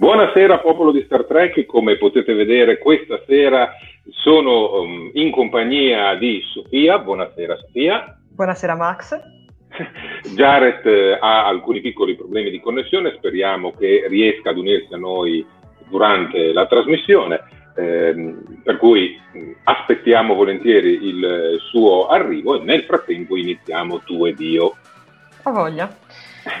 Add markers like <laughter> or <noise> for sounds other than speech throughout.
Buonasera popolo di Star Trek, come potete vedere questa sera sono um, in compagnia di Sofia, buonasera Sofia. Buonasera Max. <laughs> Jared eh, ha alcuni piccoli problemi di connessione, speriamo che riesca ad unirsi a noi durante la trasmissione, ehm, per cui mm, aspettiamo volentieri il suo arrivo e nel frattempo iniziamo tu ed io. A voglia.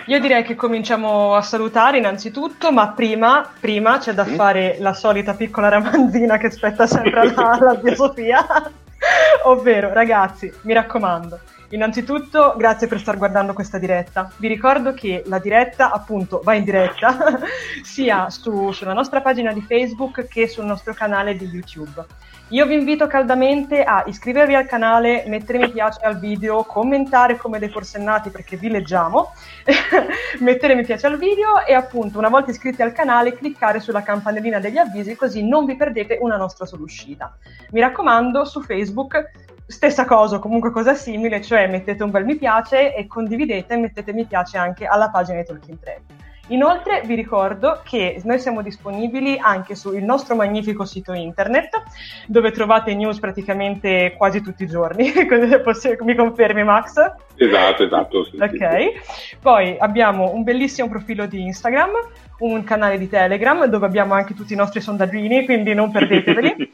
Io direi che cominciamo a salutare innanzitutto, ma prima, prima c'è da mm. fare la solita piccola ramanzina che spetta sempre alla, alla zia Sofia. <laughs> Ovvero, ragazzi, mi raccomando, innanzitutto grazie per star guardando questa diretta. Vi ricordo che la diretta, appunto, va in diretta <laughs> sia su, sulla nostra pagina di Facebook che sul nostro canale di YouTube. Io vi invito caldamente a iscrivervi al canale, mettere mi piace al video, commentare come dei forsennati perché vi leggiamo, <laughs> mettere mi piace al video e appunto una volta iscritti al canale cliccare sulla campanellina degli avvisi così non vi perdete una nostra sola uscita. Mi raccomando, su Facebook stessa cosa, comunque cosa simile, cioè mettete un bel mi piace e condividete e mettete mi piace anche alla pagina di Talking Trade. Inoltre vi ricordo che noi siamo disponibili anche sul nostro magnifico sito internet, dove trovate news praticamente quasi tutti i giorni. <laughs> Mi confermi, Max? Esatto, esatto. Sì, ok. Sì. Poi abbiamo un bellissimo profilo di Instagram, un canale di Telegram dove abbiamo anche tutti i nostri sondaggini, quindi non perdeteveli. <laughs>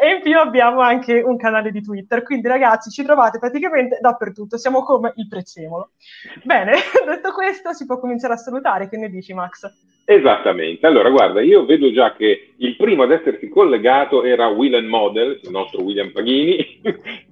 e in più abbiamo anche un canale di Twitter, quindi ragazzi ci trovate praticamente dappertutto, siamo come il prezzemolo. Bene, <laughs> detto questo si può cominciare a salutare, che ne dici Max? Esattamente, allora guarda, io vedo già che il primo ad essersi collegato era Will Model, il nostro William Paghini,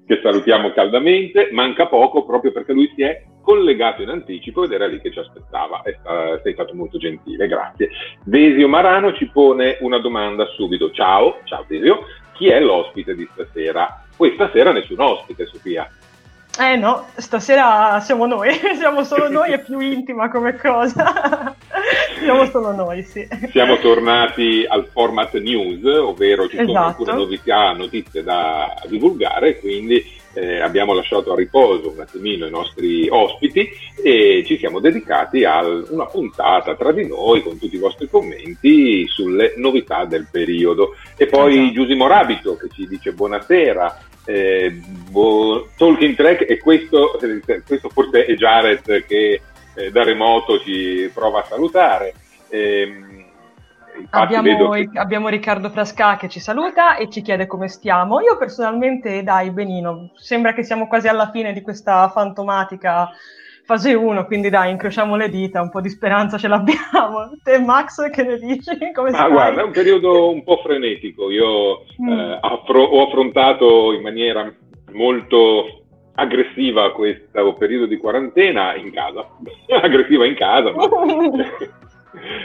che salutiamo caldamente, manca poco proprio perché lui si è collegato in anticipo ed era lì che ci aspettava. Sta, sei stato molto gentile, grazie. Desio Marano ci pone una domanda subito. Ciao, ciao Desio, chi è l'ospite di stasera? Questa sera nessun ospite, Sofia. Eh no, stasera siamo noi, <laughs> siamo solo noi, è più intima come cosa. <laughs> Siamo solo noi, sì. Siamo tornati al format news, ovvero ci sono esatto. alcune novità, notizie da divulgare, quindi eh, abbiamo lasciato a riposo un attimino i nostri ospiti e ci siamo dedicati a una puntata tra di noi con tutti i vostri commenti sulle novità del periodo. E poi esatto. Giusimo Rabito che ci dice buonasera, eh, bo- Talking Track e questo, eh, questo forse è Jared che eh, da remoto ci prova a salutare. Eh, abbiamo, che... abbiamo, Riccardo Frasca che ci saluta e ci chiede come stiamo. Io personalmente, dai, benino. Sembra che siamo quasi alla fine di questa fantomatica fase 1, quindi dai, incrociamo le dita, un po' di speranza ce l'abbiamo. <laughs> Te Max, che ne dici? <laughs> Come ah, guarda, è un periodo un po' frenetico. Io mm. eh, affro- ho affrontato in maniera molto aggressiva questo periodo di quarantena in casa. <laughs> aggressiva in casa, ma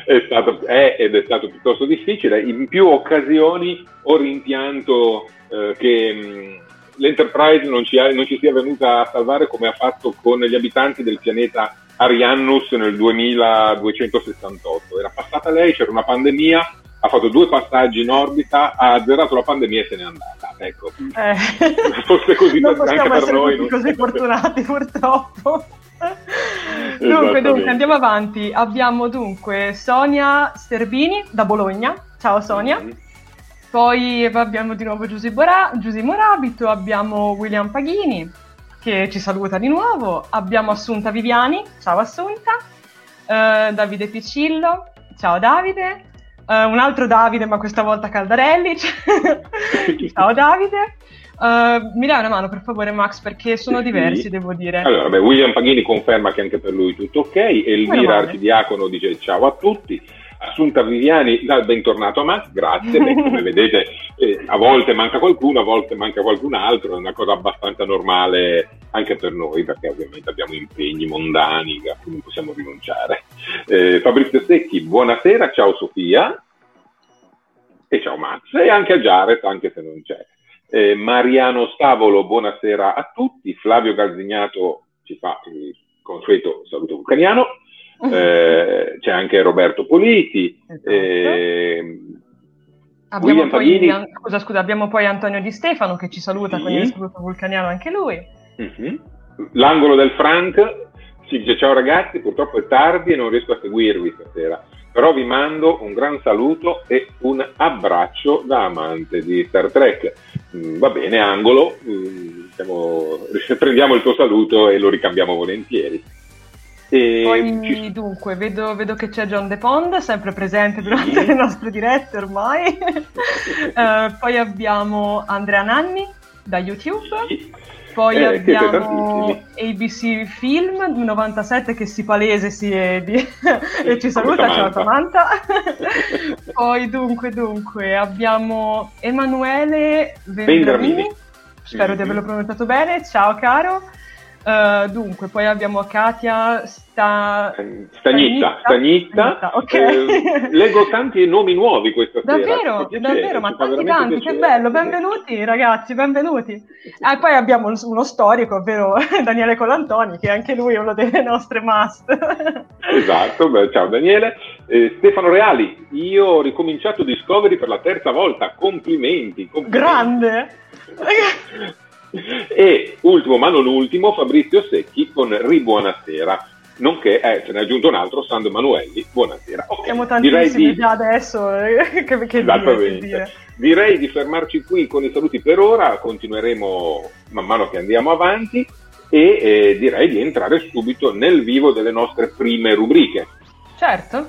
è stato, è ed è stato piuttosto difficile. In più occasioni ho rimpianto eh, che mh, l'Enterprise non ci, ha, non ci, sia venuta a salvare come ha fatto con gli abitanti del pianeta Ariannus nel 2268. Era passata lei, c'era una pandemia, ha fatto due passaggi in orbita, ha azzerato la pandemia e se n'è andata. Ecco, eh. <laughs> forse così non anche per noi. Non così fortunati <laughs> purtroppo. dunque, dunque, andiamo avanti. Abbiamo dunque Sonia Sterbini da Bologna. Ciao Sonia. Mm-hmm. Poi abbiamo di nuovo Giusy, Bora- Giusy Morabito, abbiamo William Paghini che ci saluta di nuovo, abbiamo Assunta Viviani, ciao Assunta, uh, Davide Piccillo, ciao Davide, uh, un altro Davide ma questa volta Caldarelli, <laughs> ciao Davide, Uh, mi dai una mano per favore Max perché sono sì, diversi devo dire. Allora, beh, William Paghini conferma che anche per lui tutto ok, Elvira Archidiacono dice ciao a tutti, Assunta Viviani dal bentornato a Max, grazie, beh, come <laughs> vedete eh, a volte manca qualcuno, a volte manca qualcun altro, è una cosa abbastanza normale anche per noi perché ovviamente abbiamo impegni mondani a cui non possiamo rinunciare. Eh, Fabrizio Secchi, buonasera, ciao Sofia e ciao Max e anche a Jared anche se non c'è. Eh, Mariano Stavolo, buonasera a tutti. Flavio Gazzignato ci fa il consueto saluto vulcaniano. Eh, c'è anche Roberto Politi. Esatto. Eh, abbiamo, poi, scusa, scusa, abbiamo poi Antonio Di Stefano che ci saluta sì. con il saluto vulcaniano anche lui. Mm-hmm. L'angolo del Frank ci dice ciao ragazzi, purtroppo è tardi e non riesco a seguirvi stasera però vi mando un gran saluto e un abbraccio da amante di Star Trek. Mm, va bene, angolo, mm, siamo, <laughs> prendiamo il tuo saluto e lo ricambiamo volentieri. E poi ci... dunque, vedo, vedo, che c'è John De Pond, sempre presente durante sì. le nostre dirette ormai. uh, <laughs> poi abbiamo Andrea Nanni da YouTube. Sì. Poi eh, abbiamo ABC Film 97 che si palese si è di... e ci saluta, ciao Samantha. <laughs> Poi dunque, dunque, abbiamo Emanuele Vendramini, spero mm-hmm. di averlo pronunciato bene, ciao caro. Uh, dunque, poi abbiamo Katia Sta... Stagnitta. Stagnitta. Okay. Eh, leggo tanti nomi nuovi questa davvero, sera. Davvero, ma tanti tanti, piacere. che bello. Benvenuti ragazzi, benvenuti. E ah, poi abbiamo uno storico, ovvero <laughs> Daniele Colantoni, che anche lui è uno delle nostre must. <laughs> esatto, beh, ciao Daniele. Eh, Stefano Reali, io ho ricominciato Discovery per la terza volta, complimenti. complimenti. Grande! <laughs> E ultimo ma non ultimo, Fabrizio Secchi con Ribuonasera. Nonché, eh, se ne è aggiunto un altro, Sandro Emanuelli. Buonasera. Okay. Siamo tantissimi di... già adesso. Eh, che, che Esattamente. Dire, Direi di fermarci qui con i saluti per ora, continueremo man mano che andiamo avanti e eh, direi di entrare subito nel vivo delle nostre prime rubriche. Certo.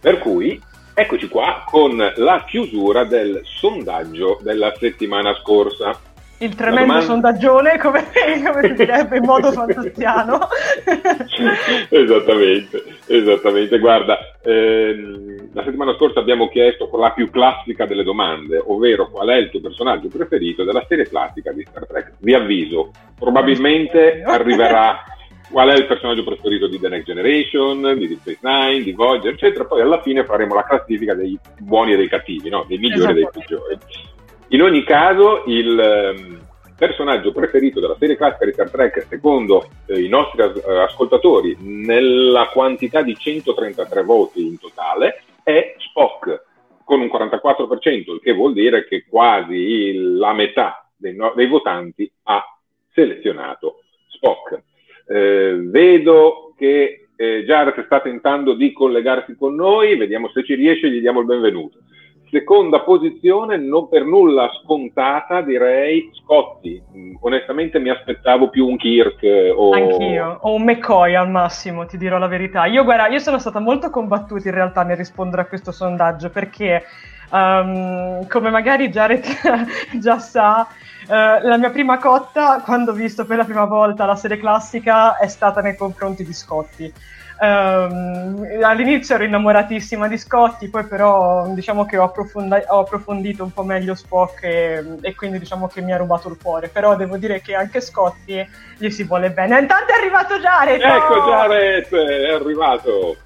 Per cui eccoci qua con la chiusura del sondaggio della settimana scorsa. Il tremendo domanda... sondaggione, come, <laughs> come si direbbe in modo fantastiano. <laughs> esattamente, esattamente. Guarda, ehm, la settimana scorsa abbiamo chiesto la più classica delle domande, ovvero qual è il tuo personaggio preferito della serie classica di Star Trek. Vi avviso, probabilmente arriverà <laughs> qual è il personaggio preferito di The Next Generation, di Deep Space Nine, di Voyager, eccetera. Poi alla fine faremo la classifica dei buoni e dei cattivi, no? dei migliori esatto. e dei peggiori. In ogni caso, il, ehm, personaggio preferito della serie classica di Star Trek secondo eh, i nostri eh, ascoltatori nella quantità di 133 voti in totale è Spock con un 44%, il che vuol dire che quasi la metà dei, no- dei votanti ha selezionato Spock. Eh, vedo che eh, Jared sta tentando di collegarsi con noi, vediamo se ci riesce, gli diamo il benvenuto. Seconda posizione, non per nulla scontata, direi Scotti. Mm, onestamente mi aspettavo più un Kirk o... Anch'io, o un McCoy al massimo, ti dirò la verità. Io, guarda, io sono stata molto combattuta in realtà nel rispondere a questo sondaggio perché, um, come magari Jared <laughs> già sa, uh, la mia prima cotta, quando ho visto per la prima volta la serie classica, è stata nei confronti di Scotti Um, all'inizio ero innamoratissima di Scotti, poi però diciamo che ho, approfondi- ho approfondito un po' meglio Spock e, e, quindi diciamo che mi ha rubato il cuore. Però devo dire che anche Scotti gli si vuole bene. Intanto è arrivato Jared! Ecco Jared, è arrivato!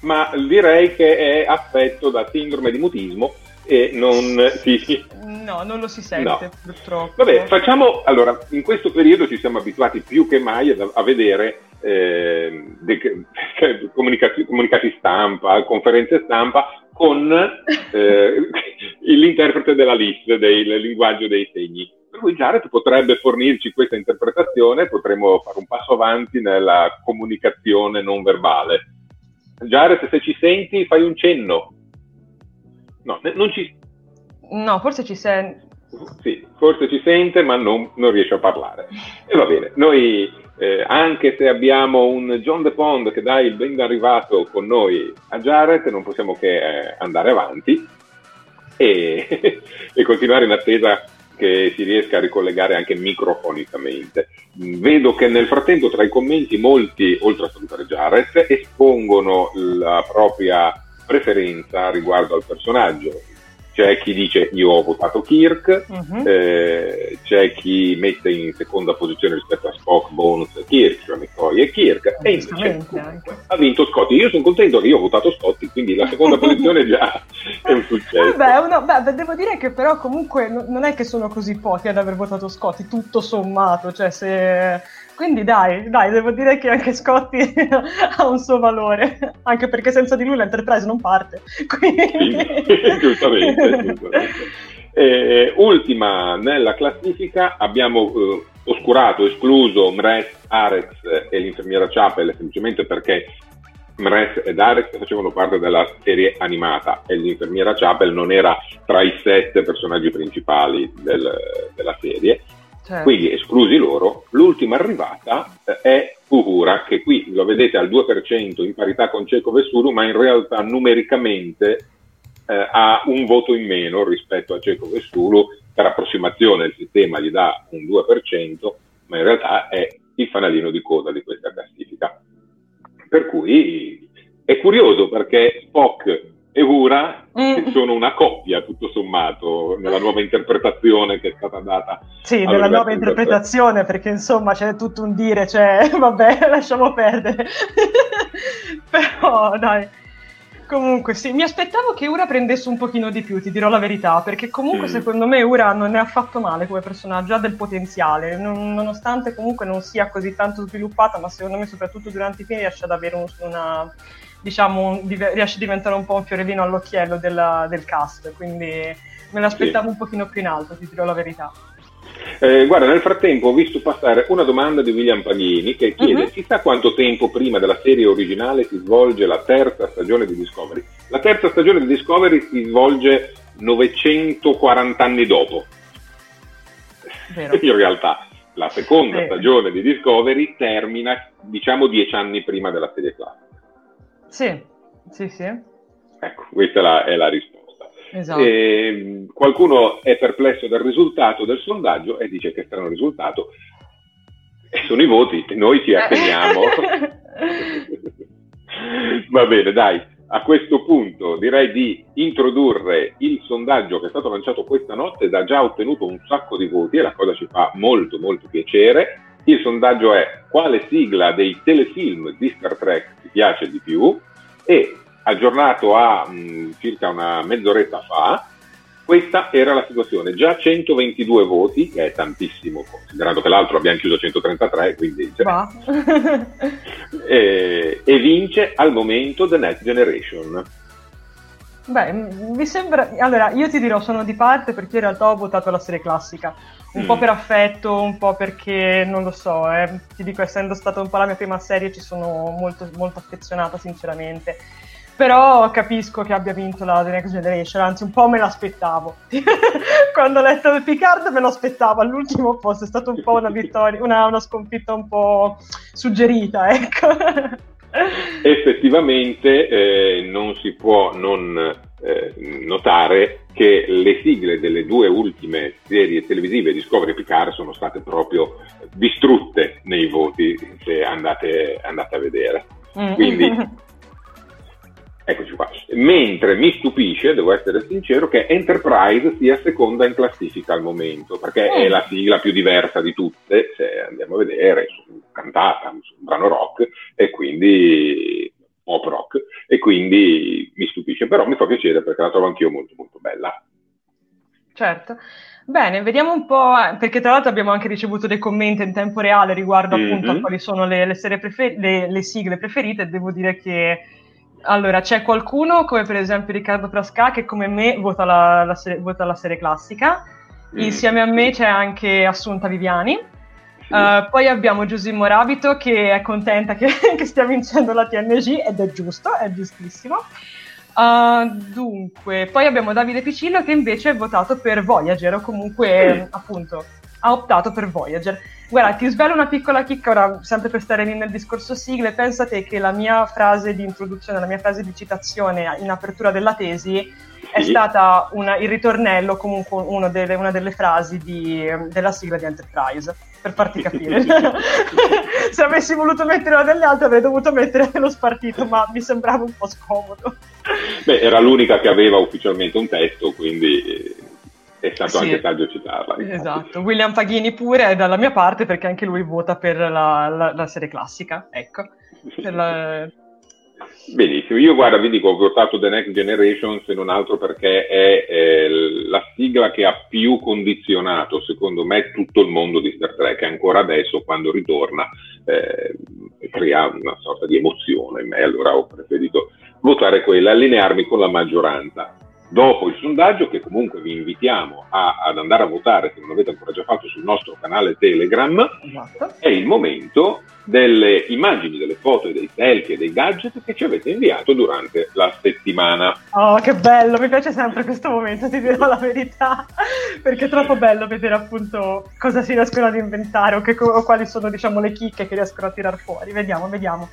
Ma direi che è affetto da sindrome di mutismo e non si... No, non lo si sente no. purtroppo. Vabbè, facciamo... Allora, in questo periodo ci siamo abituati più che mai a, a vedere eh, de- comunicati-, comunicati stampa, conferenze stampa con eh, <laughs> l'interprete della list, del linguaggio dei segni. Per cui Jared potrebbe fornirci questa interpretazione, potremmo fare un passo avanti nella comunicazione non verbale. Jared, se ci senti, fai un cenno. No, non ci... No, forse ci sente. Sì, forse ci sente, ma non, non riesce a parlare. E va bene, noi eh, anche se abbiamo un John De Pond che dà il ben arrivato con noi a Jared, non possiamo che eh, andare avanti e, <laughs> e, continuare in attesa che si riesca a ricollegare anche microfonicamente. Vedo che nel frattempo tra i commenti molti, oltre a salutare Jared, espongono la propria preferenza riguardo al personaggio c'è chi dice io ho votato Kirk, uh-huh. eh, c'è chi mette in seconda posizione rispetto a Spock, Bones, Kirk, cioè McCoy e Kirk, e invece ha vinto Scotty. Io sono contento che io ho votato Scotty, quindi la seconda <laughs> posizione già è un successo. Vabbè, uno, beh, devo dire che però comunque non è che sono così pochi ad aver votato Scotty, tutto sommato, cioè se quindi dai, dai, devo dire che anche Scotti <laughs> ha un suo valore, anche perché senza di lui l'Enterprise non parte. <laughs> Quindi... giustamente, <laughs> giustamente. Eh, ultima nella classifica abbiamo eh, oscurato, escluso Mres, Arex e l'infermiera Chapel semplicemente perché Mres ed Arex facevano parte della serie animata e l'infermiera Chapel non era tra i sette personaggi principali del, della serie Certo. Quindi esclusi loro, l'ultima arrivata eh, è Uhura, che qui lo vedete al 2% in parità con Ceco Vessuru, ma in realtà numericamente eh, ha un voto in meno rispetto a Ceco Vessuru, per approssimazione il sistema gli dà un 2%, ma in realtà è il fanalino di coda di questa classifica. Per cui è curioso perché Spock e Ura mm. <laughs> sono una coppia tutto sommato nella nuova interpretazione che è stata data. Sì, nella nuova interpretazione perché insomma c'è tutto un dire, cioè <laughs> vabbè lasciamo perdere. <laughs> Però dai. Comunque sì, mi aspettavo che Ura prendesse un pochino di più, ti dirò la verità, perché comunque mm. secondo me Ura non è affatto male come personaggio, ha del potenziale, non, nonostante comunque non sia così tanto sviluppata, ma secondo me soprattutto durante i film riesce ad avere un, una, diciamo, div- riesce a diventare un po' un fiorellino all'occhiello della, del cast, quindi me l'aspettavo sì. un pochino più in alto, ti dirò la verità. Eh, guarda, nel frattempo ho visto passare una domanda di William Paghini che chiede uh-huh. chissà quanto tempo prima della serie originale si svolge la terza stagione di Discovery. La terza stagione di Discovery si svolge 940 anni dopo. Vero. <laughs> In realtà la seconda Vero. stagione di Discovery termina diciamo dieci anni prima della serie classica. Sì, sì, sì. Ecco, questa è la, è la risposta. Esatto. E, qualcuno è perplesso del risultato del sondaggio e dice che strano risultato. E sono i voti, noi ci atteniamo. <laughs> Va bene, dai. A questo punto direi di introdurre il sondaggio che è stato lanciato questa notte ed ha già ottenuto un sacco di voti e la cosa ci fa molto molto piacere. Il sondaggio è quale sigla dei telefilm di Star Trek ti piace di più e aggiornato a mh, circa una mezz'oretta fa questa era la situazione, già 122 voti, che è tantissimo, considerando che l'altro abbiamo chiuso 133, quindi... Cioè, <laughs> e, e vince al momento The Next Generation. Beh, mi sembra. Allora, io ti dirò, sono di parte perché in realtà ho votato la serie classica. Un mm. po' per affetto, un po' perché non lo so, eh. ti dico, essendo stata un po' la mia prima serie, ci sono molto, molto affezionata, sinceramente. Però capisco che abbia vinto la The Next Generation, anzi, un po' me l'aspettavo. <laughs> Quando ho letto il Picard me lo aspettavo, all'ultimo posto è stata un po' una vittoria, una, una sconfitta un po' suggerita, ecco. <laughs> effettivamente eh, non si può non eh, notare che le sigle delle due ultime serie televisive Discovery e Picard sono state proprio distrutte nei voti se andate, andate a vedere. Mm. Quindi <laughs> Eccoci qua. Mentre mi stupisce, devo essere sincero, che Enterprise sia seconda in classifica al momento, perché è mm. la sigla più diversa di tutte, se andiamo a vedere, cantata, un brano rock, e quindi pop rock, e quindi mi stupisce, però mi fa piacere perché la trovo anch'io molto molto bella. Certo. Bene, vediamo un po', perché tra l'altro abbiamo anche ricevuto dei commenti in tempo reale riguardo mm-hmm. appunto a quali sono le, le, prefer- le, le sigle preferite, devo dire che allora, c'è qualcuno come per esempio Riccardo Frasca che come me vota la, la, serie, vota la serie, classica. Mm. Insieme a me c'è anche Assunta Viviani. Uh, poi abbiamo Giusimo Rabito che è contenta che, <laughs> che, stia vincendo la TNG ed è giusto, è giustissimo. Uh, dunque, poi abbiamo Davide Piccillo che invece ha votato per Voyager o comunque mm. appunto ha optato per Voyager. Guarda, ti svelo una piccola chicca, ora sempre per stare lì nel discorso sigle, pensate che la mia frase di introduzione, la mia frase di citazione in apertura della tesi è stata una, il ritornello, comunque delle, una delle frasi di, della sigla di Enterprise, per farti capire. <laughs> Se avessi voluto mettere una delle altre avrei dovuto mettere lo spartito, ma mi sembrava un po' scomodo. Beh, era l'unica che aveva ufficialmente un testo, quindi è stato sì. anche saggio citarla. Esatto, William Paghini pure è dalla mia parte perché anche lui vota per la, la, la serie classica, ecco. La... Benissimo, io guarda, vi dico, ho votato The Next Generation se non altro perché è eh, la sigla che ha più condizionato, secondo me, tutto il mondo di Star Trek, ancora adesso quando ritorna eh, crea una sorta di emozione in me, allora ho preferito votare quella, allinearmi con la maggioranza dopo il sondaggio che comunque vi invitiamo a, ad andare a votare se non l'avete ancora già fatto sul nostro canale Telegram esatto. è il momento delle immagini, delle foto dei selfie e dei gadget che ci avete inviato durante la settimana. Oh, che bello, mi piace sempre questo momento, ti dirò la verità, perché è troppo bello vedere appunto cosa si riescono ad inventare o, che, o quali sono diciamo le chicche che riescono a tirar fuori. Vediamo, vediamo.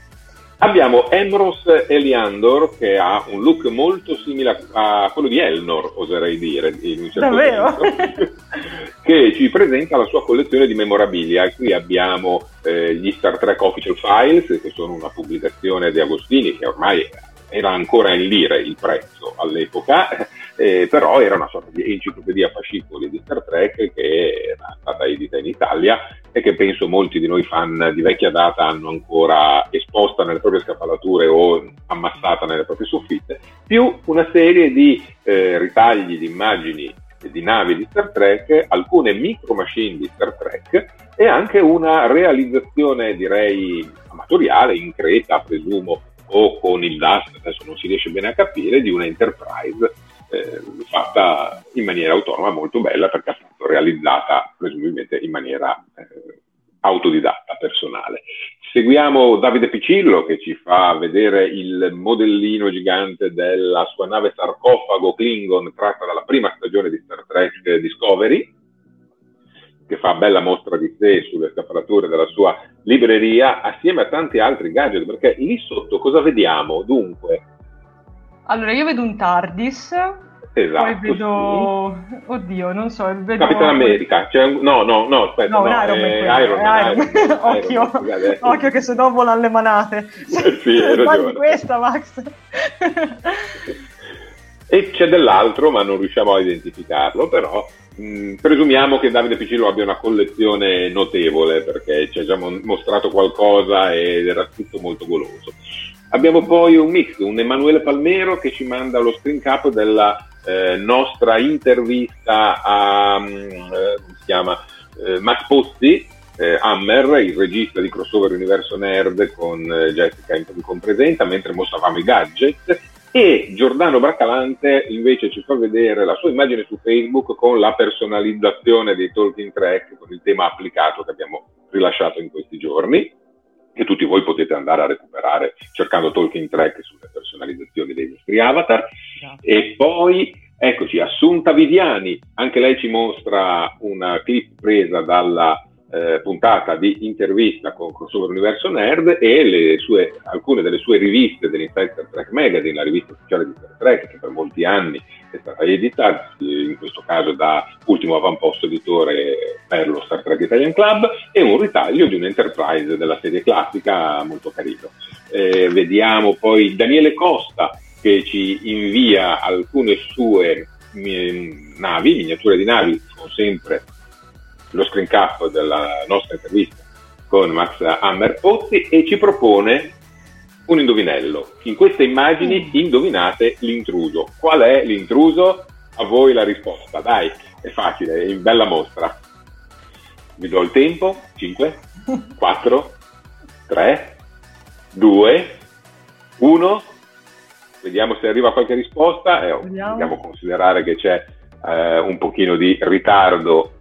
Abbiamo Emros Eliandor che ha un look molto simile a, quello di Elnor, oserei dire, in un certo Davvero? <laughs> che ci presenta la sua collezione di memorabilia. Qui abbiamo eh, gli Star Trek Official Files, che sono una pubblicazione di Agostini che ormai era ancora in lire il prezzo all'epoca, eh, però era una sorta di enciclopedia fascicoli di Star Trek che era stata edita in Italia e che penso molti di noi fan di vecchia data hanno ancora esposta nelle proprie scaffalature o ammassata nelle proprie soffitte, più una serie di eh, ritagli di immagini di navi di Star Trek, alcune micro machine di Star Trek e anche una realizzazione direi amatoriale in Creta, presumo, o con il DAS, adesso non si riesce bene a capire, di una Enterprise eh, fatta in maniera autonoma molto bella perché appunto realizzata presumibilmente in maniera eh, autodidatta, personale. Seguiamo Davide Piccillo che ci fa vedere il modellino gigante della sua nave sarcofago Klingon tratta dalla prima stagione di Star Trek Discovery, che fa bella mostra di sé sulle scaffalature della sua libreria, assieme a tanti altri gadget, perché lì sotto cosa vediamo? Dunque, allora, io vedo un TARDIS. Esatto. Poi vedo. Sì. Oddio, non so. Vedo... Capitan America. Cioè, no, no, no, aspetta. No, no, Iron Man. Eh, Iron Man. Iron Man. <laughs> Occhio. Iron Man. Occhio che se no volano le manate. sì, hai <laughs> questa, Max. e c'è dell'altro, ma non riusciamo a identificarlo, però. Mh, mm, presumiamo che Davide Piccillo abbia una collezione notevole perché ci ha già mostrato qualcosa ed era tutto molto goloso. Abbiamo poi un mix, un Emanuele Palmero che ci manda lo screen cap della eh, nostra intervista a, si chiama, eh, Max Pozzi, eh, Hammer, il regista di Crossover Universo Nerd con eh, Jessica in, compresenza, mentre mostravamo i gadget. E Giordano Bracalante invece ci fa vedere la sua immagine su Facebook con la personalizzazione dei talking track con il tema applicato che abbiamo rilasciato in questi giorni che tutti voi potete andare a recuperare cercando talking track sulle personalizzazioni dei vostri avatar. E poi eccoci Assunta Viviani. Anche lei ci mostra una clip presa dalla eh, puntata di intervista con Crossover Universo Nerd e sue, alcune delle sue riviste dell'Inside Trek Magazine, la rivista ufficiale di Star Trek che per molti anni è stata editata, in questo caso da ultimo avamposto editore per lo Star Trek Italian Club, e un ritaglio di un Enterprise della serie classica molto carino. Eh, vediamo poi Daniele Costa che ci invia alcune sue navi, miniature di navi, sono sempre lo screen cap della nostra intervista con Max Hammer Pozzi e ci propone un indovinello. In queste immagini mm. indovinate l'intruso. Qual è l'intruso? A voi la risposta. Dai, è facile, è in bella mostra. Vi do il tempo. 5, 4, 3, 2, 1. Vediamo se arriva qualche risposta. Eh, dobbiamo considerare che c'è eh, un pochino di ritardo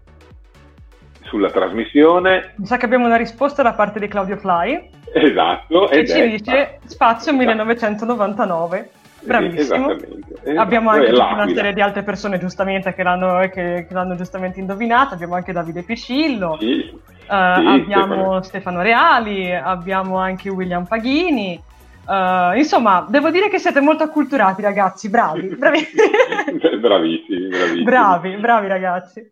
sulla trasmissione. Mi sa che abbiamo una risposta da parte di Claudio Fly. Esatto. Che ci dice Spazio 1999. Bravissimo. Esatto. Abbiamo anche una serie di altre persone giustamente che l'hanno, che, che l'hanno giustamente indovinato. Abbiamo anche Davide Piscillo. Sì, uh, sì, abbiamo Stefano. Stefano Reali, abbiamo anche William Paghini. Uh, insomma, devo dire che siete molto acculturati, ragazzi. Bravi, bravi. <laughs> bravissimi, bravissimi. Bravi, bravi ragazzi.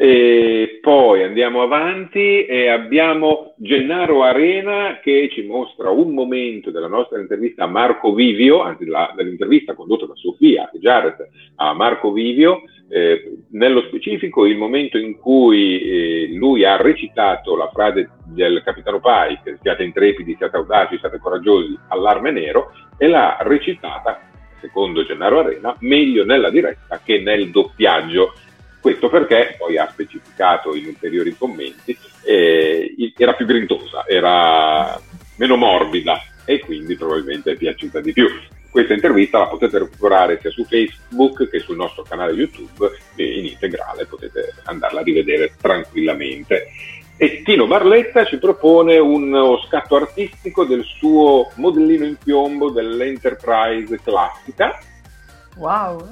E poi andiamo avanti e abbiamo Gennaro Arena che ci mostra un momento della nostra intervista a Marco Vivio, anzi la, dell'intervista condotta da Sofia e Jared a Marco Vivio, eh, nello specifico il momento in cui eh, lui ha recitato la frase del capitano Pike, siate intrepidi, siate audaci, siate coraggiosi, allarme nero, e l'ha recitata, secondo Gennaro Arena, meglio nella diretta che nel doppiaggio questo perché, poi ha specificato in ulteriori commenti, eh, era più grintosa, era meno morbida e quindi probabilmente è piaciuta di più. Questa intervista la potete recuperare sia su Facebook che sul nostro canale YouTube in integrale, potete andarla a rivedere tranquillamente. E Tino Barletta ci propone uno scatto artistico del suo modellino in piombo dell'Enterprise classica, Wow!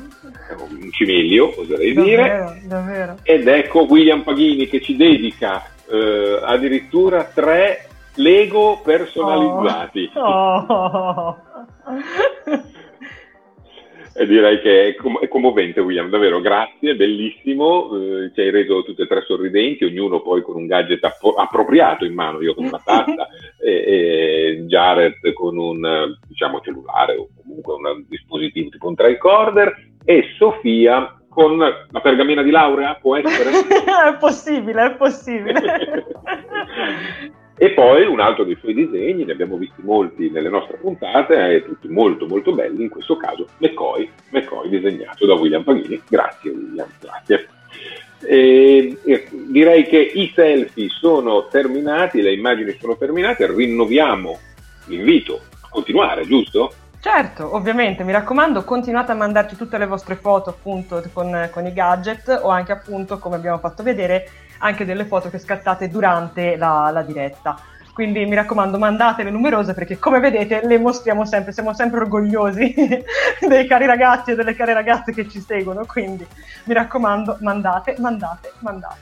Un cimelio, oserei davvero, dire. Davvero. Ed ecco William Paghini che ci dedica eh, addirittura tre Lego personalizzati. Oh. Oh. <laughs> <laughs> E direi che è, com- è, commovente, William, davvero, grazie, bellissimo, eh, ci hai reso tutte e tre sorridenti, ognuno poi con un gadget app- appropriato in mano, io con una tazza <laughs> e, e Jared con un diciamo, cellulare o comunque un dispositivo tipo un tricorder e Sofia con la pergamena di laurea, può essere? <laughs> è possibile, è possibile. <laughs> E poi un altro dei suoi disegni, ne abbiamo visti molti nelle nostre puntate, e tutti molto molto belli, in questo caso McCoy, McCoy disegnato da William Paghini. Grazie William, grazie. E direi che i selfie sono terminati, le immagini sono terminate, rinnoviamo l'invito a continuare, giusto? Certo, ovviamente, mi raccomando, continuate a mandarci tutte le vostre foto appunto con, con i gadget o anche appunto, come abbiamo fatto vedere, anche delle foto che scattate durante la, la diretta. Quindi mi raccomando, mandatele numerose perché come vedete le mostriamo sempre, siamo sempre orgogliosi <laughs> dei cari ragazzi e delle care ragazze che ci seguono. Quindi mi raccomando, mandate, mandate, mandate.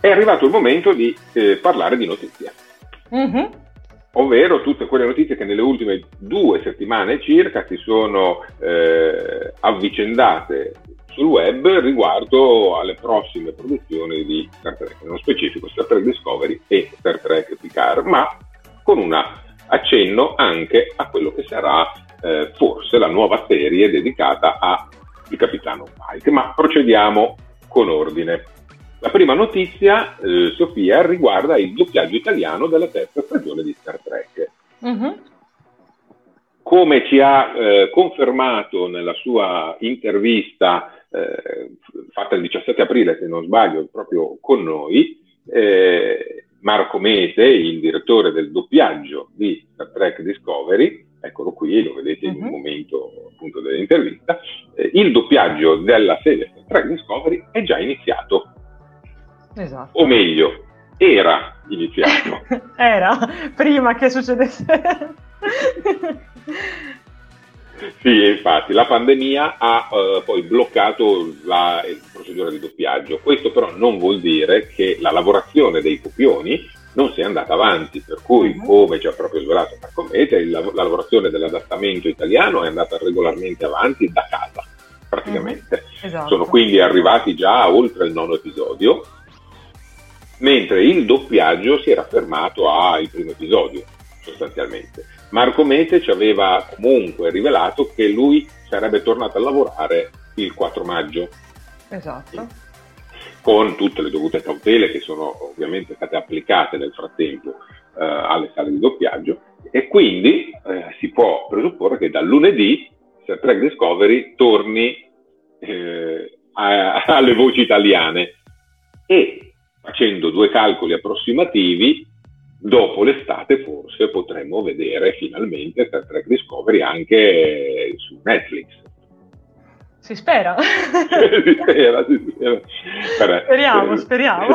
È arrivato il momento di eh, parlare di notizie. Mm-hmm. Ovvero tutte quelle notizie che nelle ultime due settimane circa si sono eh, avvicendate sul web riguardo alle prossime produzioni di Star Trek, nello specifico Star Trek Discovery e Star Trek Picard, ma con un accenno anche a quello che sarà eh, forse la nuova serie dedicata al capitano Pike. Ma procediamo con ordine. La prima notizia, eh, Sofia, riguarda il doppiaggio italiano della terza stagione di Star Trek. Mm-hmm come ci ha eh, confermato nella sua intervista eh, fatta il 17 aprile, se non sbaglio, proprio con noi, eh, Marco Mete, il direttore del doppiaggio di Star Trek Discovery, eccolo qui, lo vedete in un mhm. momento appunto dell'intervista, eh, il doppiaggio della serie Star Trek Discovery è già iniziato. Esatto. O meglio, era iniziato. <laughs> era, prima che succedesse. Sì, infatti, la pandemia ha uh, poi bloccato la, procedura di doppiaggio. Questo però non vuol dire che la lavorazione dei copioni non sia andata avanti, per cui, uh-huh. come ci ha proprio svelato Marco Mete, la, la lavorazione dell'adattamento italiano è andata regolarmente avanti da casa, praticamente. Uh-huh. Esatto. Sono quindi arrivati già oltre il nono episodio, mentre il doppiaggio si era fermato al primo episodio, sostanzialmente. Marco Mete ci aveva comunque rivelato che lui sarebbe tornato a lavorare il 4 maggio. Esatto. Con tutte le dovute cautele che sono ovviamente state applicate nel frattempo eh, alle sale di doppiaggio e quindi eh, si può presupporre che dal lunedì Star Trek Discovery torni eh, a, <laughs> alle voci italiane e facendo due calcoli approssimativi dopo l'estate forse potremmo vedere finalmente Star Trek Discovery anche su Netflix. Si spera. <laughs> si spera, si spera. Speriamo, speriamo.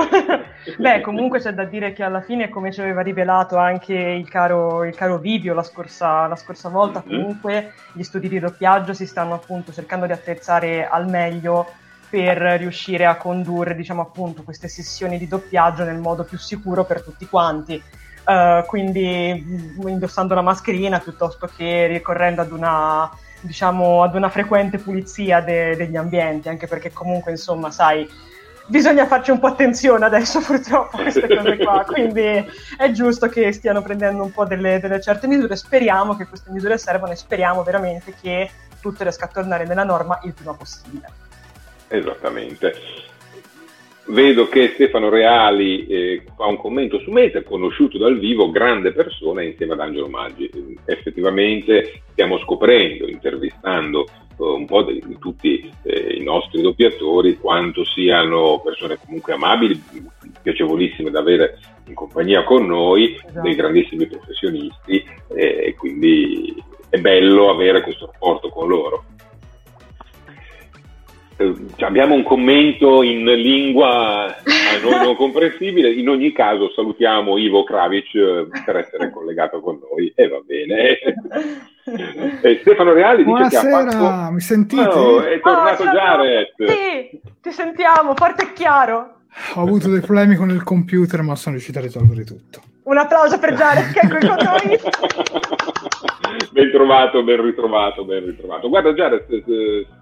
<laughs> Beh, comunque c'è da dire che alla fine, come ci aveva rivelato anche il caro, il caro Video la scorsa, la scorsa volta, mm-hmm. comunque gli studi di doppiaggio si stanno appunto cercando di attrezzare al meglio per riuscire a condurre, diciamo appunto, queste sessioni di doppiaggio nel modo più sicuro per tutti quanti. Uh, quindi mm, indossando la mascherina piuttosto che ricorrendo ad una, diciamo, ad una frequente pulizia de- degli ambienti, anche perché comunque, insomma, sai, bisogna farci un po' attenzione adesso <laughs> purtroppo a queste cose qua, quindi è giusto che stiano prendendo un po' delle, delle certe misure, speriamo che queste misure servano e speriamo veramente che tutto riesca a tornare nella norma il prima possibile. Esattamente. Vedo che Stefano Reali eh, fa un commento su Meta, conosciuto dal vivo, grande persona insieme ad Angelo Maggi. Effettivamente stiamo scoprendo, intervistando eh, un po' di, di tutti eh, i nostri doppiatori, quanto siano persone comunque amabili, piacevolissime da avere in compagnia con noi, esatto. dei grandissimi professionisti eh, e quindi è bello avere questo rapporto con loro. Eh, abbiamo un commento in lingua a noi non comprensibile. In ogni caso, salutiamo Ivo Kravic eh, per essere collegato con noi e va bene. <laughs> E Stefano Reali dice Buonasera, che ha fatto... mi sentite? Oh, è tornato oh, Jared. Sì, ti sentiamo, forte e chiaro. Ho avuto dei problemi con il computer, ma sono riuscito a risolvere tutto. Un applauso per Jared che è qui con noi. <laughs> ben trovato, ben ritrovato, ben ritrovato. Guarda Jared,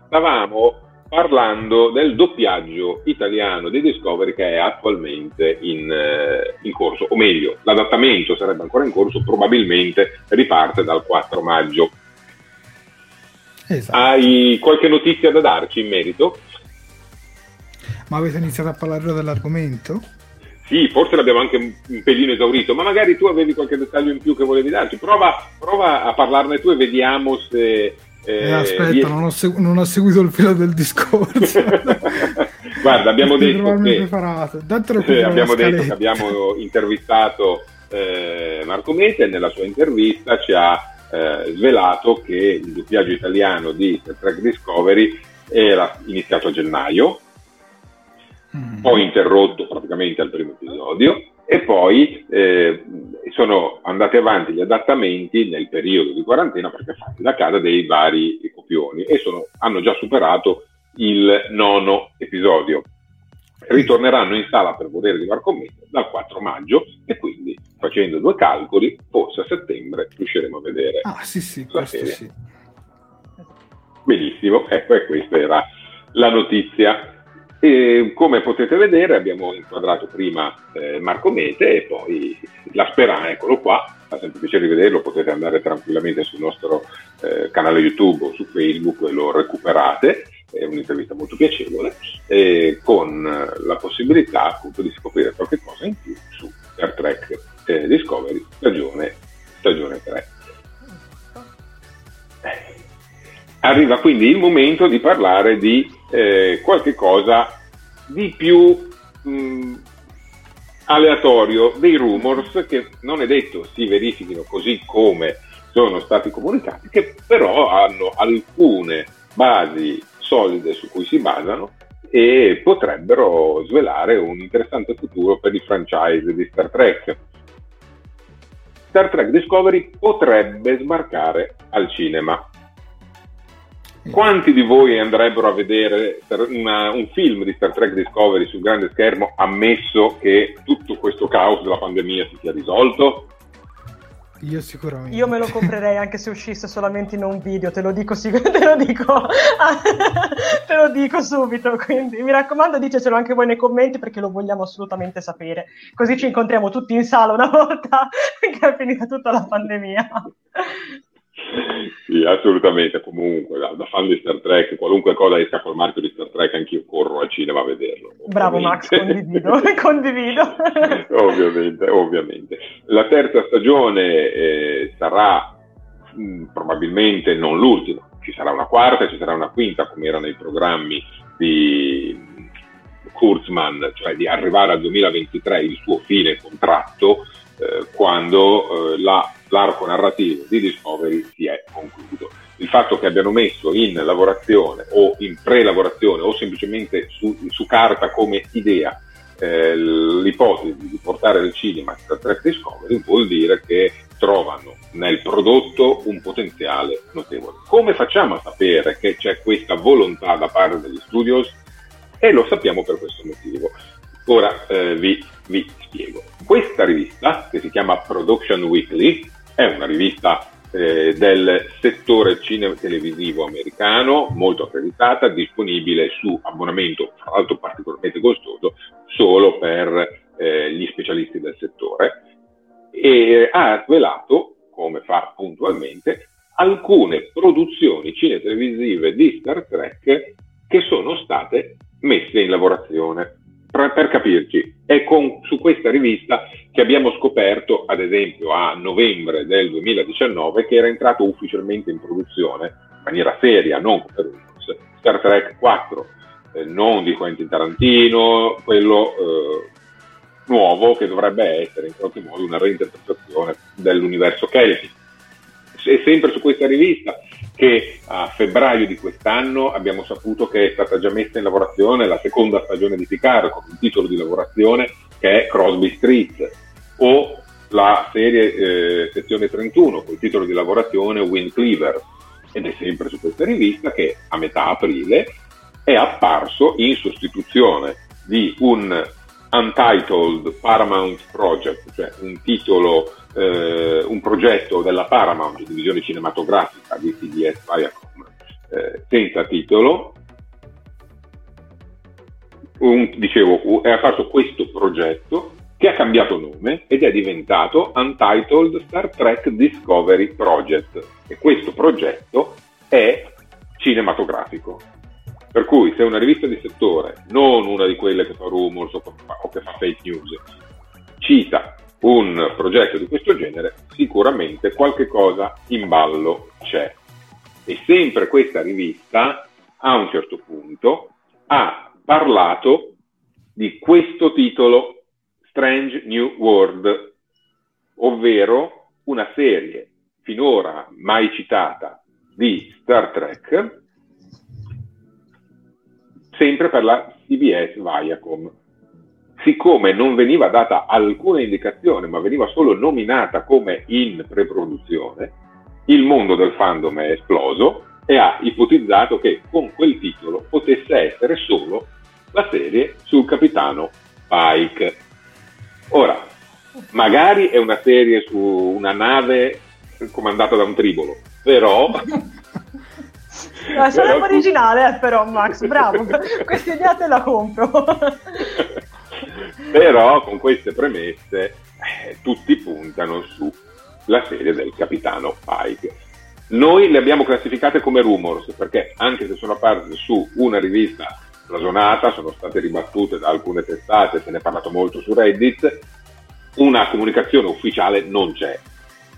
stavamo parlando del doppiaggio italiano di Discovery che è attualmente in, eh, in, corso, o meglio, l'adattamento sarebbe ancora in corso, probabilmente riparte dal 4 maggio. Esatto. Hai qualche notizia da darci in merito? Ma avete iniziato a parlare dell'argomento? Sì, forse l'abbiamo anche un pelino esaurito, ma magari tu avevi qualche dettaglio in più che volevi darci. Prova, prova a parlarne tu e vediamo se eh, eh, aspetta, non, ho segu- non, ho seguito il filo del discorso. <laughs> Guarda, abbiamo detto, che, sì, abbiamo detto che abbiamo intervistato eh, Marco Mete e nella sua intervista ci ha eh, svelato che il doppiaggio italiano di Star Trek Discovery era iniziato a gennaio, mm. poi interrotto praticamente al primo episodio e poi eh, sono andati avanti gli adattamenti nel periodo di quarantena perché fatti da casa dei vari copioni e sono, hanno già superato il nono episodio. Ritorneranno in sala per volere di Marco Mete dal 4 maggio e quindi facendo due calcoli, forse a settembre riusciremo a vedere. Ah sì sì, questo sì. Benissimo, ecco e questa era la notizia. E come potete vedere abbiamo inquadrato prima eh, Marco Mete e poi la Speranza, eccolo qua, fa sempre piacere vederlo, potete andare tranquillamente sul nostro eh, canale YouTube o su Facebook e lo recuperate, è un'intervista molto piacevole, eh, con la possibilità appunto di scoprire qualche cosa in più su Star Trek eh, Discovery stagione, stagione 3. arriva quindi il momento di parlare di eh, qualche cosa di più mh, aleatorio, dei rumors che non è detto si verifichino così come sono stati comunicati, che però hanno alcune basi solide su cui si basano e potrebbero svelare un interessante futuro per il franchise di Star Trek. Star Trek Discovery potrebbe sbarcare al cinema. Quanti di voi andrebbero a vedere una, un film di Star Trek Discovery sul grande schermo, ammesso che tutto questo caos della pandemia si sia risolto? Io sicuramente. Io me lo comprerei anche se uscisse solamente in un video, te lo dico, <laughs> te lo dico, <laughs> te lo dico subito. Quindi mi raccomando, dicecelo anche voi nei commenti perché lo vogliamo assolutamente sapere. Così ci incontriamo tutti in sala una <laughs> volta che è finita tutta la pandemia. <laughs> Sì, assolutamente. Comunque, da, da, fan di Star Trek, qualunque cosa esca col marchio di Star Trek, anch'io corro al cinema a vederlo. Bravo Max, condivido. <laughs> condivido. <laughs> ovviamente, ovviamente. La terza stagione eh, sarà mh, mm, probabilmente non l'ultima, ci sarà una quarta ci sarà una quinta, come era nei programmi di Kurzman, cioè di arrivare al 2023, il suo fine contratto, eh, quando eh, la l'arco narrativo di Discovery si è concluso. Il fatto che abbiano messo in lavorazione o in pre-lavorazione o semplicemente su, su carta come idea eh, l'ipotesi di portare al cinema Star Trek Discovery vuol dire che trovano nel prodotto un potenziale notevole. Come facciamo a sapere che c'è questa volontà da parte degli studios? E lo sappiamo per questo motivo. Ora eh, vi, vi spiego. Questa rivista, che si chiama Production Weekly, è una rivista eh, del settore cinema-televisivo americano, molto accreditata, disponibile su abbonamento, tra l'altro particolarmente costoso, solo per eh, gli specialisti del settore, e ha svelato, come fa puntualmente, alcune produzioni cine-televisive di Star Trek che sono state messe in lavorazione per, per capirci, è con, su questa rivista che abbiamo scoperto, ad esempio a novembre del 2019, che era entrato ufficialmente in produzione in maniera seria, non come Rumors, Star Trek 4, eh, non di Quentin Tarantino, quello eh, nuovo che dovrebbe essere in qualche modo una reinterpretazione dell'universo Kelvin. E sempre su questa rivista che a febbraio di quest'anno abbiamo saputo che è stata già messa in lavorazione la seconda stagione di Picard con un titolo di lavorazione che è Crosby Street o la serie eh, sezione 31 con il titolo di lavorazione Wind Cleaver. Ed è sempre su questa rivista che a metà aprile è apparso in sostituzione di un Untitled Paramount Project, cioè un titolo, eh, un progetto della Paramount, divisione cinematografica di CBS Viacom, eh, senza titolo. Un, dicevo, è apparso questo progetto che ha cambiato nome ed è diventato Untitled Star Trek Discovery Project e questo progetto è cinematografico per cui se una rivista di settore, non una di quelle che fa rumors o, che fa fake news, cita un progetto di questo genere, sicuramente qualche cosa in ballo c'è. E sempre questa rivista, a un certo punto, ha parlato di questo titolo Strange New World, ovvero una serie finora mai citata di Star Trek sempre per la CBS Viacom. Siccome non veniva data alcuna indicazione, ma veniva solo nominata come in preproduzione, il mondo del fandom è esploso e ha ipotizzato che con quel titolo potesse essere solo la serie sul capitano Pike. Ora, magari è una serie su una nave comandata da un tribolo, però <laughs> No, sarebbe originale, eh, però, Max, bravo. <laughs> Questa idea te la compro. <laughs> però con queste premesse eh, tutti puntano sulla serie del capitano Pike. Noi le abbiamo classificate come rumors perché anche se sono apparse su una rivista ragionata, sono state ribattute da alcune testate, se ne è parlato molto su Reddit, una comunicazione ufficiale non c'è.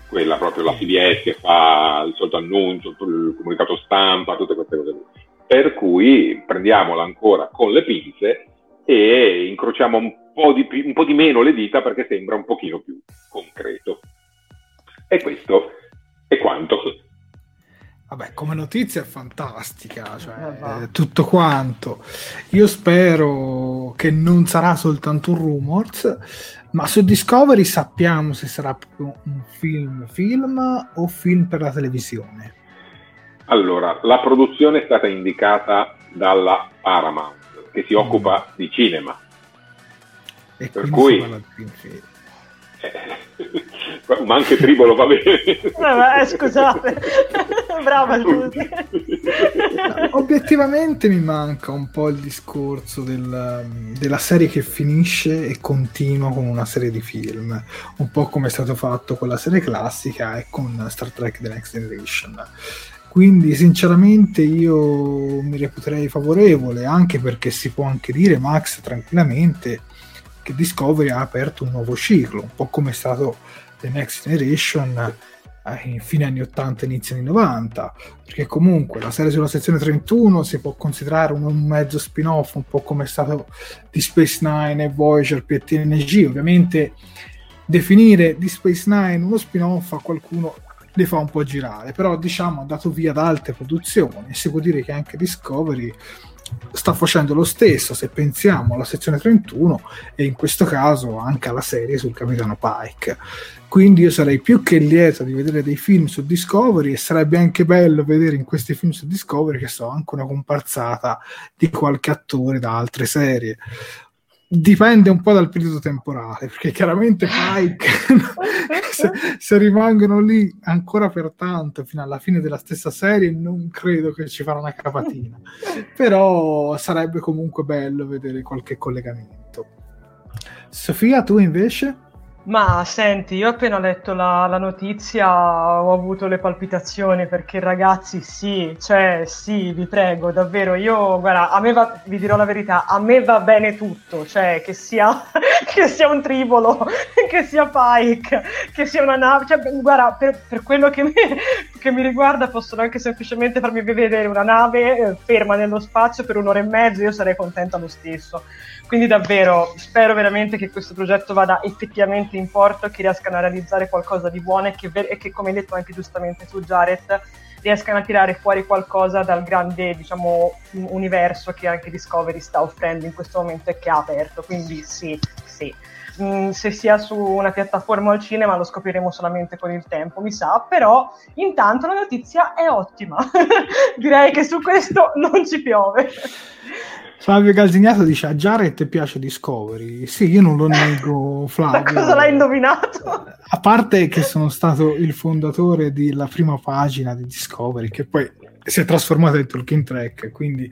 quella proprio la CBS che fa il solito annuncio, il comunicato stampa, tutte queste cose. Per cui prendiamola ancora con le pinze e incrociamo un po, di, un po' di meno le dita perché sembra un pochino più concreto. E questo è quanto. Vabbè, come notizia è fantastica, cioè, eh, tutto quanto. Io spero che non sarà soltanto un rumors, ma su Discovery sappiamo se sarà proprio un film film o film per la televisione. Allora, la produzione è stata indicata dalla Paramount, che si mm. occupa di cinema. E per cui... Film. ma anche Tribolo va bene. Eh, scusate, <laughs> brava Giusi. Obiettivamente mi manca un po' il discorso del, della serie che finisce e continua con una serie di film, un po' come è stato fatto con la serie classica e con Star Trek The Next Generation. Quindi sinceramente io mi reputerei favorevole, anche perché si può anche dire, Max, tranquillamente, che Discovery ha aperto un nuovo ciclo, un po' come è stato The Next Generation eh, in fine anni 80 inizio anni 90 perché comunque la serie sulla sezione 31 si può considerare un, mezzo spin-off un po' come è stato di Space Nine e Voyager per TNG ovviamente definire di Space Nine uno spin-off a qualcuno le fa un po' girare però diciamo ha dato via ad altre produzioni. Si può dire che anche Discovery sta facendo lo stesso se pensiamo alla sezione 31 e in questo caso anche alla serie sul capitano Pike. Quindi io sarei più che lieto di vedere dei film su Discovery e sarebbe anche bello vedere in questi film su Discovery che so anche una comparsata di qualche attore da altre serie dipende un po' dal periodo temporale, perché chiaramente Pike, <laughs> se, se, rimangono lì ancora per tanto fino alla fine della stessa serie, non credo che ci farà una capatina. Però sarebbe comunque bello vedere qualche collegamento. Sofia, tu invece? Ma senti, io appena letto la, la, notizia ho avuto le palpitazioni perché ragazzi sì, cioè sì, vi prego, davvero, io guarda, a me va, vi dirò la verità, a me va bene tutto, cioè che sia, <laughs> che sia un tribolo, <laughs> che sia Pike, che sia una nave, cioè guarda, per, per quello che mi, <laughs> che mi, riguarda possono anche semplicemente farmi vedere una nave eh, ferma nello spazio per un'ora e mezzo, io sarei contenta lo stesso. Quindi davvero spero veramente che questo progetto vada effettivamente in porto, che riescano a realizzare qualcosa di buono e che, e che come hai detto anche giustamente tu Jared, riescano a tirare fuori qualcosa dal grande diciamo, universo che anche Discovery sta offrendo in questo momento e che ha aperto. Quindi sì, sì. Mm, se sia su una piattaforma o al cinema lo scopriremo solamente con il tempo, mi sa, però intanto la notizia è ottima. <laughs> Direi che su questo non ci piove. Flavio Calzignato dice a Jared piace Discovery. Sì, io non lo nego, <laughs> Flavio. Ma cosa l'hai indovinato? A parte che sono stato il fondatore della prima pagina di Discovery, che poi si è trasformata in Talking Track, quindi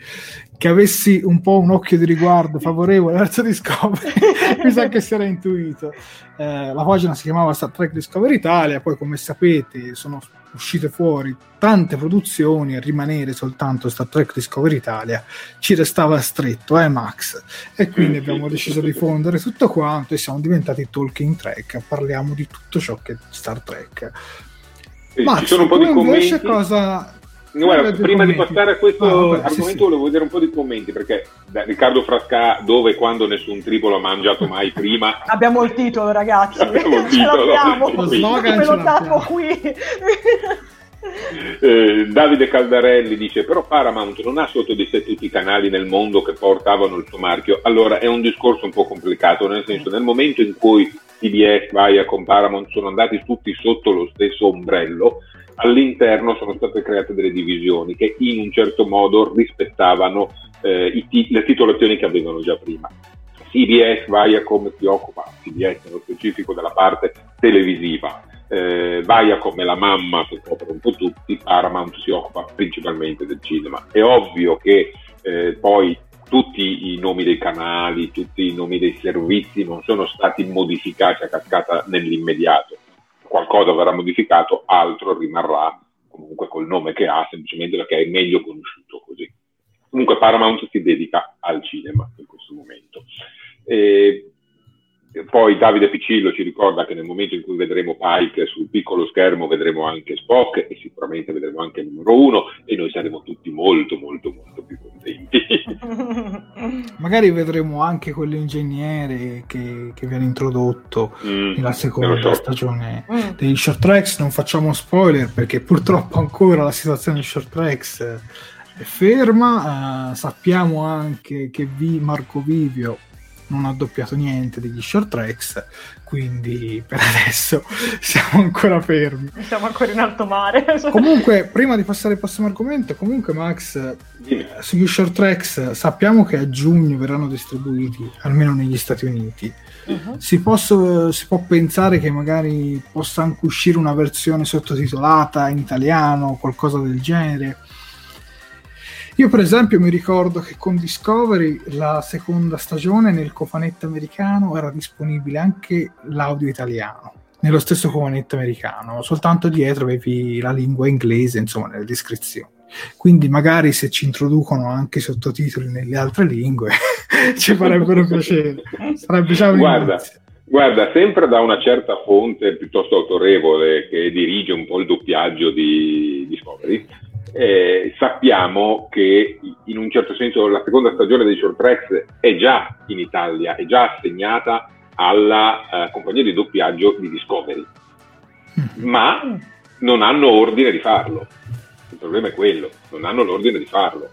che avessi un po' un occhio di riguardo favorevole verso Discovery, <laughs> mi sa che si era intuito. Eh, la pagina si chiamava Star Trek Discovery Italia, poi come sapete sono uscite fuori tante produzioni e rimanere soltanto Star Trek Discovery Italia ci restava stretto, eh Max? E quindi abbiamo deciso di fondere tutto quanto e siamo diventati Talking Track, parliamo di tutto ciò che è Star Trek. Max, ci sono un po' di commenti. cosa Guarda, prima di passare a questo ah, vabbè, argomento sì, sì. volevo vedere un po' di commenti perché da Riccardo Frasca dove e quando nessun tripolo ha mangiato mai <laughs> prima? Abbiamo il titolo ragazzi. Abbiamo il titolo lo slogan me lo tappo qui. <laughs> Eh, Davide Caldarelli dice però Paramount non ha sotto di sé tutti i canali nel mondo che portavano il suo marchio. Allora è un discorso un po' complicato nel senso nel momento in cui CBS, Viacom, Paramount sono andati tutti sotto lo stesso ombrello all'interno sono state create delle divisioni che in un certo modo rispettavano eh, t- le titolazioni che avevano già prima. CBS, Viacom si occupa, CBS nello specifico, della parte televisiva, eh, Viacom è la mamma che copre un po' tutti, Paramount si occupa principalmente del cinema. È ovvio che eh, poi tutti i nomi dei canali, tutti i nomi dei servizi non sono stati modificati a cascata nell'immediato qualcosa verrà modificato, altro rimarrà comunque col nome che ha, semplicemente perché è meglio conosciuto così. Comunque Paramount si dedica al cinema in questo momento. E poi Davide Piccillo ci ricorda che nel momento in cui vedremo Pike sul piccolo schermo vedremo anche Spock e sicuramente vedremo anche il numero uno e noi saremo tutti molto molto molto più contenti. <laughs> Magari vedremo anche quell'ingegnere che, che viene introdotto mm, nella seconda stagione mm. dei short tracks. Non facciamo spoiler perché purtroppo ancora la situazione dei short tracks è ferma. Uh, sappiamo anche che V Marco Vivio non ha doppiato niente degli short tracks, quindi per adesso <laughs> siamo ancora fermi. Siamo ancora in alto mare. <laughs> comunque, prima di passare al prossimo argomento, comunque Max, eh, sugli short tracks sappiamo che a giugno verranno distribuiti, almeno negli Stati Uniti. Uh-huh. Si, posso, si, può pensare che magari possa anche uscire una versione sottotitolata in italiano, qualcosa del genere io per esempio mi ricordo che con Discovery la seconda stagione nel cofanetto americano era disponibile anche l'audio italiano, nello stesso cofanetto americano, soltanto dietro avevi la lingua inglese, insomma, nelle descrizioni. Quindi magari se ci introducono anche i sottotitoli nelle altre lingue <laughs> ci farebbero piacere. Sarebbe già un Guarda, Guarda, sempre da una certa fonte piuttosto autorevole che dirige un po' il doppiaggio di Discovery, eh, sappiamo che in un certo senso la seconda stagione dei short tracks è già in Italia, è già assegnata alla eh, compagnia di doppiaggio di Discovery, mm. ma non hanno ordine di farlo. Il problema è quello, non hanno l'ordine di farlo.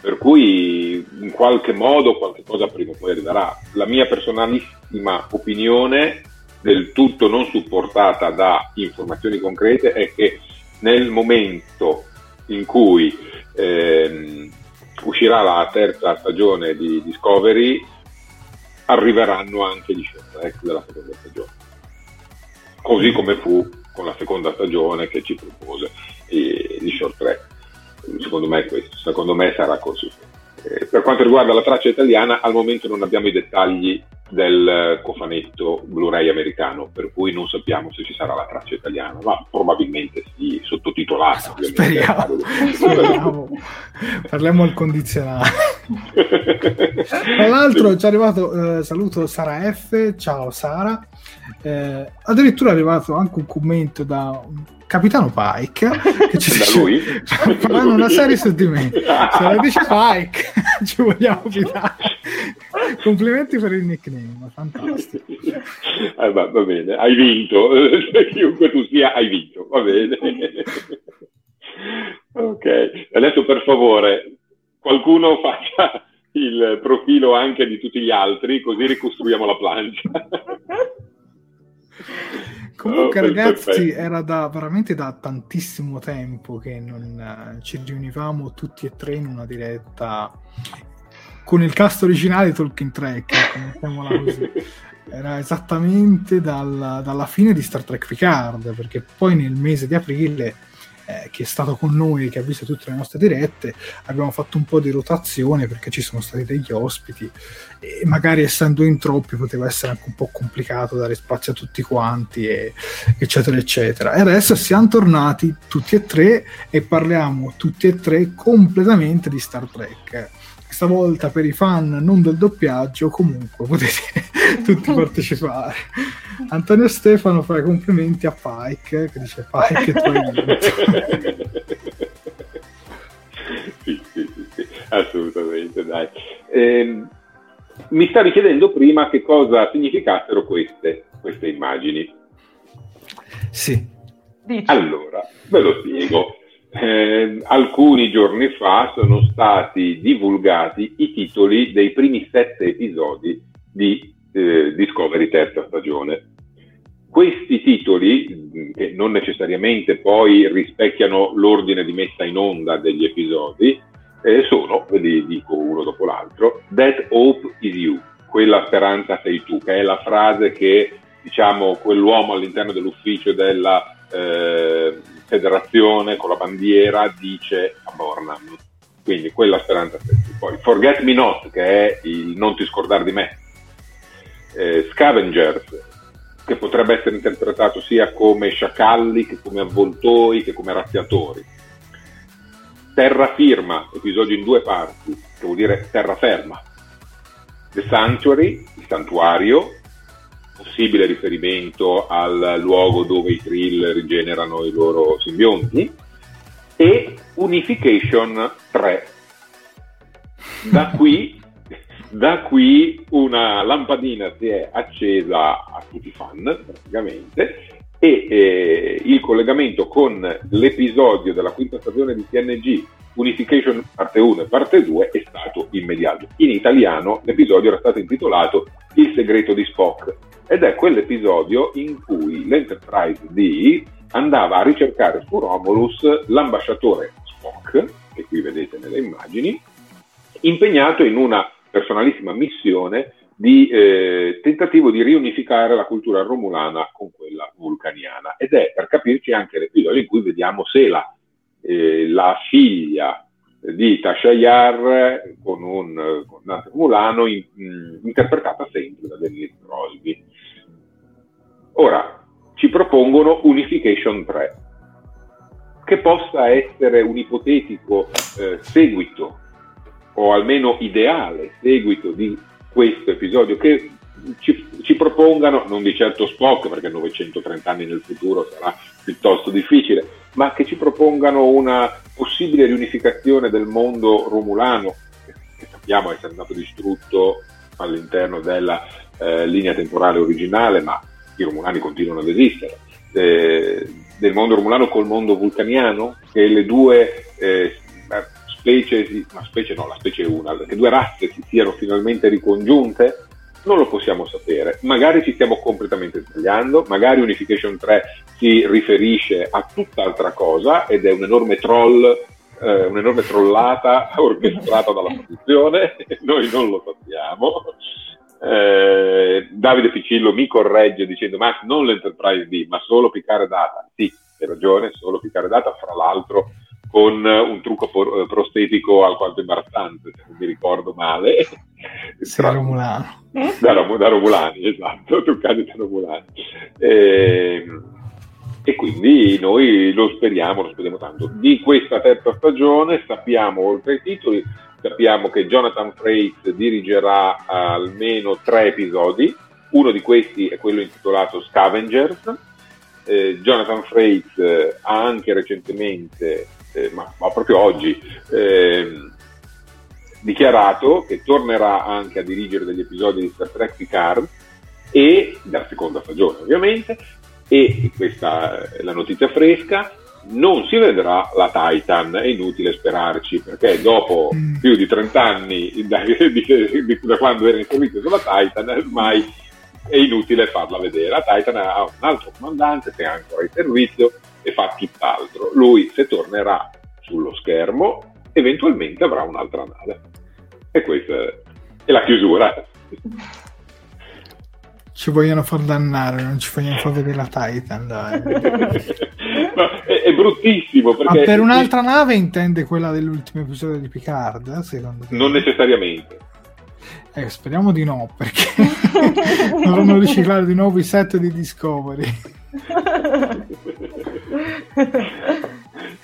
Per cui in qualche modo qualche cosa prima o poi arriverà. La mia personalissima opinione, del tutto non supportata da informazioni concrete, è che nel momento in cui ehm, uscirà la terza stagione di Discovery, arriveranno anche gli short track della seconda stagione. Così come fu con la seconda stagione che ci propose gli short track. Secondo me è questo, secondo me sarà così. Eh, per quanto riguarda la traccia italiana, al momento non abbiamo i dettagli del cofanetto Blu-ray americano, per cui non sappiamo se ci sarà la traccia italiana, ma probabilmente sì, sottotitolata. Speriamo, speriamo. <laughs> Parliamo al condizionale. <laughs> Tra l'altro ci è arrivato, eh, saluto Sara F, ciao Sara, eh, addirittura è arrivato anche un commento da Capitano Pike che ci dice, lui? <laughs> faranno una serie su di me. Se la dice Pike <laughs> ci vogliamo fidare. Complimenti per il nickname fantastico. <laughs> Eh, va, va, bene hai vinto. Chiunque tu sia hai vinto va bene. Ok adesso per favore qualcuno faccia il profilo anche di tutti gli altri così ricostruiamo la plancia Comunque, oh, ragazzi, perfetto. era da, veramente da tantissimo tempo che non uh, ci riunivamo tutti e tre in una diretta con il cast originale Talking Track, mettiamola così. <laughs> Era esattamente dalla, dalla fine di Star Trek Picard, perché poi nel mese di aprile eh, che è stato con noi, che ha visto tutte le nostre dirette, abbiamo fatto un po' di rotazione perché ci sono stati degli ospiti e magari essendo in troppi poteva essere anche un po' complicato dare spazio a tutti quanti, e, eccetera, eccetera. E adesso siamo tornati tutti e tre e parliamo tutti e tre completamente di Star Trek stavolta per i fan non del doppiaggio comunque potete <laughs> tutti partecipare. Antonio Stefano fa i complimenti a Pike che dice Pike tu hai vinto. <laughs> Sì, sì, sì, sì, assolutamente dai. Eh, mi stavi chiedendo prima che cosa significassero queste, queste immagini. Sì. Allora ve lo spiego eh, alcuni giorni fa sono stati divulgati i titoli dei primi sette episodi di eh, Discovery terza stagione. Questi titoli, che non necessariamente poi rispecchiano l'ordine di messa in onda degli episodi, eh, sono, ve li dico uno dopo l'altro, That Hope is You, quella speranza sei tu, che è la frase che diciamo quell'uomo all'interno dell'ufficio della eh, federazione con la bandiera dice a Bornam. Quindi quella speranza Poi Forget Me Not, che è il non ti scordare di me. Eh, Scavengers, che potrebbe essere interpretato sia come sciacalli che come avvoltoi che come razziatori. Terrafirma, episodio in due parti, che vuol dire terraferma. The Sanctuary, il santuario, possibile riferimento al luogo dove i Krill rigenerano i loro simbionti, e Unification 3. Da <laughs> qui, da qui una lampadina si è accesa a tutti i fan, praticamente, e eh, il collegamento con l'episodio della quinta stagione di TNG Unification parte 1 e parte 2 è stato immediato. In italiano l'episodio era stato intitolato Il segreto di Spock ed è quell'episodio in cui l'Enterprise D andava a ricercare su Romulus l'ambasciatore Spock, che qui vedete nelle immagini, impegnato in una personalissima missione di eh, tentativo di riunificare la cultura romulana con quella vulcaniana. Ed è per capirci anche l'episodio in cui vediamo Sela, eh, la figlia di Tasha Yar con un comandante romulano in, in, interpretata sempre da Denise Crosby. Ora, ci propongono Unification 3, che possa essere un ipotetico eh, seguito, o almeno ideale seguito di questo episodio, che ci, ci, propongano, non di certo Spock, perché 930 anni nel futuro sarà piuttosto difficile, ma che ci propongano una possibile riunificazione del mondo romulano, che, sappiamo essere andato distrutto all'interno della eh, linea temporale originale, ma i romulani continuano ad esistere, eh, del mondo romulano col mondo vulcaniano, che le due eh, specie, ma specie no, la specie è una, che due razze si siano finalmente ricongiunte, non lo possiamo sapere. Magari ci stiamo completamente sbagliando, magari Unification 3 si riferisce a tutt'altra cosa ed è un enorme troll, eh, un'enorme trollata <laughs> orchestrata dalla produzione, noi non lo sappiamo. Eh, Davide Ficillo mi corregge dicendo ma non l'Enterprise D, ma solo piccare data. Sì, hai ragione, solo piccare data, fra l'altro con un trucco por- prostetico alquanto imbarazzante, se non mi ricordo male. <laughs> Sì, Tra... Romulano. Da, da, Romulani, esatto, <laughs> truccati da Romulani. E, e quindi noi lo speriamo, lo speriamo tanto. Di questa terza stagione sappiamo, oltre ai titoli, sappiamo che Jonathan Frakes dirigerà almeno tre episodi, uno di questi è quello intitolato Scavengers. Eh, Jonathan Frakes eh, ha anche recentemente eh, ma, ma, proprio oggi, eh, dichiarato che tornerà anche a dirigere degli episodi di Star Trek Picard e della seconda stagione ovviamente. E questa è la notizia fresca non si vedrà la Titan, è inutile sperarci perché dopo mm. più di 30 anni <laughs> da, di, da quando era in servizio sulla Titan ormai è inutile farla vedere. La Titan ha un altro comandante che è ancora in servizio e fa tutt'altro. Lui, se tornerà sullo schermo, eventualmente avrà un'altra nave. E questa è la chiusura. Ci vogliono far dannare, non ci vogliono far vedere la Titan, dai. <laughs> bruttissimo. Perché Ma per un'altra nave intende quella dell'ultimo episodio di Picard? Secondo te? Non necessariamente. Eh, speriamo di no, perché <laughs> dovranno riciclare di nuovo i set di Discovery.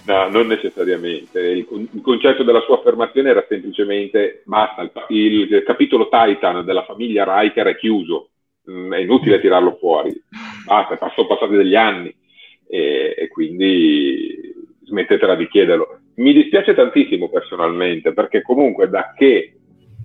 No, non necessariamente. Il, il, concetto della sua affermazione era semplicemente basta, il, il capitolo Titan della famiglia Riker è chiuso, mm, è inutile tirarlo fuori, basta, sono passati degli anni e, e quindi smettetela di chiederlo. Mi dispiace tantissimo personalmente perché comunque da che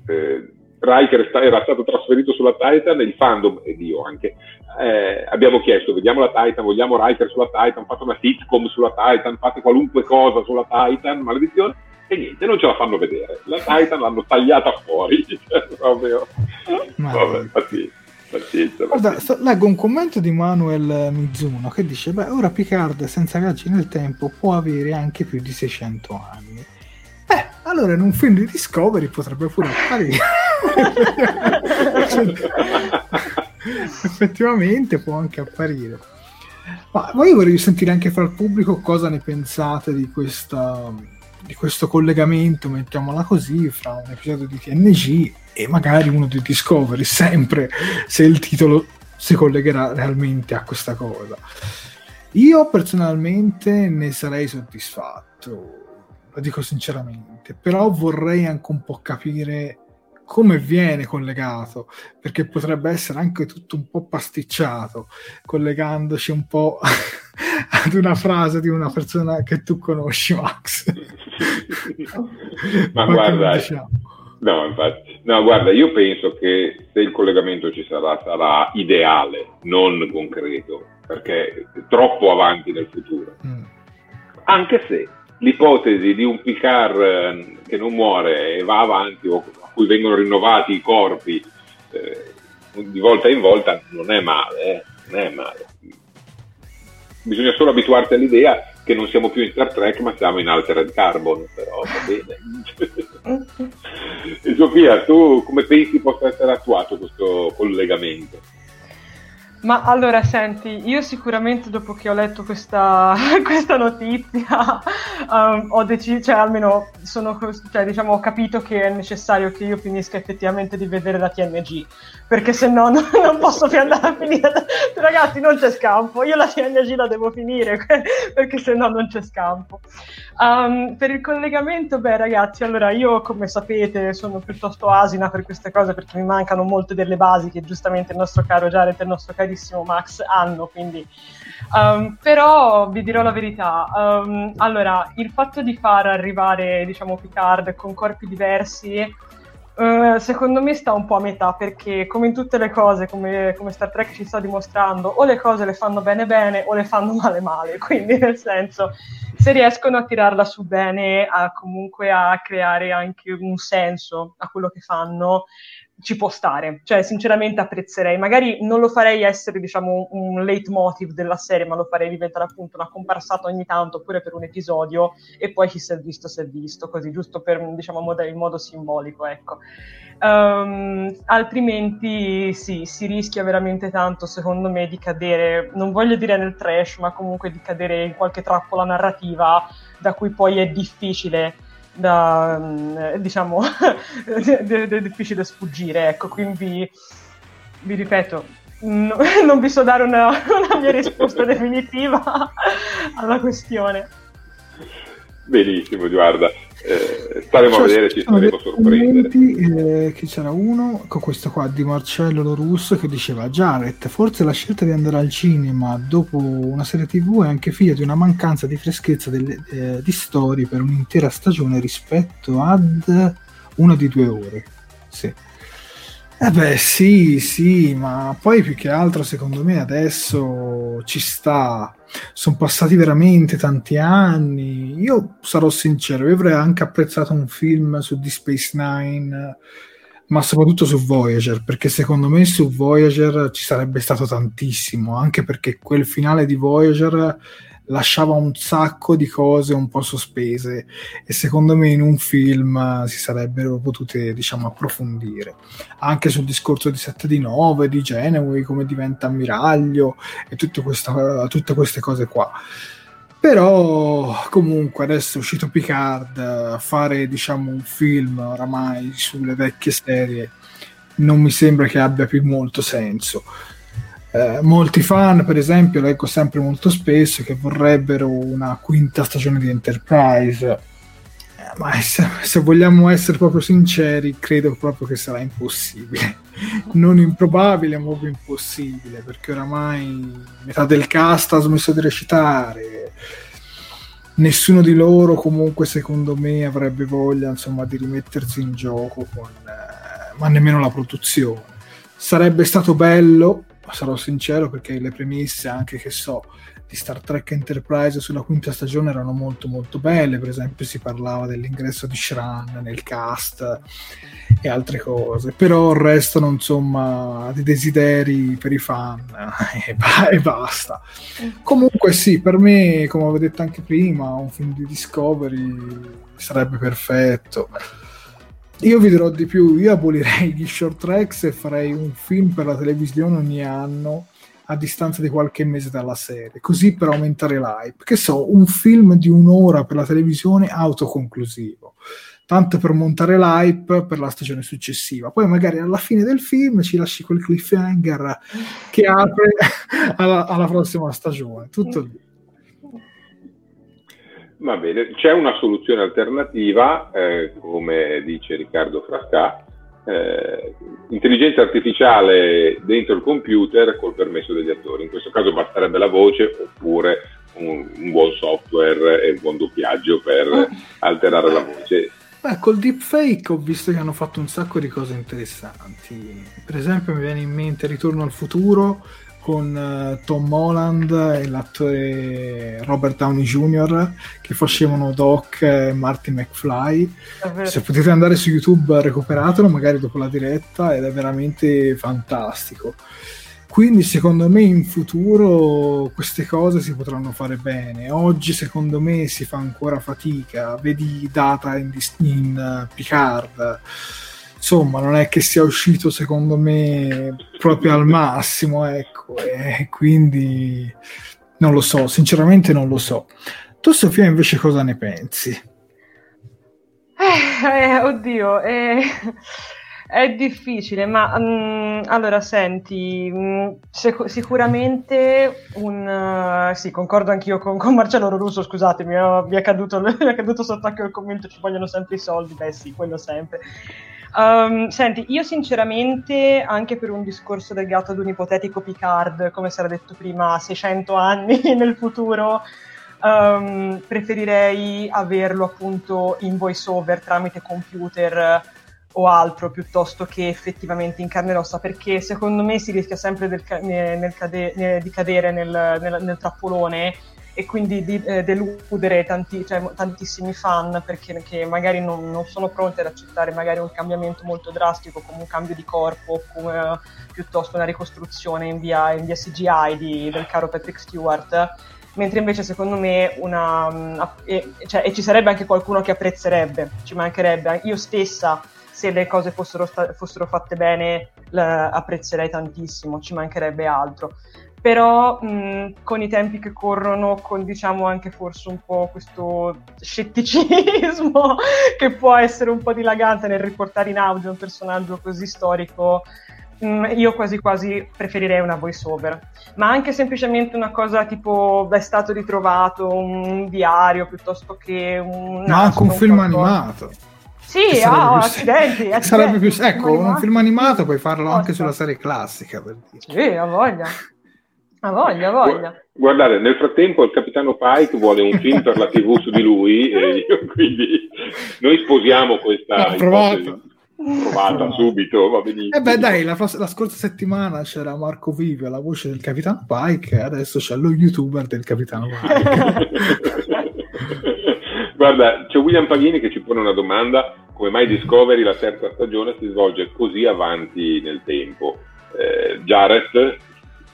eh, Riker era stato trasferito sulla Titan, il fandom, ed io anche, eh, abbiamo chiesto, vediamo la Titan, vogliamo Riker sulla Titan, fate una sitcom sulla Titan, fate qualunque cosa sulla Titan, maledizione, e niente, non ce la fanno vedere. La Titan l'hanno tagliata fuori, <laughs> cioè, proprio... Vabbè, pazienza. Pazienza, Guarda, sto, leggo un commento di Manuel Mizuno che dice: Beh, ora Picard senza viaggi nel tempo può avere anche più di 600 anni. Beh, allora in un film di Discovery potrebbe pure apparire. <laughs> Effettivamente può anche apparire. Ma voi vorrei sentire anche fra il pubblico cosa ne pensate di, questa, di questo collegamento, mettiamola così, fra un episodio di TNG e magari uno di Discovery, sempre se il titolo si collegherà realmente a questa cosa. Io personalmente ne sarei soddisfatto, lo dico sinceramente, però vorrei anche un po' capire come viene collegato, perché potrebbe essere anche tutto un po' pasticciato, collegandoci un po' <laughs> ad una frase di una persona che tu conosci, Max. <laughs> Ma, Ma guarda, diciamo. no, infatti, no, guarda, io penso che se il collegamento ci sarà, sarà ideale, non concreto, perché è troppo avanti nel futuro. Mm. Anche se l'ipotesi di un Picard eh, che non muore e va avanti o a cui vengono rinnovati i corpi eh, di volta in volta non è male, eh? non è male. Bisogna solo abituarsi all'idea che non siamo più in Star Trek ma siamo in Altered Carbon, però va bene. <laughs> Sofia, tu come pensi possa essere attuato questo collegamento? Ma allora, senti, io sicuramente dopo che ho letto questa, <laughs> questa notizia um, ho deciso, cioè almeno sono, cioè, diciamo, ho capito che è necessario che io finisca effettivamente di vedere la TNG, perché se no <laughs> non, non posso più andare a finire. <laughs> Ragazzi, non c'è scampo, io la TNG la devo finire, perché se no non c'è scampo. Um, per il collegamento, beh ragazzi, allora io come sapete sono piuttosto asina per queste cose perché mi mancano molte delle basi che giustamente il nostro caro Jared e il nostro carissimo Max hanno, quindi... Um, però vi dirò la verità, um, allora il fatto di far arrivare diciamo Picard con corpi diversi Uh, secondo me sta un po' a metà perché come in tutte le cose, come, come, Star Trek ci sta dimostrando, o le cose le fanno bene bene o le fanno male male, <laughs> quindi nel senso se riescono a tirarla su bene, a comunque a creare anche un senso a quello che fanno, ci può stare. Cioè, sinceramente apprezzerei. Magari non lo farei essere, diciamo, un leitmotiv della serie, ma lo farei diventare appunto una comparsata ogni tanto, oppure per un episodio, e poi chi si è visto si è visto, così, giusto per, diciamo, in modo simbolico, ecco. Um, altrimenti sì, si rischia veramente tanto, secondo me, di cadere, non voglio dire nel trash, ma comunque di cadere in qualche trappola narrativa da cui poi è difficile da, mm, diciamo, <laughs> è difficile sfuggire, ecco, quindi vi ripeto, no, <laughs> non vi so dare una, <laughs> una mia risposta definitiva alla questione. Benissimo, guarda, eh, staremo cioè, a vedere, ci staremo sorprendere. Eh, che c'era uno, con questo qua di Marcello Lorusso che diceva Jared, forse la scelta di andare al cinema dopo una serie tv è anche figlia di una mancanza di freschezza delle, eh, di storie per un'intera stagione rispetto ad una di due ore. Sì. Eh beh, sì, sì, ma poi più che altro secondo me adesso ci sta. Sono passati veramente tanti anni. Io sarò sincero, io avrei anche apprezzato un film su Deep Space Nine, ma soprattutto su Voyager, perché secondo me su Voyager ci sarebbe stato tantissimo, anche perché quel finale di Voyager lasciava un sacco di cose un po' sospese e secondo me in un film si sarebbero potute diciamo approfondire. Anche sul discorso di 7 di 9 di Geneway come diventa ammiraglio e questa, tutte queste cose qua. Però comunque adesso è uscito Picard fare diciamo un film oramai sulle vecchie serie non mi sembra che abbia più molto senso eh, molti fan, per esempio, leggo sempre molto spesso che vorrebbero una quinta stagione di Enterprise. Eh, ma <laughs> se, se, vogliamo essere proprio sinceri, credo proprio che sarà impossibile. <laughs> Non improbabile, ma proprio impossibile, perché oramai metà del cast ha smesso di recitare. Nessuno di loro, comunque, secondo me, avrebbe voglia insomma, di rimettersi in gioco, con, eh, ma nemmeno la produzione. Sarebbe stato bello sarò sincero perché le premesse anche che so di Star Trek Enterprise sulla quinta stagione erano molto molto belle, per esempio si parlava dell'ingresso di Shran nel cast e altre cose, però restano insomma dei desideri per i fan <laughs> e, e basta. Comunque sì, per me, come avevo detto anche prima, un film di Discovery sarebbe perfetto. Io vi dirò di più, io abolirei gli short tracks e farei un film per la televisione ogni anno a distanza di qualche mese dalla serie, così per aumentare l'hype. Che so, un film di un'ora per la televisione autoconclusivo, tanto per montare l'hype per la stagione successiva. Poi magari alla fine del film ci lasci quel cliffhanger che apre <laughs> alla, alla prossima stagione. Tutto lì. Va bene, c'è una soluzione alternativa, eh, come dice Riccardo Frascà, eh, intelligenza artificiale dentro il computer col permesso degli attori. In questo caso basterebbe la voce oppure un, un buon software e un buon doppiaggio per mm. alterare la voce. Beh, col deepfake ho visto che hanno fatto un sacco di cose interessanti. Per esempio, mi viene in mente Ritorno al futuro con uh, Tom Holland e l'attore Robert Downey Jr. che facevano Doc e Marty McFly. Se potete andare su YouTube, recuperatelo magari dopo la diretta ed è veramente fantastico. Quindi secondo me in futuro queste cose si potranno fare bene. Oggi secondo me si fa ancora fatica. Vedi data in, in uh, Picard. Insomma, non è che sia uscito secondo me proprio al massimo, ecco. E quindi non lo so, sinceramente non lo so. Tu Sofia invece cosa ne pensi? Eh, eh oddio, eh è difficile, ma um, allora senti, um, sec- sicuramente un... Uh, sì, concordo anch'io con, con Marcello Rorusso, scusatemi, mi è, caduto, <laughs> mi è caduto sott'acqua il commento, ci vogliono sempre i soldi, beh sì, quello sempre. Um, senti, io sinceramente, anche per un discorso legato ad un ipotetico Picard, come era detto prima, 600 anni <laughs> nel futuro, um, preferirei averlo appunto in voice over tramite computer o altro piuttosto che effettivamente in carne e ossa perché? Secondo me si rischia sempre del, nel cade, nel, di cadere nel, nel, trappolone e quindi di eh, deludere tanti, cioè, tantissimi fan perché magari non, non, sono pronti ad accettare magari un cambiamento molto drastico come un cambio di corpo come uh, piuttosto una ricostruzione in via, in via CGI di, del caro Patrick Stewart mentre invece secondo me una, um, e, cioè, e ci sarebbe anche qualcuno che apprezzerebbe, ci mancherebbe, io stessa se le cose fossero, sta- fossero fatte bene apprezzerei tantissimo, ci mancherebbe altro. Però mh, con i tempi che corrono, con diciamo anche forse un po' questo scetticismo <laughs> che può essere un po' dilagante nel riportare in audio un personaggio così storico, io quasi quasi preferirei una voice over, ma anche semplicemente una cosa tipo è stato ritrovato un diario piuttosto che un... Ma anche un film qualcosa. animato. Sì, oh, accidenti, accidenti. <laughs> Sarebbe più, ecco, un film animato puoi farlo anche sulla serie classica. Per dire. Sì, ha voglia. <laughs> Voglia, voglia. Guardate, nel frattempo il capitano Pike vuole un film per la TV su di lui, e io, quindi noi sposiamo questa no, provata subito, va benissimo. E eh beh dai, la, la, scorsa settimana c'era Marco Vivio, la voce del capitano Pike, adesso c'è lo youtuber del capitano Pike. <laughs> Guarda, c'è William Paghini che ci pone una domanda, come mai Discovery la terza stagione si svolge così avanti nel tempo? Eh, Jared,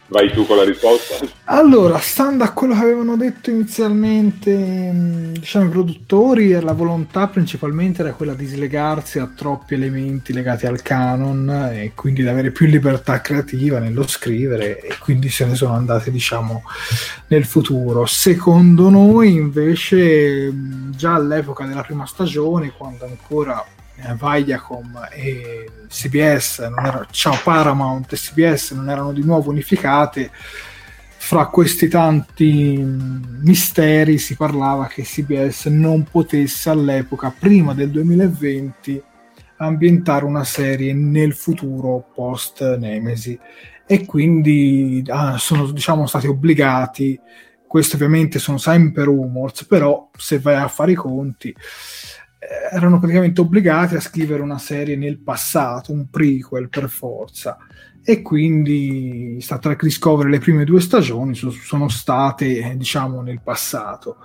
Vai tu con la risposta. Allora, stando a quello che avevano detto inizialmente mm, diciamo, i produttori, la volontà principalmente era quella di slegarsi a troppi elementi legati al canon e quindi di avere più libertà creativa nello scrivere e quindi se ne sono andate diciamo nel futuro. Secondo noi invece mm, già all'epoca della prima stagione, quando ancora eh, Viacom e CBS, era, ciao Paramount e CBS non erano di nuovo unificate, fra questi tanti misteri si parlava che CBS non potesse all'epoca, prima del 2020, ambientare una serie nel futuro post Nemesi e quindi ah, sono diciamo, stati obbligati, questo ovviamente sono sempre rumors, però se vai a fare i conti erano praticamente obbligati a scrivere una serie nel passato, un prequel per forza. E quindi Star Trek Discovery, le prime due stagioni sono state, diciamo, nel passato.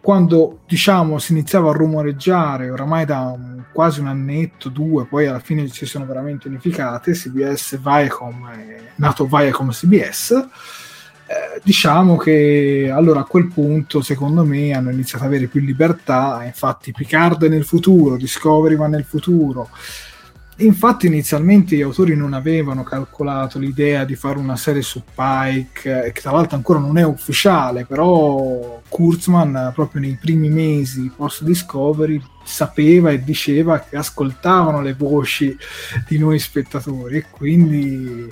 Quando, diciamo, si iniziava a rumoreggiare, oramai da un, quasi un annetto, due, poi alla fine si sono veramente unificate, CBS, Viacom, è nato Viacom CBS, eh, diciamo che allora a quel punto secondo me hanno iniziato ad avere più libertà. Infatti Picard è nel futuro Discovery va nel futuro. Infatti inizialmente gli autori non avevano calcolato l'idea di fare una serie su Pike eh, che tra l'altro ancora non è ufficiale però Kurtzman proprio nei primi mesi post Discovery sapeva e diceva che ascoltavano le voci di noi spettatori. E quindi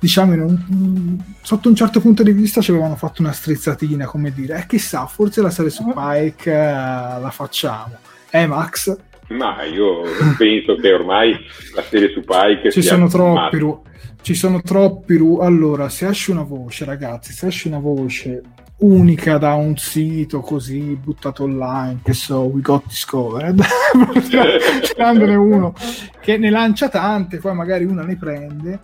diciamo, un, sotto un certo punto di vista ci avevano fatto una strizzatina, come dire, eh, chissà, forse la serie su Pike uh, la facciamo. Eh, Max? Ma io penso che ormai la serie su Pike ci sono troppi ru- ci sono troppi ru- allora se esce una voce ragazzi se esce una voce unica da un sito così buttato online che so We Got Discovered <laughs> <laughs> tirandone uno che ne lancia tante poi magari una ne prende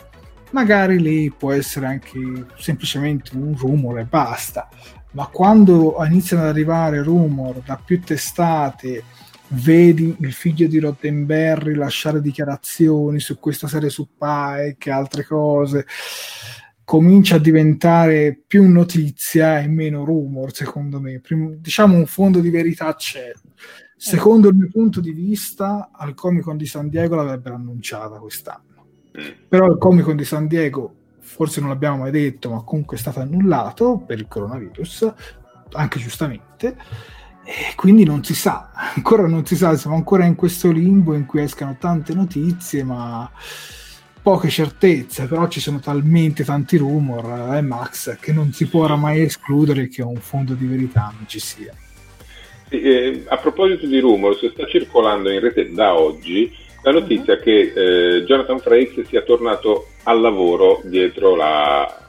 magari lì può essere anche semplicemente un rumore e basta. Ma quando iniziano ad arrivare rumor da più testate vedi il figlio di Roddenberry lasciare dichiarazioni su questa serie su Pike e altre cose comincia a diventare più notizia e meno rumor secondo me. Prim- diciamo un fondo di verità c'è. Secondo il mio punto di vista al Comic Con di San Diego l'avrebbero annunciata quest'anno però il Comic Con di San Diego forse non l'abbiamo mai detto ma comunque è stato annullato per il coronavirus anche giustamente e quindi non si sa, <laughs> ancora non si sa, siamo ancora in questo limbo in cui escano tante notizie, ma poche certezze, però ci sono talmente tanti rumor, eh, Max, che non si può oramai escludere che un fondo di verità non ci sia. Sì, eh, a proposito di rumors, sta circolando in rete da oggi la notizia uh-huh. che eh, Jonathan Frakes sia tornato al lavoro dietro la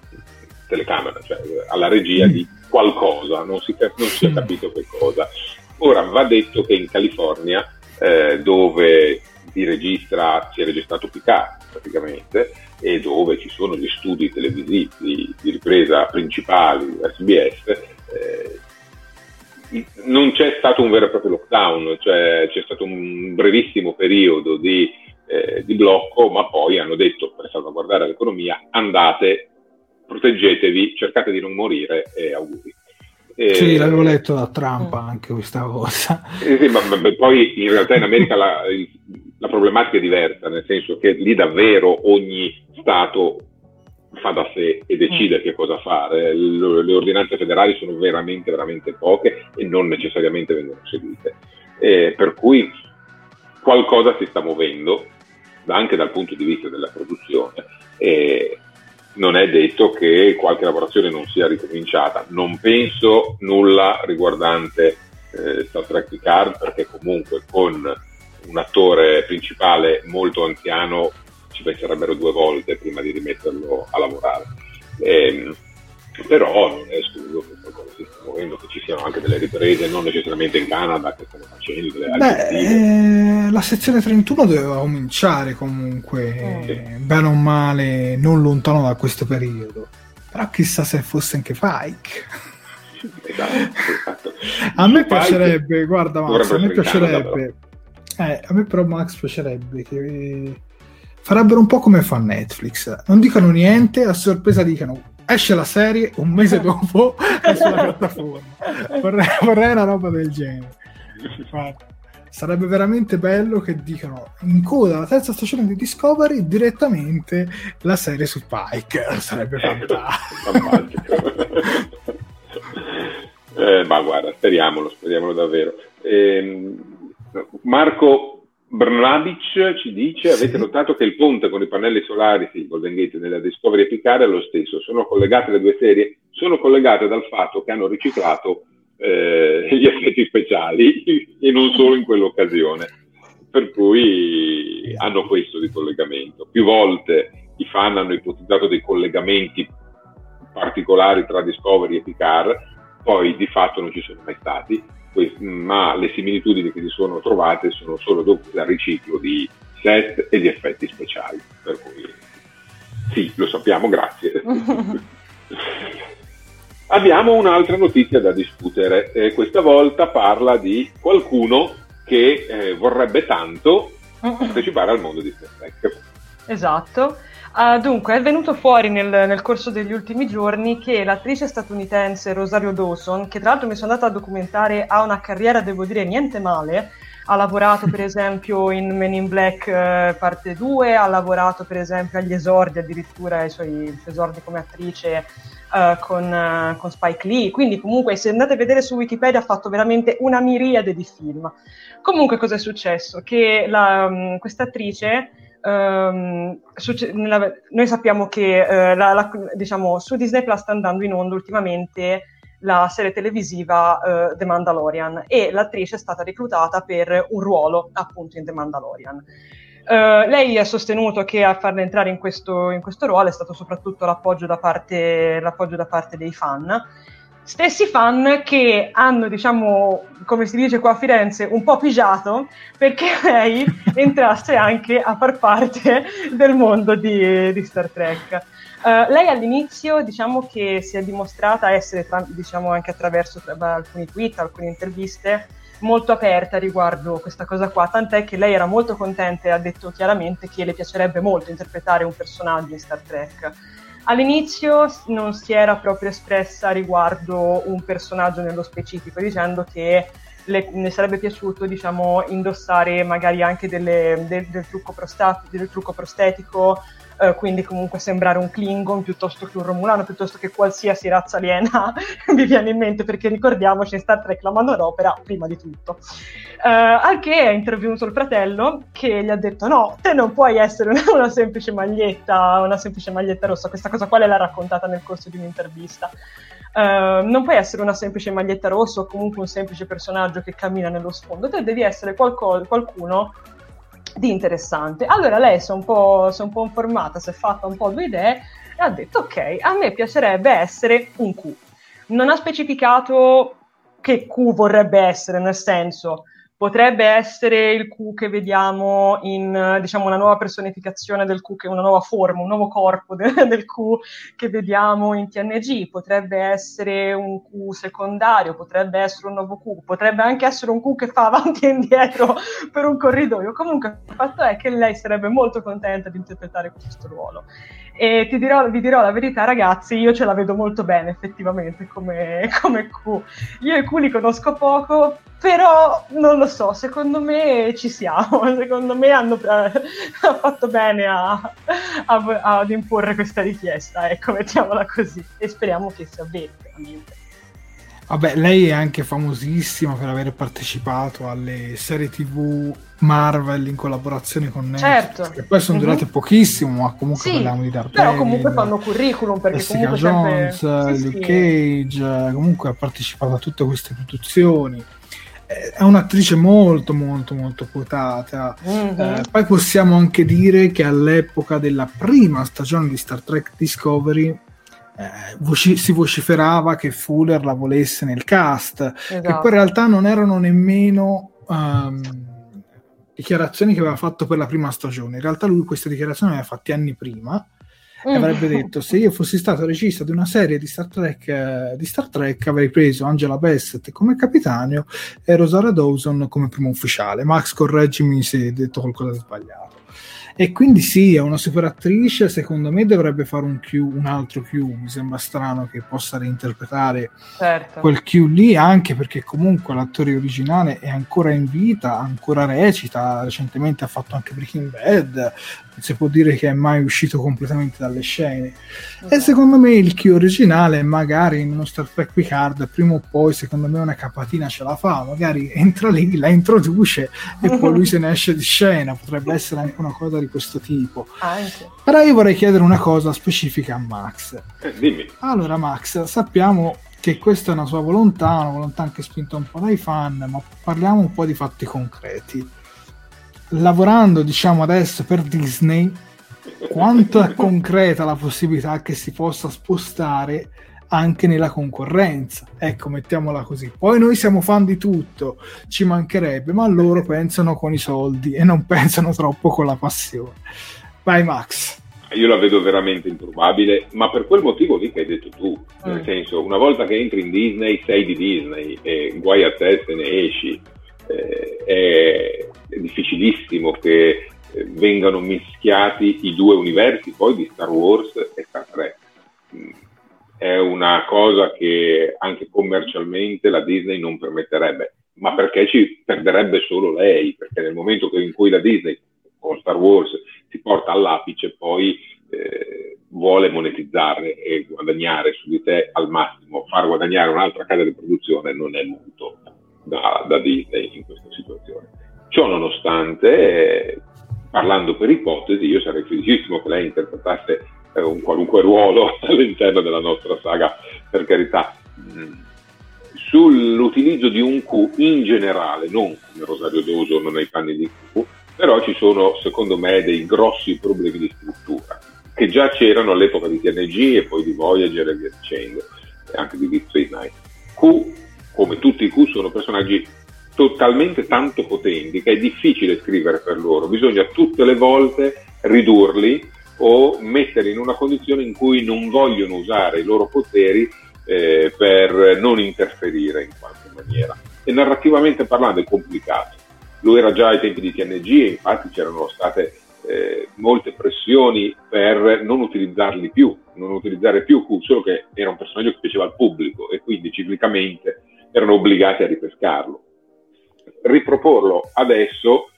telecamera, cioè alla regia mm. di qualcosa, non si, non si è capito che cosa. Ora va detto che in California, eh, dove si registra, si è registrato Picard praticamente, e dove ci sono gli studi televisivi di, di ripresa principali SBS, eh, non c'è stato un vero e proprio lockdown, cioè c'è stato un brevissimo periodo di, eh, di blocco, ma poi hanno detto per salvaguardare l'economia andate proteggetevi, cercate di non morire e auguri. E... Sì, l'avevo letto da Trump anche questa cosa. Eh, sì, ma, ma, poi in realtà in America la, la, problematica è diversa, nel senso che lì davvero ogni Stato fa da sé e decide mm. che cosa fare. Le, le, ordinanze federali sono veramente, veramente poche e non necessariamente vengono seguite. Eh, per cui qualcosa si sta muovendo anche dal punto di vista della produzione. Eh, non è detto che qualche lavorazione non sia ricominciata. Non penso nulla riguardante eh, Star Trek Picard perché comunque con un attore principale molto anziano ci penserebbero due volte prima di rimetterlo a lavorare. Eh, però non è escluso che qualcosa si stia muovendo, che ci siano anche delle riprese, non necessariamente in Canada che stanno facendo delle Beh, eh, la sezione 31 doveva cominciare comunque, eh, bene o male, non lontano da questo periodo. Però chissà se fosse anche Pike. <laughs> Esatto, esatto. a me piacerebbe, guarda Max, a me piacerebbe, eh, a me però Max piacerebbe che farebbero un po' come fa Netflix, non dicano niente, a sorpresa dicano esce la serie un mese dopo <laughs> è sulla piattaforma. Vorrei, vorrei, una roba del genere. Infatti, sarebbe veramente bello che dicano in coda alla terza stagione di Discovery direttamente la serie su Pike. <laughs> Sarebbe fantastico. <laughs> eh, ma guarda, speriamolo, speriamolo davvero. Eh, Marco Brnabic ci dice: sì. Avete notato che il ponte con i pannelli solari, sì, Golden Gate nella Discovery e Picard è lo stesso. Sono collegate le due serie? Sono collegate dal fatto che hanno riciclato eh, gli effetti speciali <laughs> e non solo in quell'occasione. Per cui hanno questo di collegamento. Più volte i fan hanno ipotizzato dei collegamenti particolari tra Discovery e Picard, poi di fatto non ci sono mai stati ma le similitudini che si sono trovate sono solo dovute al riciclo di set e di effetti speciali. Per cui sì, lo sappiamo, grazie. <laughs> Abbiamo un'altra notizia da discutere. Eh, questa volta parla di qualcuno che eh, vorrebbe tanto partecipare al mondo di Star Trek. Esatto. Uh, dunque, è venuto fuori nel, nel, corso degli ultimi giorni che l'attrice statunitense Rosario Dawson, che tra l'altro mi sono andata a documentare, ha una carriera, devo dire, niente male. Ha lavorato per esempio in Men in Black uh, parte 2, ha lavorato per esempio agli esordi, addirittura ai suoi esordi come attrice uh, con, con, Spike Lee. Quindi comunque se andate a vedere su Wikipedia ha fatto veramente una miriade di film. Comunque cosa è successo? Che um, questa attrice Um, nella, noi sappiamo che uh, la, la, diciamo, su Disney Plus sta andando in onda ultimamente la serie televisiva uh, The Mandalorian e l'attrice è stata reclutata per un ruolo appunto in The Mandalorian. Uh, lei ha sostenuto che a farla entrare in questo, in questo ruolo è stato soprattutto l'appoggio da, parte, l'appoggio da parte dei fan. Stessi fan che hanno, diciamo, come si dice qua a Firenze, un po' pigiato perché <laughs> lei entrasse anche a far parte del mondo di, di Star Trek. Uh, lei all'inizio diciamo che si è dimostrata essere, diciamo anche attraverso tra, alcuni tweet, alcune interviste, molto aperta riguardo questa cosa qua, tant'è che lei era molto contenta e ha detto chiaramente che le piacerebbe molto interpretare un personaggio in Star Trek. All'inizio non si era proprio espressa riguardo un personaggio nello specifico, dicendo che le, ne sarebbe piaciuto diciamo, indossare magari anche delle, del, del, trucco prostatico, del trucco prostetico eh, quindi comunque sembrare un Klingon piuttosto che un Romulano, piuttosto che qualsiasi razza aliena <laughs> mi viene in mente, perché ricordiamoci in Star Trek la manodopera prima di tutto. Uh, al che è intervenuto il fratello che gli ha detto no, te non puoi essere una, una semplice maglietta, una semplice maglietta rossa, questa cosa qua l'ha raccontata nel corso di un'intervista. Uh, non puoi essere una semplice maglietta rossa o comunque un semplice personaggio che cammina nello sfondo, te devi essere qualco, qualcuno di interessante. Allora lei si è un po', si è un po' informata, si è fatta un po' due idee e ha detto ok, a me piacerebbe essere un Q. Non ha specificato che Q vorrebbe essere, nel senso potrebbe essere il Q che vediamo in diciamo una nuova personificazione del Q, che è una nuova forma, un nuovo corpo de- <laughs> del Q che vediamo in TNG, potrebbe essere un Q secondario, potrebbe essere un nuovo Q, potrebbe anche essere un Q che fa avanti e indietro <laughs> per un corridoio. Comunque il fatto è che lei sarebbe molto contenta di interpretare questo ruolo. E dirò, vi dirò la verità, ragazzi, io ce la vedo molto bene effettivamente come, <laughs> come Q. io i Q li conosco poco, però non lo so, secondo me ci siamo, <laughs> secondo me hanno eh, <laughs> fatto bene a, a, ad imporre questa richiesta, ecco, mettiamola così, e speriamo che si avveri veramente. Vabbè, lei è anche famosissima per aver partecipato alle serie tv Marvel in collaborazione con Netflix, certo. che poi sono durate mm-hmm. pochissimo, ma comunque sì, parliamo di Dark Però comunque fanno curriculum perché Jessica comunque Jones, sempre... Luke sì. Cage, comunque ha partecipato a tutte queste produzioni. È un'attrice molto molto molto quotata. Mm-hmm. Eh, poi possiamo anche dire che all'epoca della prima stagione di Star Trek Discovery eh, voci- si vociferava che Fuller la volesse nel cast, esatto. che poi in realtà non erano nemmeno um, dichiarazioni che aveva fatto per la prima stagione. In realtà lui queste dichiarazioni le aveva fatte anni prima e avrebbe detto se io fossi stato regista di una serie di Star Trek, eh, di Star Trek avrei preso Angela Bassett come capitano e Rosaria Dawson come primo ufficiale. Max, correggimi se hai detto qualcosa di sbagliato. E quindi sì, è una super attrice, secondo me dovrebbe fare un, Q, un altro Q, mi sembra strano che possa reinterpretare certo. quel Q lì, anche perché comunque l'attore originale è ancora in vita, ancora recita, recentemente ha fatto anche Breaking Bad, si può dire che è mai uscito completamente dalle scene. Okay. E secondo me il Q originale, magari in uno Star Trek Picard, prima o poi, secondo me una capatina ce la fa, magari entra lì, la introduce e poi lui se ne esce di scena, potrebbe essere anche una cosa di questo tipo. Anche. Però io vorrei chiedere una cosa specifica a Max. Eh, dimmi. Allora Max, sappiamo che questa è una sua volontà, una volontà anche spinta un po' dai fan, ma parliamo un po' di fatti concreti lavorando diciamo adesso per Disney quanto è concreta la possibilità che si possa spostare anche nella concorrenza. Ecco, mettiamola così. Poi noi siamo fan di tutto, ci mancherebbe, ma loro <laughs> pensano con i soldi e non pensano troppo con la passione. Vai Max. Io la vedo veramente improbabile, ma per quel motivo lì che hai detto tu, nel mm. senso, una volta che entri in Disney sei di Disney e guai a te se ne esci. Eh, è, difficilissimo che eh, vengano mischiati i due universi poi di Star Wars e Star Trek. Mm, è una cosa che anche commercialmente la Disney non permetterebbe, ma perché ci perderebbe solo lei, perché nel momento in cui la Disney con Star Wars si porta all'apice, poi eh, vuole monetizzare e guadagnare su di te al massimo, far guadagnare un'altra casa di produzione non è molto da, da Disney in questa situazione. Ciò nonostante, parlando per ipotesi, io sarei felicissimo che lei interpretasse eh, un qualunque ruolo <laughs> all'interno della nostra saga, per carità. Mm, sull'utilizzo di un Q in generale, non come Rosario Doso, non nei panni di Q, però ci sono secondo me dei grossi problemi di struttura che già c'erano all'epoca di TNG e poi di Voyager e via dicendo, e anche di Deep Space Nine. Q, come tutti i Q, sono personaggi totalmente tanto potenti che è difficile scrivere per loro, bisogna tutte le volte ridurli o metterli in una condizione in cui non vogliono usare i loro poteri eh, per non interferire in qualche maniera. E narrativamente parlando è complicato. Lui era già ai tempi di TNG infatti c'erano state eh, molte pressioni per non utilizzarli più, non utilizzare più Q, solo che era un personaggio che piaceva al pubblico e quindi ciclicamente erano obbligati a ripescarlo. Riproporlo adesso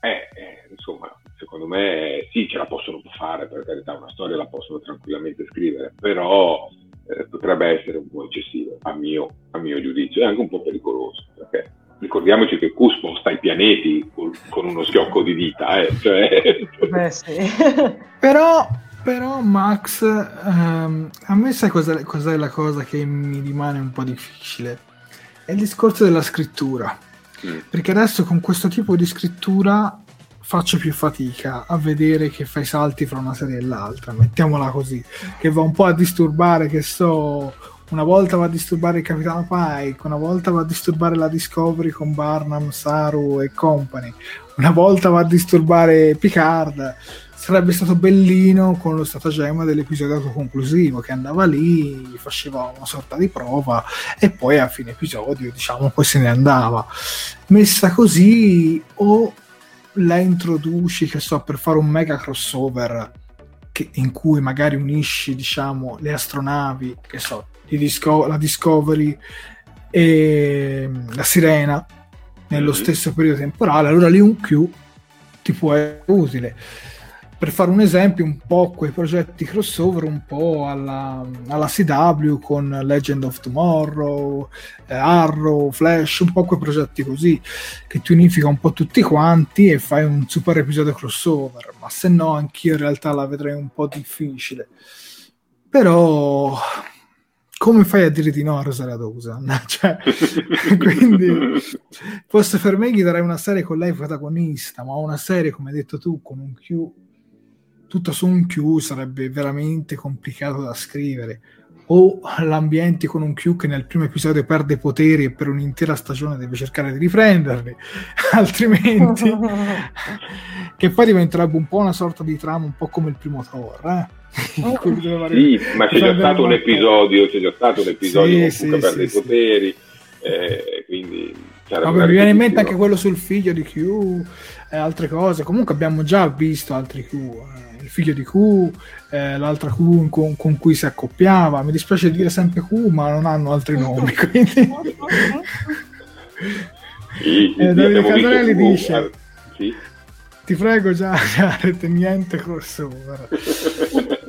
è, eh, insomma, secondo me sì, ce la possono fare, per carità, una storia la possono tranquillamente scrivere, però eh, potrebbe essere un po' eccessivo, a mio, a mio giudizio, e anche un po' pericoloso, perché ricordiamoci che Q sposta i pianeti con, con uno schiocco di dita, eh, cioè... <laughs> Beh, sì. <laughs> però, però Max, um, a me sai cos'è, cos'è la cosa che mi rimane un po' difficile? È il discorso della scrittura. Mm. Perché adesso con questo tipo di scrittura faccio più fatica a vedere che fai salti fra una serie e l'altra, mettiamola così, che va un po' a disturbare, che so, una volta va a disturbare il Capitano Pike, una volta va a disturbare la Discovery con Barnum, Saru e company, una volta va a disturbare Picard. Sarebbe stato bellino con lo stratagemma dell'episodio autoconclusivo che andava lì, faceva una sorta di prova e poi a fine episodio, diciamo, poi se ne andava. Messa così o la introduci, che so, per fare un mega crossover che, in cui magari unisci, diciamo, le astronavi, che so, Disco- la Discovery e la Sirena nello mm-hmm. stesso periodo temporale, allora lì un Q ti può essere utile per fare un esempio, un po' quei progetti crossover, un po' alla, alla CW con Legend of Tomorrow, eh, Arrow, Flash, un po' quei progetti così, che ti unifica un po' tutti quanti e fai un super episodio crossover, ma se no anch'io in realtà la vedrei un po' difficile. Però come fai a dire di no a Rosaria Dawson? <laughs> cioè, <laughs> quindi forse per me gli darei una serie con lei protagonista, ma una serie come hai detto tu con un Q tutto su un Q sarebbe veramente complicato da scrivere. O l'ambiente con un Q che nel primo episodio perde poteri e per un'intera stagione deve cercare di riprenderli, <laughs> altrimenti <laughs> che poi diventerebbe un po' una sorta di trama, un po' come il primo Thor. Eh? <laughs> sì, ma c'è già stato un episodio, c'è già stato un episodio sì, con sì, che perde sì, i poteri, eh, quindi Vabbè, mi viene in mente anche quello sul figlio di Q e altre cose. Comunque abbiamo già visto altri Q. Eh il figlio di Q, eh, l'altra Q con, con, cui si accoppiava. Mi dispiace dire sempre Q, ma non hanno altri nomi. <laughs> Quindi... sì, eh, Davide Cadrelli dice: ah, sì. Ti prego, già, già niente crossover. <laughs>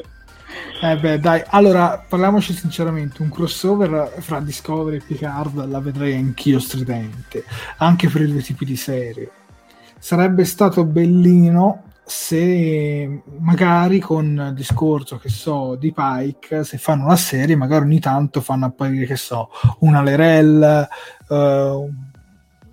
eh beh, dai, allora parliamoci sinceramente: un crossover fra Discovery e Picard la vedrei anch'io stridente, anche per i due tipi di serie. Sarebbe stato bellino se magari con il discorso che so di Pike se fanno la serie magari ogni tanto fanno apparire che so una Lerel uh,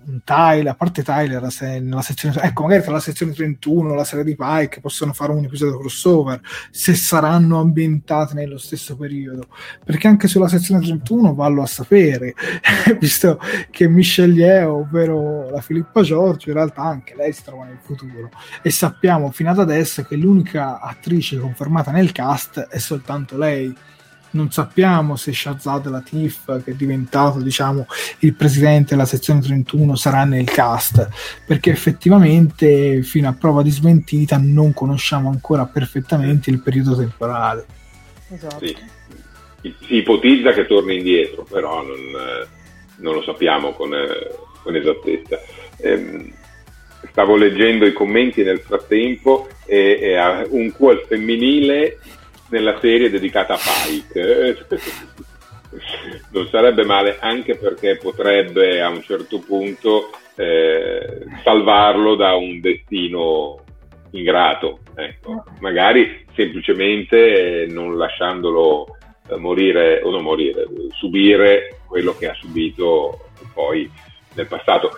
un Tyler, a parte Tyler se, nella sezione, ecco magari tra la sezione 31 e la serie di Pike possono fare un episodio crossover se saranno ambientate nello stesso periodo. Perché anche sulla sezione 31 vallo a sapere <laughs> visto che Michelle Yeo ovvero la Filippa Giorgio in realtà anche lei si trova nel futuro. E sappiamo fino ad adesso che l'unica attrice confermata nel cast è soltanto lei non sappiamo se Shazad Latif, che è diventato diciamo, il presidente della sezione 31, sarà nel cast, perché effettivamente fino a prova di smentita non conosciamo ancora perfettamente il periodo temporale. Esatto. Sì. Si ipotizza che torni indietro, però non, non lo sappiamo con, con esattezza. Ehm, stavo leggendo i commenti nel frattempo e, e un Q al femminile nella serie dedicata a Pike. <laughs> non sarebbe male anche perché potrebbe a un certo punto eh, salvarlo da un destino ingrato, ecco. magari semplicemente non lasciandolo eh, morire o non morire, subire quello che ha subito poi nel passato.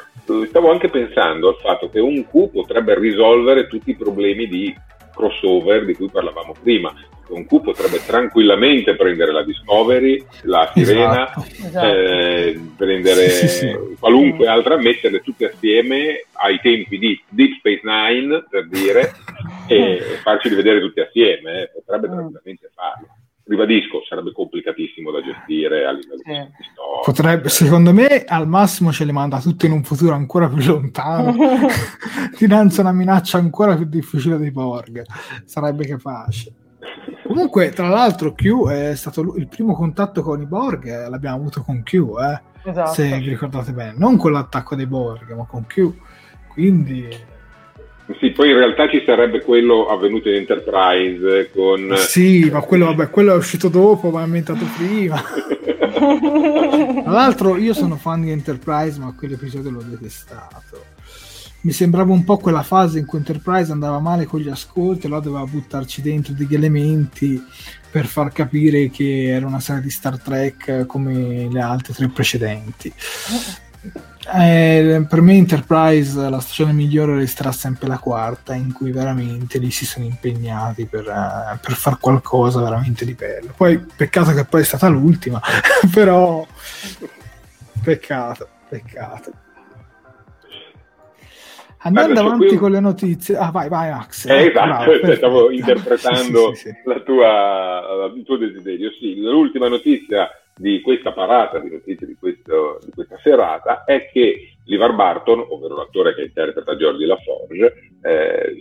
Stavo anche pensando al fatto che un Q potrebbe risolvere tutti i problemi di crossover di cui parlavamo prima. Un Q potrebbe tranquillamente prendere la Discovery, la Sirena, esatto. eh, prendere sì, sì, sì. qualunque altra, metterle tutte assieme ai tempi di Deep Space Nine, per dire, <laughs> e farci rivedere tutti assieme. Eh. Potrebbe mm. tranquillamente farlo ribadisco, sarebbe complicatissimo da gestire a livello sì. di storia. Potrebbe, secondo me, al massimo ce le manda tutte in un futuro ancora più lontano, <laughs> <laughs> dinanzi a una minaccia ancora più difficile dei Borg. Sarebbe capace. Comunque, tra l'altro, Q è stato il primo contatto con i Borg, eh, l'abbiamo avuto con Q, eh, esatto. se vi ricordate bene, non con l'attacco dei Borg, ma con Q. Quindi sì, poi in realtà ci sarebbe quello avvenuto in Enterprise con... Sì, ma quello, vabbè, quello è uscito dopo, ma è inventato <laughs> prima. <laughs> Tra l'altro io sono fan di Enterprise, ma quell'episodio l'ho detestato. Mi sembrava un po' quella fase in cui Enterprise andava male con gli ascolti, allora doveva buttarci dentro degli elementi per far capire che era una serie di Star Trek come le altre tre precedenti. Eh, per me Enterprise la stagione migliore resterà sempre la quarta in cui veramente lì si sono impegnati per, uh, per far qualcosa veramente di bello poi peccato che poi è stata l'ultima <laughs> però peccato peccato andando Guarda, avanti qui... con le notizie. Ah vai vai Max eh, esatto, bravo, stavo <laughs> interpretando sì, sì, sì. La tua, il tuo desiderio. Sì, l'ultima notizia di questa parata di notizie di, questo, di questa serata è che Livar Barton, ovvero l'attore che interpreta George LaForge, eh,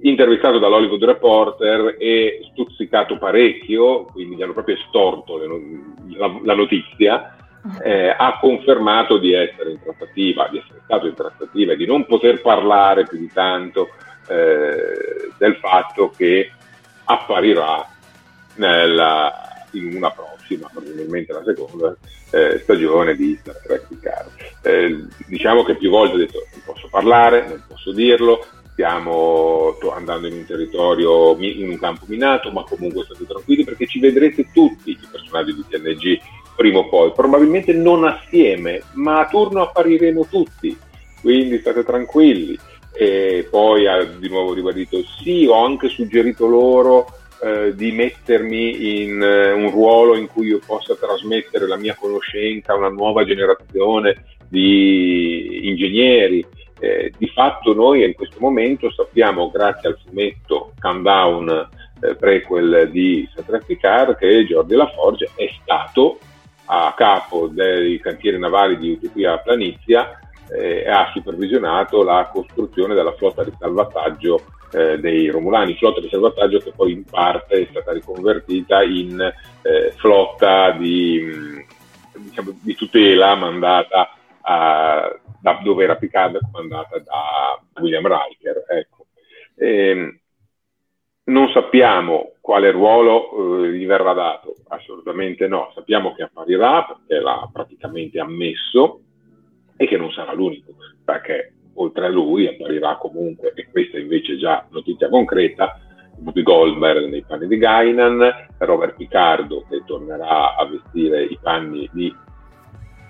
intervistato dall'Hollywood Reporter e stuzzicato parecchio, quindi gli hanno proprio estorto le, la, la, notizia, eh, ha confermato di essere in trattativa, di essere stato in trattativa e di non poter parlare più di tanto eh, del fatto che apparirà nella, in una prossima, probabilmente la seconda eh, stagione di Star Trek Picard. Eh, diciamo che più volte ho detto non posso parlare, non posso dirlo, stiamo andando in un territorio, in un campo minato, ma comunque state tranquilli perché ci vedrete tutti i personaggi di TNG prima o poi, probabilmente non assieme, ma a turno appariremo tutti, quindi state tranquilli. E poi ha di nuovo ribadito sì, ho anche suggerito loro eh, di mettermi in eh, un ruolo in cui io possa trasmettere la mia conoscenza a una nuova generazione di ingegneri. Eh, di fatto noi in questo momento sappiamo, grazie al fumetto Countdown eh, prequel di Satraficar, che Giorgio Laforge è stato a capo dei cantieri navali di Utopia Planizia eh, ha supervisionato la costruzione della flotta di salvataggio eh, dei Romulani, flotta di salvataggio che poi in parte è stata riconvertita in eh, flotta di, mm, diciamo, di, tutela mandata a, da dove era Picard comandata da William Riker. Ecco. E, ehm, non sappiamo quale ruolo eh, gli verrà dato, assolutamente no. Sappiamo che apparirà perché l'ha praticamente ammesso e che non sarà l'unico, perché oltre a lui apparirà comunque, e questa invece è già notizia concreta, Bobby Goldberg nei panni di Gainan, Robert Picardo che tornerà a vestire i panni di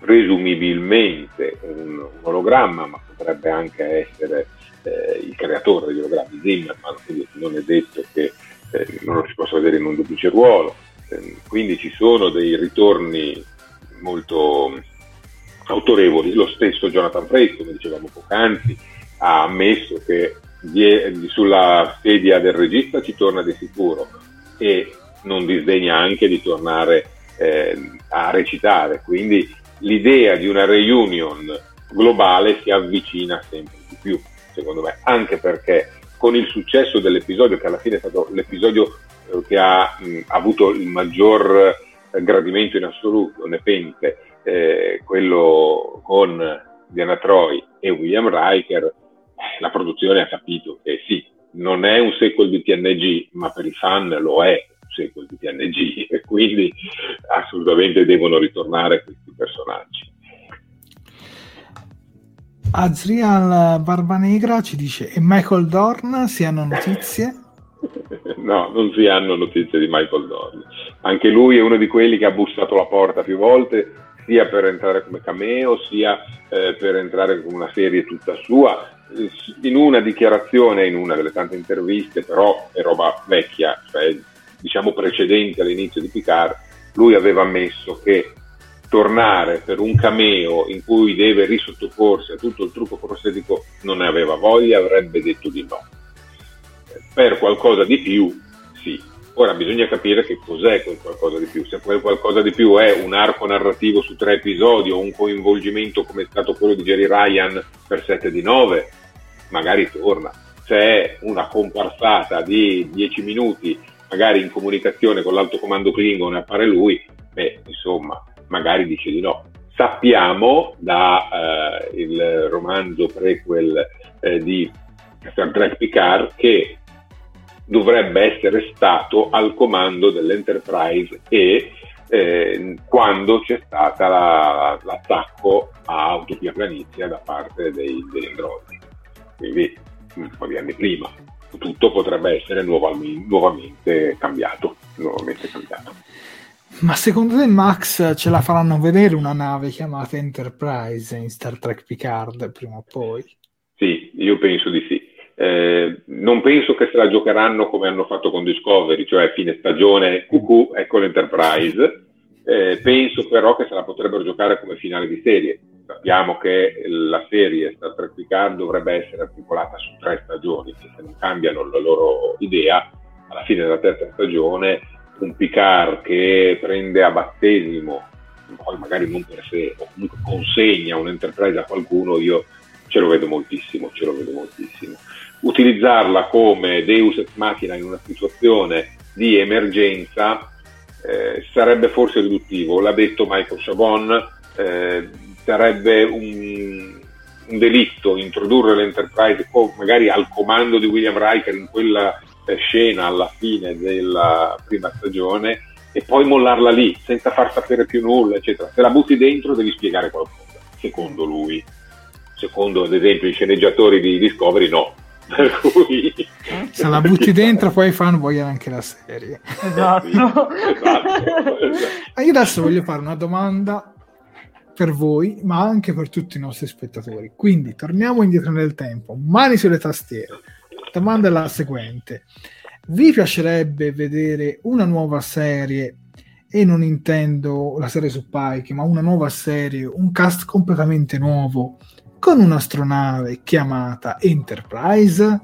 presumibilmente un, un ologramma, ma potrebbe anche essere eh, il creatore degli ologrammi Zimmerman, quindi non è detto che eh, non lo si possa vedere in un duplice ruolo. Eh, quindi ci sono dei ritorni molto autorevoli. Lo stesso Jonathan Frakes, come dicevamo poc'anzi, ha ammesso che sulla sedia del regista ci torna di sicuro e non disdegna anche di tornare eh, a recitare. Quindi l'idea di una reunion globale si avvicina sempre di più, secondo me, anche perché con il successo dell'episodio, che alla fine è stato l'episodio eh, che ha mh, avuto il maggior eh, gradimento in assoluto, Nepente, eh, quello con Diana Troy e William Riker, eh, la produzione ha capito che sì, non è un sequel di TNG, ma per i fan lo è un sequel di TNG <laughs> e quindi assolutamente devono ritornare questi personaggi. Azrial Barbanegra ci dice e Michael Dorn si hanno notizie? <laughs> no, non si hanno notizie di Michael Dorn. anche lui è uno di quelli che ha bussato la porta più volte, sia per entrare come cameo, sia eh, per entrare con una serie tutta sua. In una dichiarazione, in una delle tante interviste, però è roba vecchia, cioè diciamo precedente all'inizio di Picard, lui aveva ammesso che tornare per un cameo in cui deve risottoporsi a tutto il trucco prostetico non ne aveva voglia, avrebbe detto di no. Per qualcosa di più, sì. Ora bisogna capire che cos'è quel qualcosa di più. Se quel qualcosa di più è un arco narrativo su tre episodi o un coinvolgimento come è stato quello di Jerry Ryan per 7 di 9, magari torna. Se è una comparsata di 10 minuti, magari in comunicazione con l'alto comando Klingon e appare lui, beh, insomma, magari dice di no. Sappiamo da eh, romanzo prequel eh, di Star Trek Picard che dovrebbe essere stato al comando dell'Enterprise e eh, quando c'è stato la, l'attacco a Utopia Planizia da parte dei, degli androidi. Quindi un po' di anni prima. Tutto potrebbe essere nuovamente, nuovamente cambiato. Nuovamente cambiato. Ma secondo te Max ce la faranno vedere una nave chiamata Enterprise in Star Trek Picard prima o poi? Sì, io penso di sì. Eh, non penso che se la giocheranno come hanno fatto con Discovery, cioè fine stagione QQ, ecco l'Enterprise. Eh, penso però che se la potrebbero giocare come finale di serie. Sappiamo che la serie Star Trek Picard dovrebbe essere articolata su tre stagioni, se non cambiano la loro idea, alla fine della terza stagione un Picard che prende a battesimo, poi magari non per sé, o comunque consegna un'enterprise a qualcuno, io ce lo vedo moltissimo, ce lo vedo moltissimo. Utilizzarla come Deus ex machina in una situazione di emergenza eh, sarebbe forse riduttivo, l'ha detto Michael Chabon, eh, sarebbe un, un, delitto introdurre l'Enterprise magari al comando di William Riker in quella scena alla fine della prima stagione e poi mollarla lì senza far sapere più nulla, eccetera. Se la butti dentro devi spiegare qualcosa, secondo lui. Secondo ad esempio i sceneggiatori di Discovery no. <laughs> Per cui... Se la butti dentro poi i fan vogliono anche la serie. Esatto. esatto, esatto. <laughs> Io adesso voglio fare una domanda per voi, ma anche per tutti i nostri spettatori. Quindi torniamo indietro nel tempo, mani sulle tastiere domanda è la seguente. Vi piacerebbe vedere una nuova serie e non intendo la serie su Pike, ma una nuova serie, un cast completamente nuovo con un'astronave chiamata Enterprise?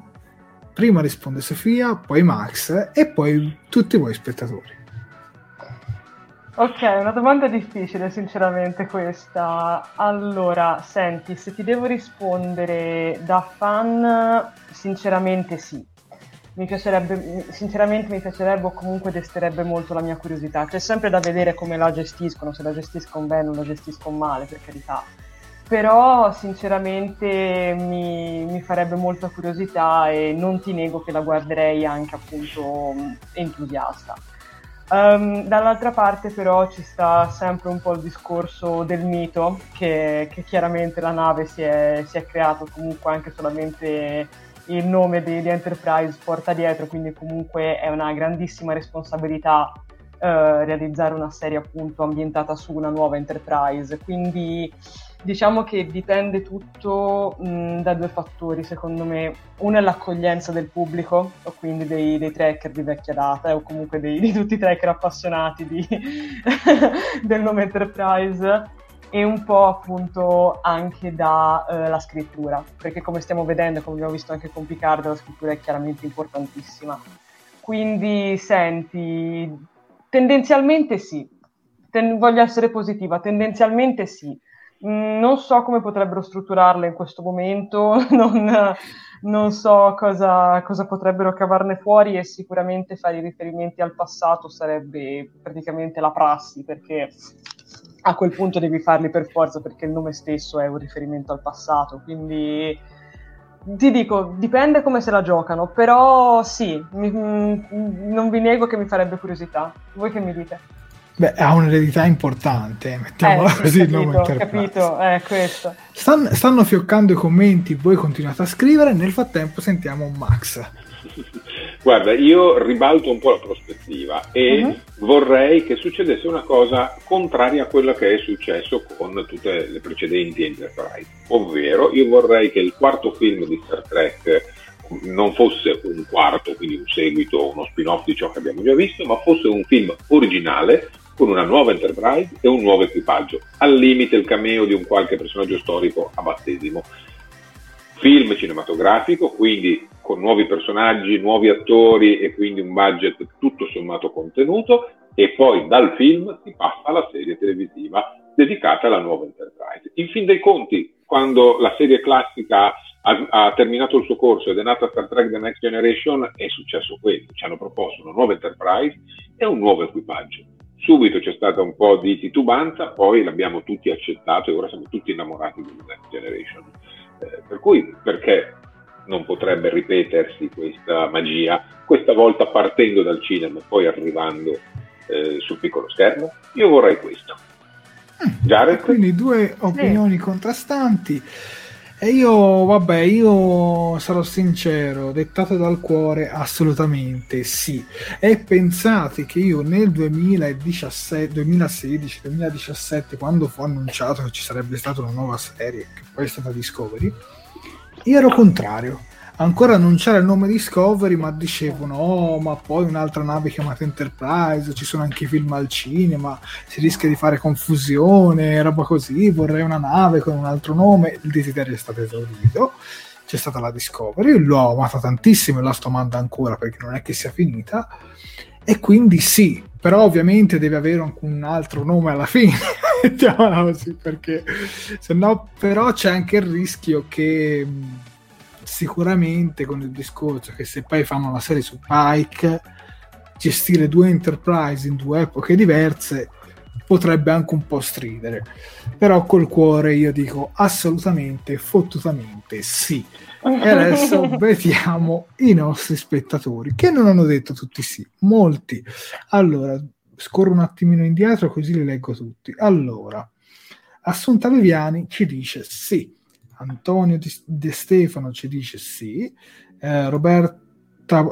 Prima risponde Sofia, poi Max e poi tutti voi spettatori. Ok, una domanda difficile sinceramente questa. Allora, senti, se ti devo rispondere da fan, sinceramente sì. Mi piacerebbe, sinceramente mi piacerebbe o comunque desterebbe molto la mia curiosità. C'è sempre da vedere come la gestiscono, se la gestiscono bene o la gestiscono male, per carità. Però sinceramente mi, mi farebbe molta curiosità e non ti nego che la guarderei anche appunto entusiasta. Um, dall'altra parte però ci sta sempre un po' il discorso del mito che, che chiaramente la nave si è, si è creato comunque anche solamente il nome di, di, Enterprise porta dietro, quindi comunque è una grandissima responsabilità uh, realizzare una serie appunto ambientata su una nuova Enterprise. Quindi Diciamo che dipende tutto mh, da due fattori, secondo me. Uno è l'accoglienza del pubblico, o quindi dei, dei tracker di vecchia data, eh, o comunque dei, di tutti i tracker appassionati di, <laughs> del nome Enterprise, e un po' appunto anche dalla uh, scrittura, perché come stiamo vedendo, come abbiamo visto anche con Picard, la scrittura è chiaramente importantissima. Quindi, senti, tendenzialmente sì, Ten- voglio essere positiva, tendenzialmente sì non so come potrebbero strutturarle in questo momento, <laughs> non, non so cosa, cosa, potrebbero cavarne fuori e sicuramente fare i riferimenti al passato sarebbe praticamente la prassi perché a quel punto devi farli per forza perché il nome stesso è un riferimento al passato, quindi ti dico, dipende come se la giocano, però sì, mi, mm, non vi nego che mi farebbe curiosità. Voi che mi dite? Beh, ha un'eredità importante, mettiamola eh, così. Capito, il nome capito, è questo. Stan, stanno fioccando i commenti, voi continuate a scrivere, nel frattempo sentiamo Max. Guarda, io ribalto un po' la prospettiva e uh-huh. vorrei che succedesse una cosa contraria a quella che è successo con tutte le precedenti Enterprise, ovvero io vorrei che il quarto film di Star Trek non fosse un quarto, quindi un seguito uno spin-off di ciò che abbiamo già visto, ma fosse un film originale con una nuova Enterprise e un nuovo equipaggio, al limite il cameo di un qualche personaggio storico a battesimo film cinematografico, quindi con nuovi personaggi, nuovi attori e quindi un budget tutto sommato contenuto e poi dal film si passa alla serie televisiva dedicata alla nuova Enterprise. In fin dei conti, quando la serie classica ha, ha, terminato il suo corso ed è nata Star Trek The Next Generation, è successo questo, ci hanno proposto una nuova Enterprise e un nuovo equipaggio. Subito c'è stata un po' di titubanza, poi l'abbiamo tutti accettato e ora siamo tutti innamorati di Next Generation. Eh, per cui perché non potrebbe ripetersi questa magia, questa volta partendo dal cinema e poi arrivando eh, sul piccolo schermo? Io vorrei questo. Mm, Jared? Quindi due opinioni sì. contrastanti. E io, vabbè, io sarò sincero, dettato dal cuore, assolutamente sì. E pensate che io nel 2017, 2016, 2017, quando fu annunciato che ci sarebbe stata una nuova serie, che poi è stata Discovery, io ero contrario ancora non c'era il nome Discovery, ma dicevano: Oh, ma poi un'altra nave chiamata Enterprise, ci sono anche i film al cinema, si rischia di fare confusione, roba così. Vorrei una nave con un altro nome. Il desiderio è stato esaurito. C'è stata la Discovery, l'ho amata tantissimo e la sto amando ancora perché non è che sia finita. E quindi sì, però ovviamente deve avere anche un altro nome alla fine, <laughs> mettiamola così, perché se no, però c'è anche il rischio che sicuramente con il discorso che se poi fanno la serie su Pike, gestire due Enterprise in due epoche diverse potrebbe anche un po' stridere. Però col cuore io dico assolutamente, fottutamente sì. E adesso <laughs> vediamo i nostri spettatori, che non hanno detto tutti sì, molti. Allora, scorro un attimino indietro così li leggo tutti. Allora, Assunta Viviani ci dice sì. Antonio De Stefano ci dice sì, eh, Roberta,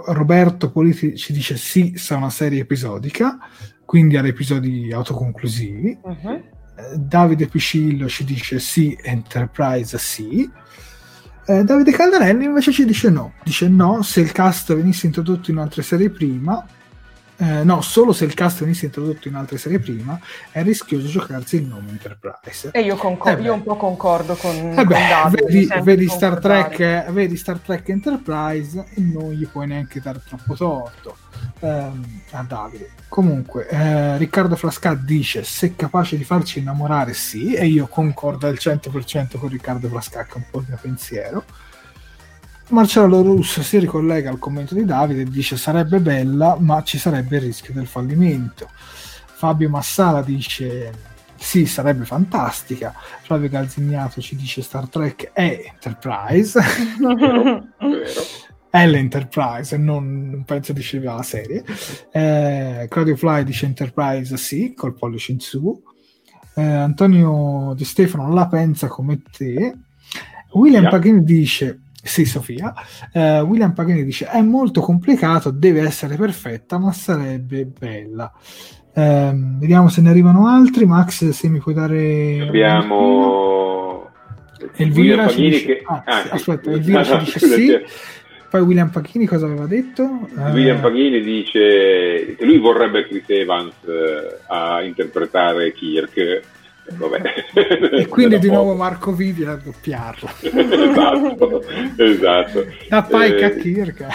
Roberto Politi ci dice sì, sa una serie episodica, quindi ha episodi autoconclusivi. Uh-huh. Eh, Davide Piscillo ci dice sì, Enterprise sì. Eh, Davide Caldarelli invece ci dice no, dice no, se il cast venisse introdotto in altre serie prima, eh, no, solo se il cast venisse introdotto in altre serie prima, è rischioso giocarsi il nome Enterprise. E io, concor- eh io un po' concordo con, eh con Davide, vedi, vedi, Star Trek, vedi, Star Trek, Enterprise e non gli puoi neanche dare troppo torto ehm, a Davide. Comunque, eh, Riccardo Frascat dice se è capace di farci innamorare sì, e io concordo al 100% con Riccardo Frascat, che è un po' il mio pensiero. Marcello Russo si ricollega al commento di Davide e dice sarebbe bella ma ci sarebbe il rischio del fallimento. Fabio Massala dice sì, sarebbe fantastica. Flavio Galzignato ci dice Star Trek è Enterprise. <laughs> è l'Enterprise, non, penso diceva la serie. Eh, Claudio Fly dice Enterprise sì, col pollice in su. Eh, Antonio Di Stefano la pensa come te. William yeah. Paghini dice sì, Sofia. Uh, William Pagani dice: È molto complicato, deve essere perfetta, ma sarebbe bella. Uh, vediamo se ne arrivano altri. Max, se mi puoi dare. Abbiamo. Elvira ci dice... che... ah, ah, aspetta, <laughs> Elvira ci dice sì. Poi William Pachini cosa aveva detto? William uh, Pachini dice che lui vorrebbe Chris Evans a interpretare Kirk Vabbè. E quindi di nuovo Marco Vivi a doppiarlo. esatto, esatto. A Paika eh, Kirka.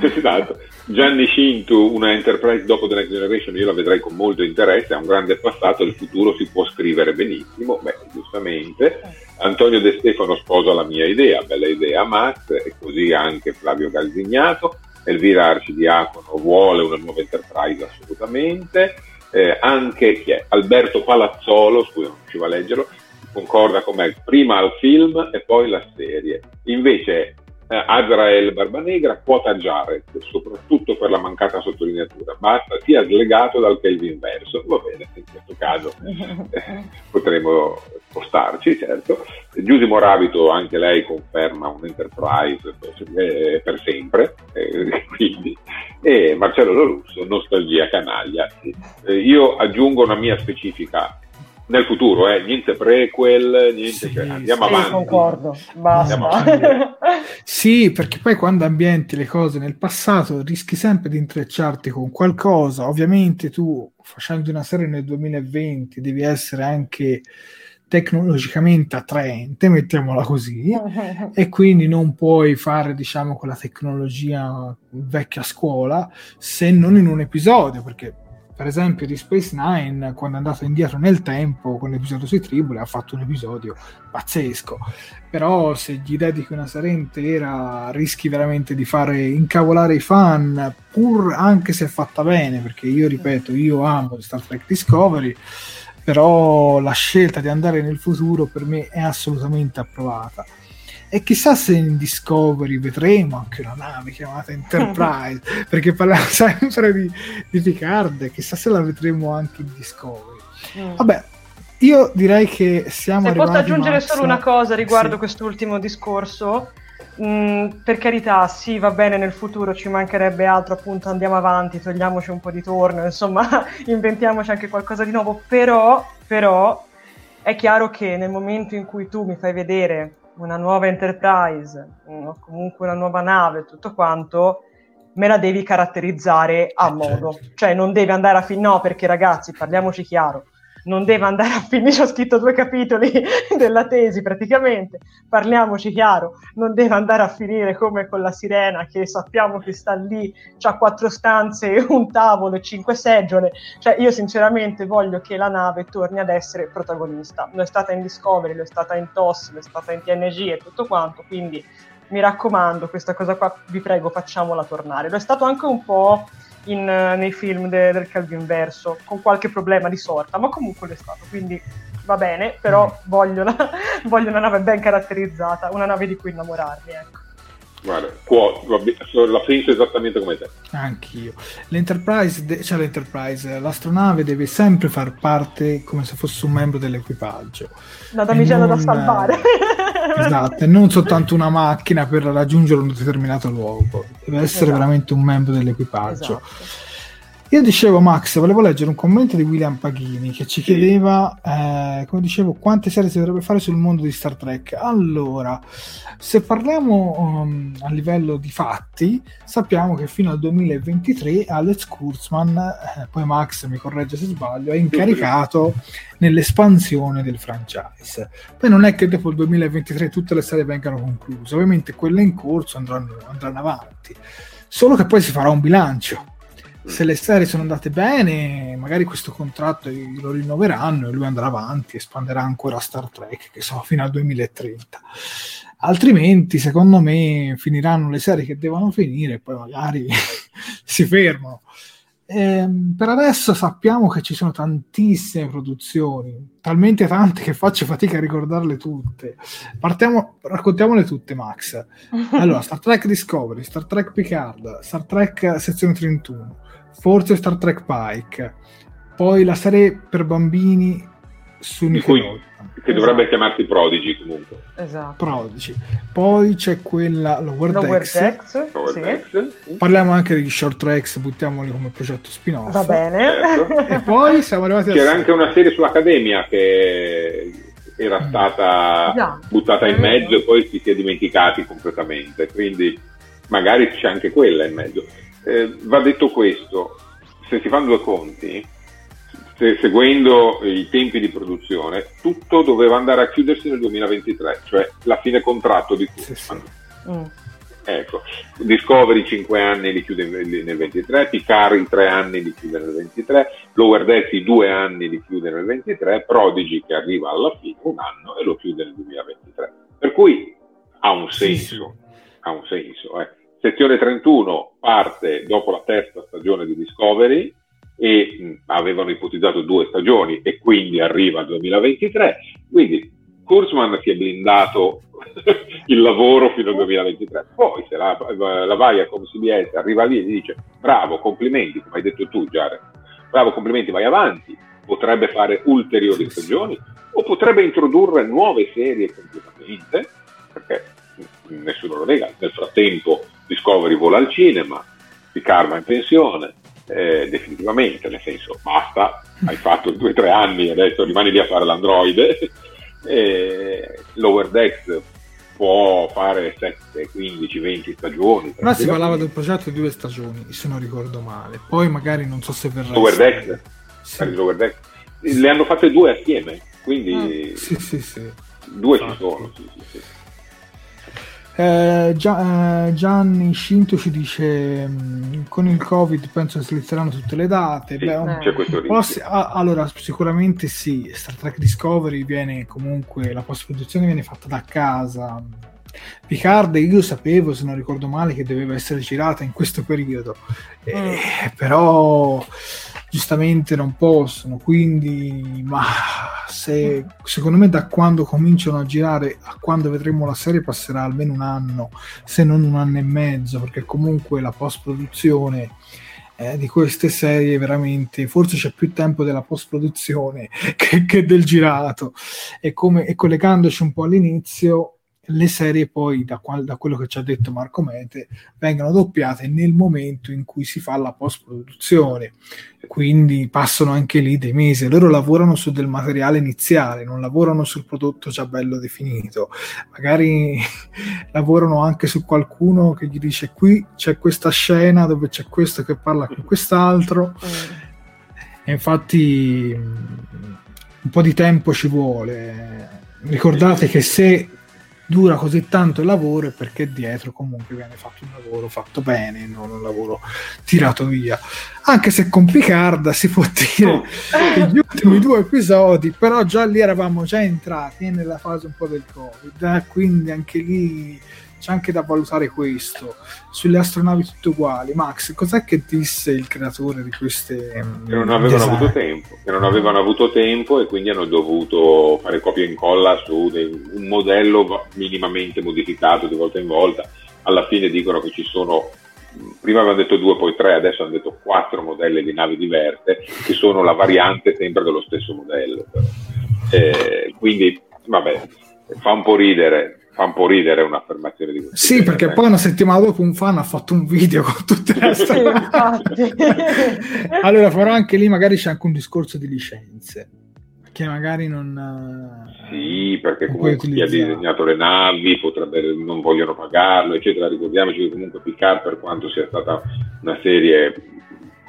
Esatto. Gianni Cintu, una Enterprise dopo The Next Generation, io la vedrei con molto interesse, ha un grande passato, il futuro si può scrivere benissimo, beh, giustamente. Antonio De Stefano sposa la mia idea, bella idea Max, e così anche Flavio Galzignato. Elvira Arcidiacono vuole una nuova Enterprise assolutamente eh, anche chi è? Alberto Palazzolo, scusa non riuscivo a leggerlo, concorda con me prima al film e poi la serie. Invece eh, Azrael Barbanegra, quota Jared, soprattutto per la mancata sottolineatura. Basta, sia slegato dal Kelvin verso. Va bene, in questo caso <laughs> eh, potremo spostarci, certo. Giusy Moravito, anche lei conferma un Enterprise per, sempre, eh, <laughs> quindi. E Marcello Lorusso, nostalgia canaglia. Eh, io aggiungo una mia specifica nel futuro, eh? niente prequel, niente, sì, cioè, andiamo sì, avanti. concordo, basta. Andiamo <laughs> sì, perché poi quando ambienti le cose nel passato rischi sempre di intrecciarti con qualcosa. Ovviamente tu facendo una serie nel 2020 devi essere anche tecnologicamente attraente, mettiamola così, e quindi non puoi fare, diciamo, quella tecnologia vecchia scuola se non in un episodio, perché per esempio di Space Nine quando è andato indietro nel tempo con l'episodio sui tribuli ha fatto un episodio pazzesco. Però se gli dedichi una serie intera rischi veramente di fare incavolare i fan pur anche se fatta bene perché io ripeto io amo Star Trek Discovery però la scelta di andare nel futuro per me è assolutamente approvata e chissà se in Discovery vedremo anche una nave chiamata Enterprise, <laughs> perché parliamo <laughs> sempre di, di Picard, chissà se la vedremo anche in Discovery. Mm. Vabbè, io direi che siamo se arrivati... posso aggiungere Max... solo una cosa riguardo sì. quest'ultimo discorso, Mm, per carità, sì, va bene nel futuro, ci mancherebbe altro, appunto andiamo avanti, togliamoci un po' di torno, insomma, <laughs> inventiamoci anche qualcosa di nuovo, però, però è chiaro che nel momento in cui tu mi fai vedere una nuova Enterprise, o comunque una nuova nave, tutto quanto, me la devi caratterizzare a eh, modo. Certo. Cioè non deve andare a finire, no, perché ragazzi, parliamoci chiaro, non deve andare a finire, <laughs> ho scritto due capitoli <laughs> della tesi praticamente, parliamoci chiaro, non deve andare a finire come con la sirena che sappiamo che sta lì, ha quattro stanze, <laughs> un tavolo e cinque seggiole, cioè io sinceramente voglio che la nave torni ad essere protagonista, lo è stata in Discovery, lo è stata in TOS, lo è stata in TNG e tutto quanto, quindi mi raccomando, questa cosa qua vi prego facciamola tornare. Lo è stato anche un po' in, nei film de, del Calvin Verso, con qualche problema di sorta, ma comunque l'è stato, quindi va bene, però mm. voglio, la, <laughs> voglio, una nave ben caratterizzata, una nave di cui innamorarmi, ecco. Guarda, qua, la penso esattamente come te. Anch'io. L'Enterprise, de- cioè l'Enterprise, l'astronave deve sempre far parte come se fosse un membro dell'equipaggio. La damigella non... da salvare. <laughs> esatto, e non soltanto una macchina per raggiungere un determinato luogo, deve essere esatto. veramente un membro dell'equipaggio. Esatto. Io dicevo, Max, volevo leggere un commento di William Paghini che ci chiedeva, eh, come dicevo, quante serie si dovrebbe fare sul mondo di Star Trek. Allora, se parliamo um, a livello di fatti, sappiamo che fino al 2023 Alex Kurtzman, eh, poi Max mi corregge se sbaglio, è incaricato nell'espansione del franchise. Poi non è che dopo il 2023 tutte le serie vengano concluse, ovviamente quelle in corso andranno, andranno avanti, solo che poi si farà un bilancio se le serie sono andate bene, magari questo contratto lo rinnoveranno e lui andrà avanti, espanderà ancora Star Trek, che so, fino al 2030. Altrimenti, secondo me, finiranno le serie che devono finire e poi magari <laughs> si fermano. Eh, per adesso sappiamo che ci sono tantissime produzioni, talmente tante che faccio fatica a ricordarle tutte. Partiamo, raccontiamole tutte, Max. <laughs> Allora, Star Trek Discovery, Star Trek Picard, Star Trek Sezione 31, forse Star Trek Pike, poi la serie per bambini su Nickelodeon. Che dovrebbe esatto. chiamarsi Prodigy comunque. Esatto. Prodigy. Poi c'è quella Lower, Lower Decks. Decks Lower sì. Decks. Parliamo anche di Short Tracks, buttiamoli come progetto spin-off. Va bene. Certo. e poi siamo arrivati C'era anche una serie sull'Accademia che era mm. stata yeah. buttata in mezzo e poi si si è dimenticati completamente. Quindi magari c'è anche quella in mezzo eh, va detto questo, se si fanno due conti, se, seguendo i tempi di produzione, tutto doveva andare a chiudersi nel 2023, cioè la fine contratto di Kurzman. Sì, sì. mm. Ecco, Discovery 5 anni li chiude nel 23, Picard i 3 anni li chiude nel 23, Lower Decks i 2 anni li chiude nel 23, Prodigy che arriva alla fine un anno e lo chiude nel 2023. Per cui ha un senso, sì, ha un senso. Eh. Sezione 31 parte dopo la terza stagione di Discovery e mh, avevano ipotizzato due stagioni e quindi arriva al 2023. Quindi Kurzman si è blindato <laughs> il lavoro fino al 2023. Poi se la, la vai a come CBS, arriva lì e gli dice bravo, complimenti, come hai detto tu Giare, bravo, complimenti, vai avanti, potrebbe fare ulteriori stagioni o potrebbe introdurre nuove serie completamente, perché nessuno lo nega, nel frattempo Discovery vola al cinema, Picard va in pensione, eh, definitivamente, nel senso basta, hai fatto due o tre anni, adesso rimani lì a fare l'androide, <laughs> eh, Lower Decks può fare 7, 15, 20 stagioni. Ma si parlava del progetto di due stagioni, se non ricordo male. Poi magari non so se verrà. Lower Decks? Sì. Lower Decks. Le hanno fatte due assieme, quindi... Ah, sì, sì, sì. Due Infatti. ci sono, sì, sì, sì. Eh, eh, Gianni Scinto ci dice mm, con il covid penso che slitteranno tutte le date sì, Beh, un... c'è questo rischio. Allora sicuramente sì Star Trek Discovery viene comunque la post produzione viene fatta da casa Picard io sapevo se non ricordo male che doveva essere girata in questo periodo. Eh, mm. però giustamente non possono, quindi ma se, secondo me da quando cominciano a girare a quando vedremo la serie passerà almeno un anno, se non un anno e mezzo, perché comunque la post produzione eh, di queste serie veramente forse c'è più tempo della post produzione <laughs> che, che, del girato. E, come, e collegandoci un po' all'inizio le serie poi, da, qual- da, quello che ci ha detto Marco Mete, vengono doppiate nel momento in cui si fa la post-produzione, quindi passano anche lì dei mesi. Loro lavorano su del materiale iniziale, non lavorano sul prodotto già bello definito. Magari <laughs> lavorano anche su qualcuno che gli dice qui c'è questa scena dove c'è questo che parla con quest'altro. Mm. E infatti un po' di tempo ci vuole. Ricordate che se dura così tanto il lavoro è perché dietro comunque viene fatto un lavoro fatto bene, non un lavoro tirato via. Anche se con Picard si può dire che gli ultimi due episodi, però già lì eravamo già entrati nella fase un po' del Covid, eh? quindi anche lì c'è anche da valutare questo. Sulle astronavi tutte uguali. Max, cos'è che disse il creatore di queste... Che non avevano design? avuto tempo, che non avevano avuto tempo e quindi hanno dovuto fare copia e incolla su dei, un modello minimamente modificato di volta in volta. Alla fine dicono che ci sono prima avevano detto due, poi tre, adesso hanno detto quattro modelli di navi diverse che sono la variante sempre dello stesso modello. Eh, quindi, vabbè, fa un po' ridere, fa un po' ridere un'affermazione di questo. Sì, genere. perché poi una settimana dopo un fan ha fatto un video con tutte le storie. <laughs> allora farò anche lì, magari c'è anche un discorso di licenze. Che magari non. Sì, perché non comunque chi ha disegnato le navi potrebbe non vogliono pagarlo, eccetera. Ricordiamoci che comunque Picard, per quanto sia stata una serie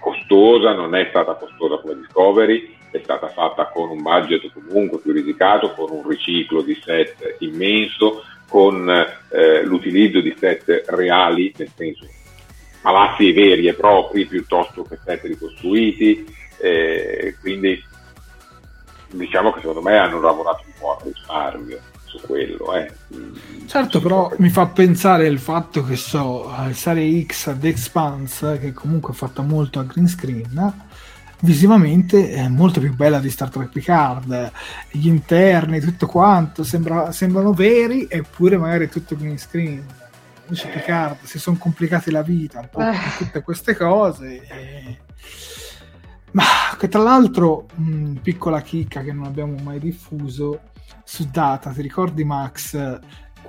costosa, non è stata costosa come Discovery, è stata fatta con un budget comunque più risicato, con un riciclo di set immenso, con eh, l'utilizzo di set reali, nel senso palazzi veri e propri piuttosto che set ricostruiti, eh, quindi diciamo che secondo me hanno lavorato un po' a risparmio su quello. Eh. Certo, però mi fa pensare il fatto che so, serie X The Expanse, che comunque è fatta molto a green screen, visivamente è molto più bella di Star Trek Picard. Gli interni, tutto quanto sembra, sembrano veri eppure magari è tutto green screen. Invece Picard si sono complicati la vita un po' con eh. tutte queste cose e... ma che tra l'altro mh, piccola chicca che non abbiamo mai diffuso su Data ti ricordi Max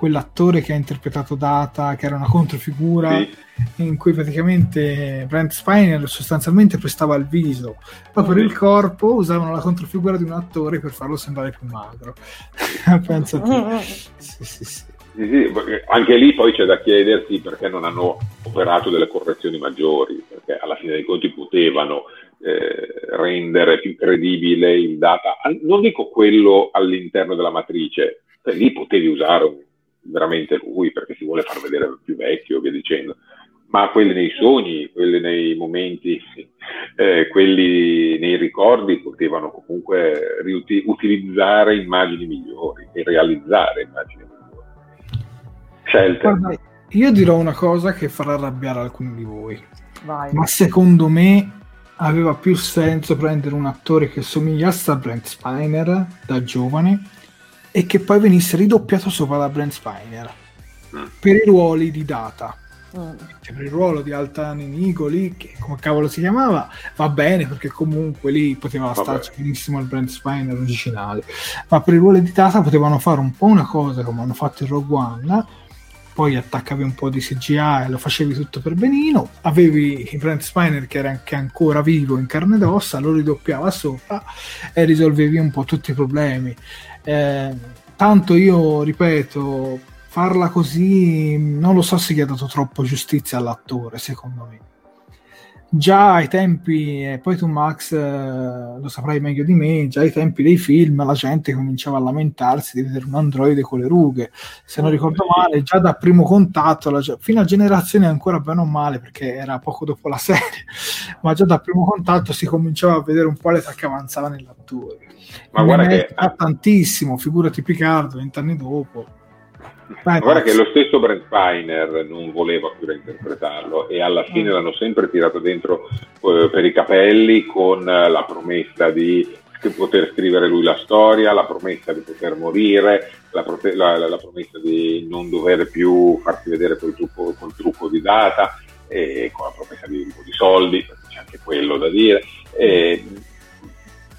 quell'attore che ha interpretato Data, che era una controfigura, sì. in cui praticamente Brent Spiner sostanzialmente prestava il viso, ma per il corpo usavano la controfigura di un attore per farlo sembrare più magro. <laughs> Penso a sì, sì, sì. Sì, sì, anche lì poi c'è da chiedersi perché non hanno operato delle correzioni maggiori, perché alla fine dei conti potevano eh, rendere più credibile il data, non dico quello all'interno della matrice, lì potevi usare un veramente lui perché si vuole far vedere più vecchio via dicendo ma quelli nei sogni, quelli nei momenti, eh, quelli nei ricordi potevano comunque riuti- utilizzare immagini migliori e realizzare immagini migliori. Scelte. Guarda, io dirò una cosa che farà arrabbiare alcuni di voi, Vai. ma secondo me aveva più senso prendere un attore che somigliasse a Brent Spiner da giovane e che poi venisse ridoppiato sopra da Brent Spiner mm. per i ruoli di Data. Mm. Per il ruolo di Altani Nicoli, che come cavolo si chiamava, va bene perché comunque lì poteva Vabbè. starci benissimo il Brent Spiner originale, ma per il ruolo di Data potevano fare un po' una cosa come hanno fatto in Rogue One poi attaccavi un po' di CGI e lo facevi tutto per benino, avevi Brent Spiner che era anche ancora vivo in carne ed ossa, lo ridoppiava sopra e risolvevi un po' tutti i problemi. Eh, tanto io ripeto, farla così non lo so se gli ha dato troppo giustizia all'attore, secondo me già ai tempi, e poi tu Max eh, lo saprai meglio di me, già ai tempi dei film la gente cominciava a lamentarsi di vedere un androide con le rughe, se non ricordo male, già da primo contatto, la, fino a generazione ancora bene o male, perché era poco dopo la serie, <laughs> ma già da primo contatto si cominciava a vedere un po' l'età che avanzava nell'attore. Ma guarda che... tantissimo, figurati Piccardo vent'anni dopo Vai, Guarda che lo stesso Brent Spiner non voleva più reinterpretarlo e alla fine mm. l'hanno sempre tirato dentro eh, per i capelli con la promessa di poter scrivere lui la storia, la promessa di poter morire, la, prote- la, la, la promessa di non dover più farsi vedere col trucco, col trucco di data e con la promessa di un po' di soldi, perché c'è anche quello da dire. E,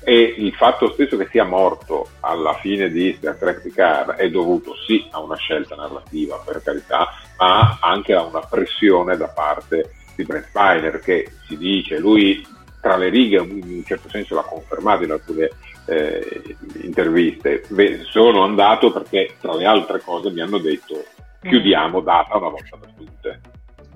e il fatto stesso che sia morto alla fine di Star Trek Picard è dovuto sì a una scelta narrativa per carità ma anche a una pressione da parte di Brent Spiner che si dice lui tra le righe in un certo senso l'ha confermato in alcune eh, interviste. Sono andato perché tra le altre cose mi hanno detto chiudiamo data una volta per tutte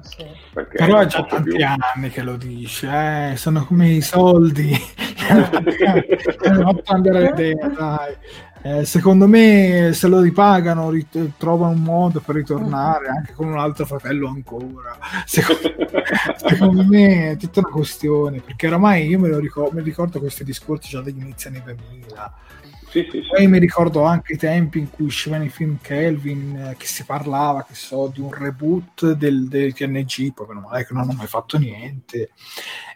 sì. Però è già tanti più. anni che lo dice, eh? sono come i soldi. <laughs> fatto andare l'idea, dai. Eh, secondo me se lo ripagano rit- trovano un modo per ritornare anche con un altro fratello ancora secondo, <laughs> secondo me è tutta una questione perché oramai io me lo ricordo, mi ricordo questi discorsi già dagli inizi anni 2000 sì, sì, Poi mi ricordo anche i tempi in cui uscivano i film Kelvin, eh, che si parlava, che so, di un reboot del, del TNG, poi meno male che non hanno mai fatto niente.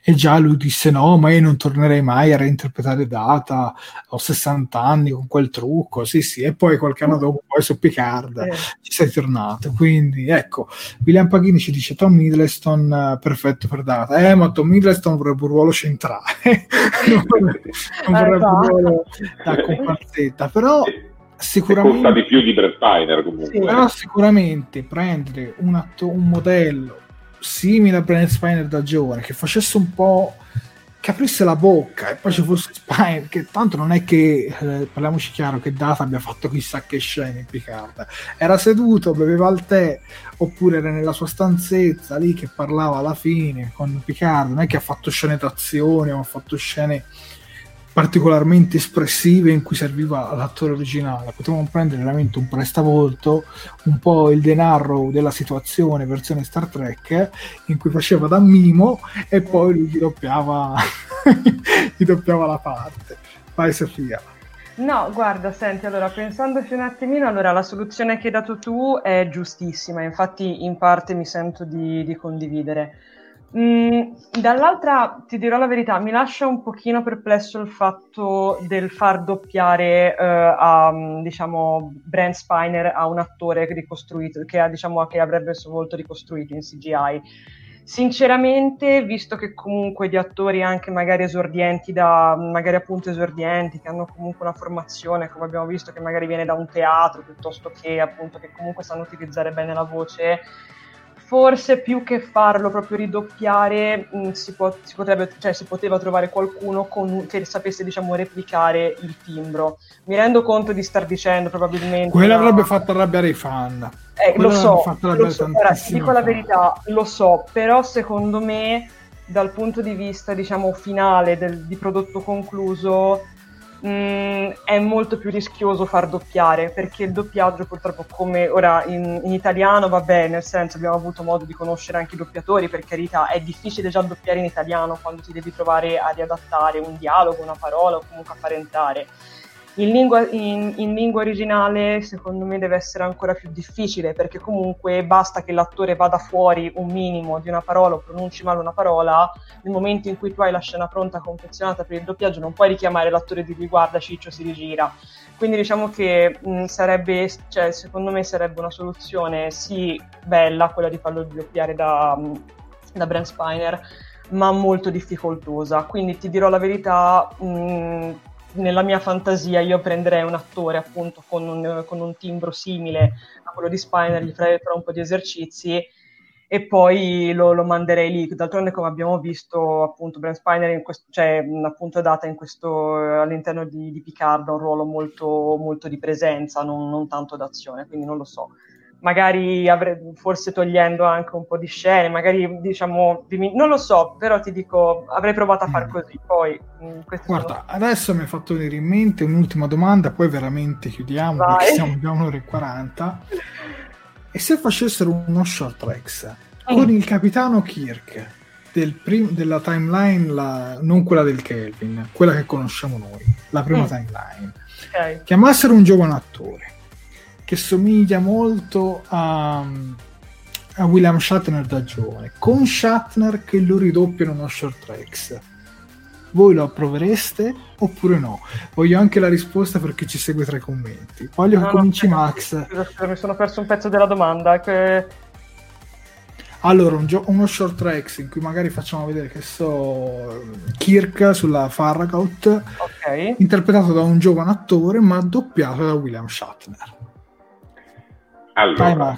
E già lui disse no, ma io non tornerei mai a reinterpretare Data, ho 60 anni con quel trucco, sì sì, e poi qualche anno dopo poi su Picard eh. ci sei tornato. Quindi ecco, William Paghini ci dice Tom Middleston perfetto per Data. Eh, ma Tom Middleston vorrebbe un ruolo centrale, <laughs> non vorrebbe, non vorrebbe un ruolo da comparsetta, però sicuramente costa di più di Brett Spiner comunque. Sì, però sicuramente prendere un, atto, un modello simile a Brent Spiner da giovane che facesse un po' che aprisse la bocca e poi ci fosse Spine che tanto non è che eh, parliamoci chiaro che Data abbia fatto chissà che scene in Picard. Era seduto, beveva il tè oppure era nella sua stanzetta lì che parlava alla fine con Picard. Non è che ha fatto scene d'azione o ha fatto scene particolarmente espressive in cui serviva l'attore originale. Potevamo prendere veramente un prestavolto, un po' il denaro della situazione, versione Star Trek, in cui faceva da mimo e poi lui gli doppiava, <laughs> gli doppiava la parte. Vai Sofia. No, guarda, senti, allora pensandoci un attimino, allora la soluzione che hai dato tu è giustissima, infatti in parte mi sento di, di condividere. Mm, dall'altra, ti dirò la verità, mi lascia un pochino perplesso il fatto del far doppiare uh, a, diciamo, Brent Spiner a un attore che, diciamo, che avrebbe il suo volto ricostruito in CGI. Sinceramente, visto che comunque di attori anche magari esordienti da, magari appunto esordienti, che hanno comunque una formazione, come abbiamo visto, che magari viene da un teatro, piuttosto che appunto che comunque sanno utilizzare bene la voce, forse più che farlo proprio ridoppiare mh, mm, si, può, si, potrebbe, cioè, si, poteva trovare qualcuno con, che sapesse diciamo replicare il timbro mi rendo conto di star dicendo probabilmente quello no. avrebbe fatto arrabbiare i fan eh, lo so, lo so ora, ti dico fan. la verità lo so però secondo me dal punto di vista diciamo finale del, di prodotto concluso Mm, è molto più rischioso far doppiare perché il doppiaggio purtroppo come ora in, in, italiano va bene nel senso abbiamo avuto modo di conoscere anche i doppiatori per carità è difficile già doppiare in italiano quando ti devi trovare a riadattare un dialogo una parola o comunque a fare entrare In lingua, in, in lingua, originale secondo me deve essere ancora più difficile perché comunque basta che l'attore vada fuori un minimo di una parola o pronunci male una parola, nel momento in cui tu hai la scena pronta, confezionata per il doppiaggio, non puoi richiamare l'attore di cui guarda Ciccio si rigira. Quindi diciamo che mh, sarebbe, cioè, secondo me sarebbe una soluzione sì bella quella di farlo doppiare da, da Brent Spiner, ma molto difficoltosa. Quindi ti dirò la verità, mh, nella mia fantasia io prenderei un attore appunto con un, con un timbro simile a quello di Spiner, gli farei fare un po' di esercizi e poi lo, lo, manderei lì. D'altronde, come abbiamo visto, appunto, Brent Spiner questo, cioè, appunto, è data questo, all'interno di, di Picard un ruolo molto, molto di presenza, non, non, tanto d'azione, quindi non lo so. Magari avrei, forse togliendo anche un po' di scene, magari diciamo, non lo so, però ti dico, avrei provato a far mm. così. Poi, mm, Guarda, sono... adesso mi è fatto venire in mente un'ultima domanda, poi veramente chiudiamo Vai. perché siamo già un'ora e quaranta. E se facessero uno short tracks mm. con il capitano Kirk del prim- della timeline, la, non quella del Kelvin, quella che conosciamo noi, la prima mm. timeline, okay. chiamassero un giovane attore che somiglia molto a, a William Shatner da giovane, con Shatner che lo ridoppia in uno short tracks voi lo approvereste oppure no? Voglio anche la risposta perché ci segue tra i commenti. Voglio no, che cominci no, Max. Scusa, mi sono perso un pezzo della domanda. Che... Allora, un gio- uno short tracks in cui magari facciamo vedere che so Kirk sulla Farragut, okay. interpretato da un giovane attore ma doppiato da William Shatner. Allora,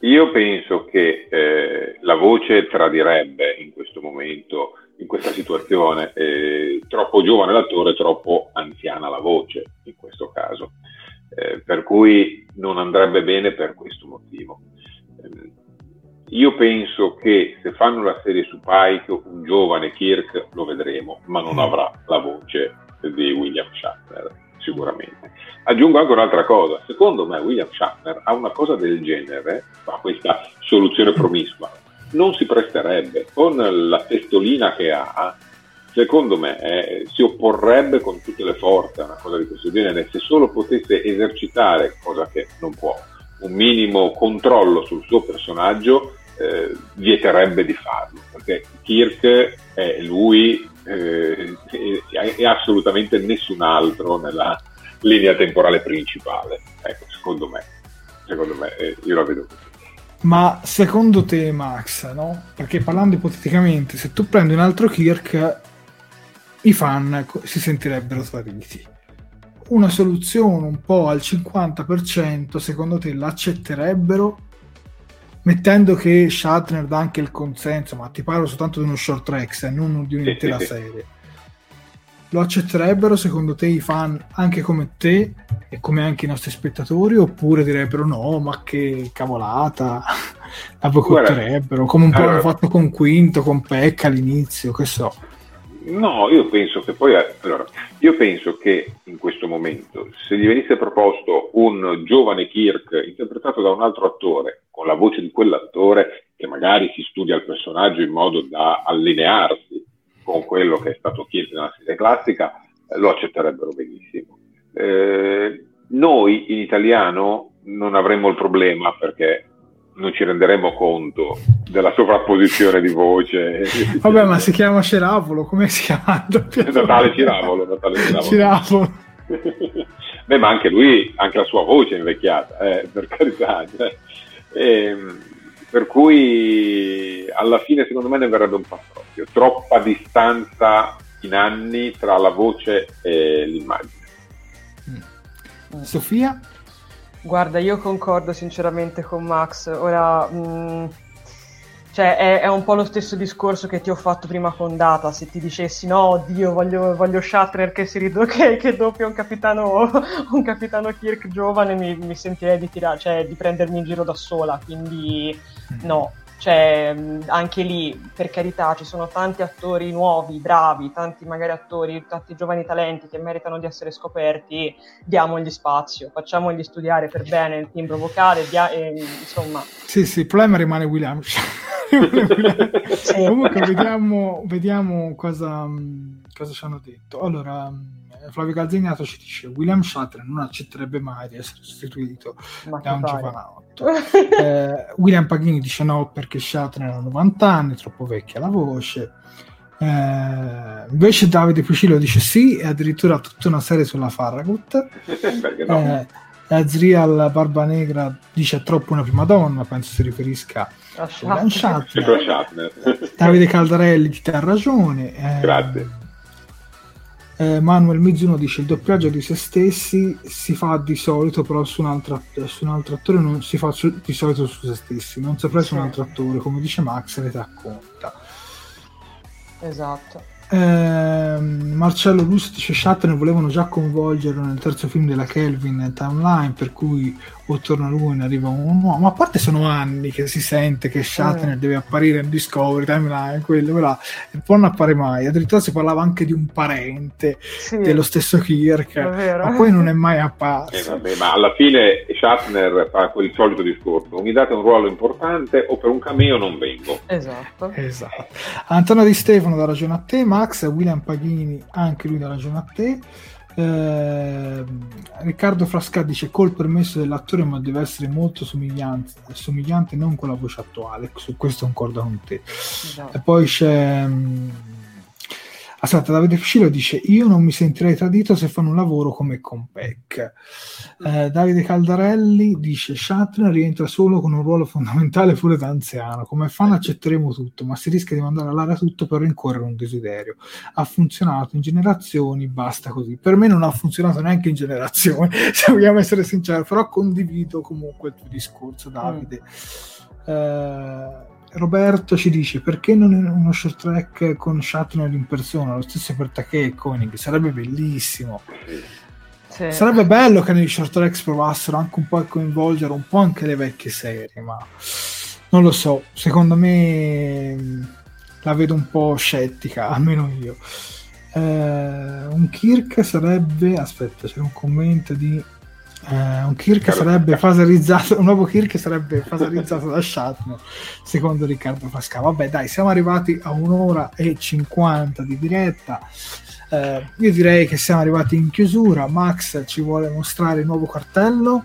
io penso che eh, la voce tradirebbe in questo momento in questa situazione. Eh, troppo giovane l'attore, troppo anziana la voce in questo caso. Eh, per cui non andrebbe bene per questo motivo. Eh, io penso che se fanno la serie su Pike, un giovane Kirk lo vedremo, ma non avrà la voce di William Shatner, sicuramente. Aggiungo anche un'altra cosa, secondo me William Shatner ha una cosa del genere, fa questa soluzione promiscua, non si presterebbe. Con la testolina che ha, secondo me, eh, si opporrebbe con tutte le forze a una cosa di questo genere. Se solo potesse esercitare, cosa che non può, un minimo controllo sul suo personaggio, eh, vieterebbe di farlo. Perché Kirk è lui eh, e assolutamente nessun altro nella linea temporale principale. Ecco, secondo me, secondo me, eh, io la vedo così. Ma secondo te, Max, no? Perché parlando ipoteticamente, se tu prendi un altro Kirk, i fan si sentirebbero traditi. Una soluzione un po' al 50%, secondo te l'accetterebbero? Mettendo che Shatner dà anche il consenso, ma ti parlo soltanto di uno short track, e non di un'intera serie. Lo accetterebbero secondo te i fan anche come te e come anche i nostri spettatori? Oppure direbbero no ma che cavolata <laughs> la boicotterebbero come un po' allora, hanno fatto con Quinto con Pecca all'inizio che so no io penso che poi allora, io penso che in questo momento se gli venisse proposto un giovane Kirk interpretato da un altro attore con la voce di quell'attore che magari si studia il personaggio in modo da allinearsi con quello che è stato chiesto nella serie classica, lo accetterebbero benissimo. Eh, noi in italiano non avremmo il problema perché non ci renderemo conto della sovrapposizione di voce. Vabbè, ma si chiama Ceravolo, come si chiama? <laughs> Natale Ciravolo. Natale Ciravolo. Ciravolo. <laughs> Beh, ma anche lui, anche la sua voce è invecchiata, eh, per carità. Cioè, ehm, per cui alla fine secondo me ne verrebbe un po' troppo, troppa distanza in anni tra la voce e l'immagine. Mm. Sofia? Guarda, io concordo sinceramente con Max. Ora, mh, mm, cioè, è, è, un po' lo stesso discorso che ti ho fatto prima con Data. Se ti dicessi no, oddio, voglio, voglio Shatner che, si rido- <laughs> che, che doppia un capitano, <laughs> un capitano Kirk giovane, mi, mi sentirei di, tirare, cioè, di prendermi in giro da sola. Quindi, no. Cioè, anche lì, per carità, ci sono tanti attori nuovi, bravi, tanti magari attori, tanti giovani talenti che meritano di essere scoperti, diamogli spazio, facciamogli studiare per bene il timbro vocale, dia- e, insomma. Sì, sì, il problema rimane William. <laughs> Comunque vediamo, vediamo cosa, cosa, ci hanno detto. Allora, Flavio Calzignato ci dice William Shatner non accetterebbe mai di essere sostituito Ma da un giovanotto. eh, William Paghini dice no perché Shatner ha 90 anni, troppo vecchia la voce. Eh, invece Davide Fucillo dice sì e addirittura tutta una serie sulla Farragut. <laughs> no? eh, Azrial Barba Negra dice troppo una prima donna, penso si riferisca a Shatner. Davide Caldarelli ti ha ragione. Eh, Grazie. Eh, Manuel Mizuno dice il doppiaggio di se stessi si fa di solito però su un altro, su un altro attore non si fa su, di solito su se stessi non saprei su un altro attore. Come dice Max le racconta. Esatto. Eh, Marcello Lusso dice Shatner volevano già coinvolgerlo nel terzo film della Kelvin Timeline per cui o torna lui ne arriva un uomo ma a parte sono anni che si sente che Shatner mm. deve apparire in Discovery Timeline quello là e poi non appare mai. Addirittura si parlava anche di un parente sì. dello stesso Kirk ma poi non è mai apparso. Eh, vabbè, ma alla fine Shatner fa quel solito discorso. Mi date un ruolo importante o per un cameo non vengo. Esatto, esatto. Antonio Di Stefano da ragione a te Max William Paghini anche lui da ragione a te eh, Riccardo Frasca dice col permesso dell'attore ma deve essere molto somigliante, somigliante non con la voce attuale su questo concordo con te esatto. e poi c'è um, Aspetta, Davide Fucilo dice: Io non mi sentirei tradito se fanno un lavoro come con Peck. Eh, Davide Caldarelli dice: Shatner rientra solo con un ruolo fondamentale pure da anziano. Come fan accetteremo tutto, ma si rischia di mandare all'aria tutto per rincorrere un desiderio. Ha funzionato in generazioni, basta così. Per me non ha funzionato neanche in generazioni, <laughs> se vogliamo essere sinceri, però condivido comunque il tuo discorso, Davide. Mm. Eh, Roberto ci dice perché non uno short track con Shatner in persona, lo stesso per Takei e Koenig, sarebbe bellissimo. Sì. Sarebbe bello che nei short tracks provassero anche un po' a coinvolgere un po' anche le vecchie serie, ma non lo so, secondo me mm, la vedo un po' scettica, <laughs> almeno io. Eh, un Kirk sarebbe, aspetta, c'è un commento di eh, un Kirk sarebbe fasarizzato, un nuovo Kirk sarebbe fasarizzato da Shatner, secondo Riccardo Frasca. Vabbè, dai, siamo arrivati a un'ora e 50 di diretta. Eh, io direi che siamo arrivati in chiusura. Max ci vuole mostrare il nuovo cartello.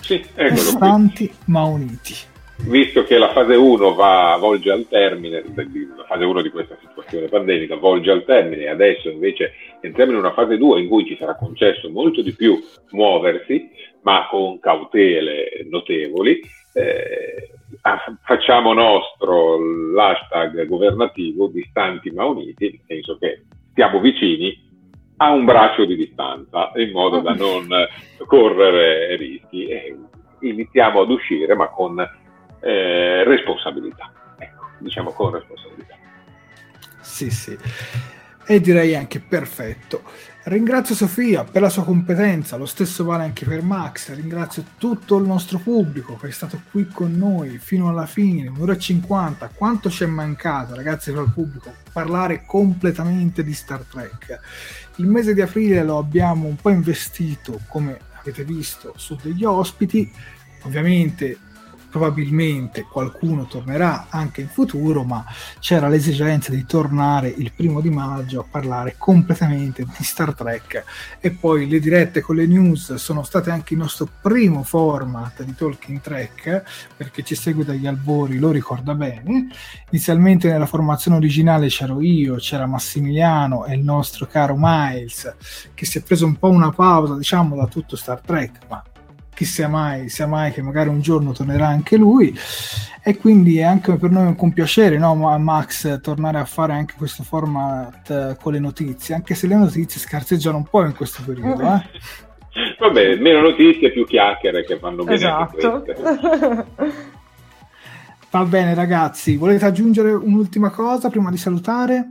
Sì, eccolo Stanti ma uniti. Visto che la fase 1 va, volge al termine, la fase 1 di questa situazione pandemica volge al termine, adesso invece entriamo in una fase 2 in cui ci sarà concesso molto di più muoversi, ma con cautele notevoli. Eh, facciamo nostro l'hashtag governativo distanti ma uniti, nel senso che stiamo vicini a un braccio di distanza, in modo da non correre rischi e iniziamo ad uscire, ma con eh, responsabilità. Ecco, diciamo con responsabilità. Sì, sì e direi anche perfetto. Ringrazio Sofia per la sua competenza, lo stesso vale anche per Max, ringrazio tutto il nostro pubblico che è stato qui con noi fino alla fine, un'ora e cinquanta, quanto ci è mancato ragazzi per il pubblico parlare completamente di Star Trek. Il mese di aprile lo abbiamo un po' investito, come avete visto, su degli ospiti, ovviamente probabilmente qualcuno tornerà anche in futuro, ma c'era l'esigenza di tornare il primo di maggio a parlare completamente di Star Trek e poi le dirette con le news sono state anche il nostro primo format di Talking Trek, perché ci segue dagli albori, lo ricorda bene. Inizialmente nella formazione originale c'ero io, c'era Massimiliano e il nostro caro Miles, che si è preso un po' una pausa, diciamo, da tutto Star Trek, ma chi sia mai, sia mai che magari un giorno tornerà anche lui e quindi è anche per noi un compiacere no, Max tornare a fare anche questo format eh, con le notizie anche se le notizie scarseggiano un po' in questo periodo eh? <laughs> vabbè meno notizie più chiacchiere che fanno bene esatto. <laughs> va bene ragazzi volete aggiungere un'ultima cosa prima di salutare?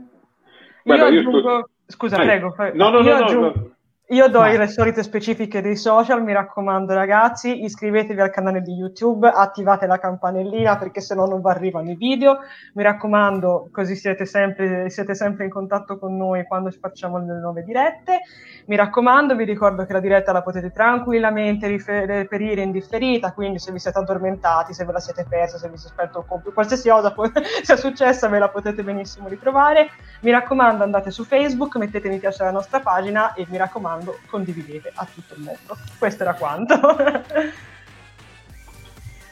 Guarda, io aggiungo... Sto... scusa Vai. prego no no no, no, no Io do Vai. le solite specifiche dei social, mi raccomando ragazzi, iscrivetevi al canale di YouTube, attivate la campanellina perché se no non vi arrivano i video, mi raccomando così siete sempre, siete sempre in contatto con noi quando facciamo le nuove dirette, mi raccomando vi ricordo che la diretta la potete tranquillamente rifer- reperire in differita, quindi se vi siete addormentati, se ve la siete persa, se vi si è spento il computer, qualsiasi cosa po- <laughs> sia successa ve la potete benissimo ritrovare, mi raccomando andate su Facebook, mettete mi piace alla nostra pagina e mi raccomando condividete a tutto il mondo. Questo era quanto.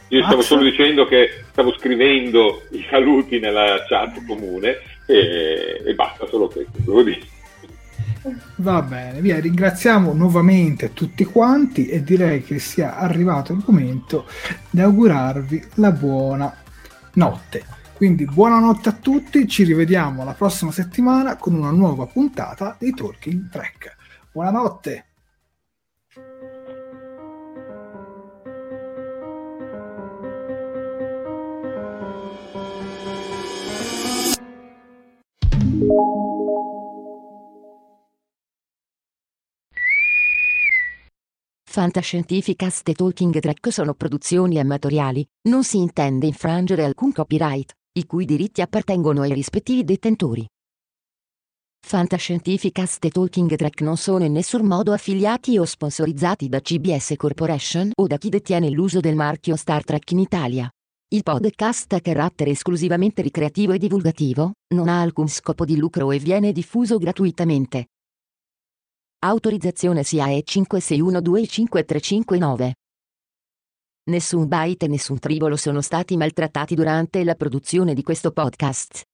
Io stavo solo dicendo che stavo scrivendo i saluti nella chat comune e, e basta solo questo, devo dire. Va bene, via, ringraziamo nuovamente tutti quanti e direi che sia arrivato il momento di augurarvi la buona notte. Quindi buonanotte a tutti, ci rivediamo la prossima settimana con una nuova puntata di Talking Track. Buonanotte. Fantascientificast e Talking Track sono produzioni amatoriali, non si intende infrangere alcun copyright, i cui diritti appartengono ai rispettivi detentori. Fantascientificast e Talking Track non sono in nessun modo affiliati o sponsorizzati da CBS Corporation o da chi detiene l'uso del marchio Star Trek in Italia. Il podcast ha carattere esclusivamente ricreativo e divulgativo, non ha alcun scopo di lucro e viene diffuso gratuitamente. Autorizzazione SIAE 56125359. Nessun byte e nessun tribolo sono stati maltrattati durante la produzione di questo podcast.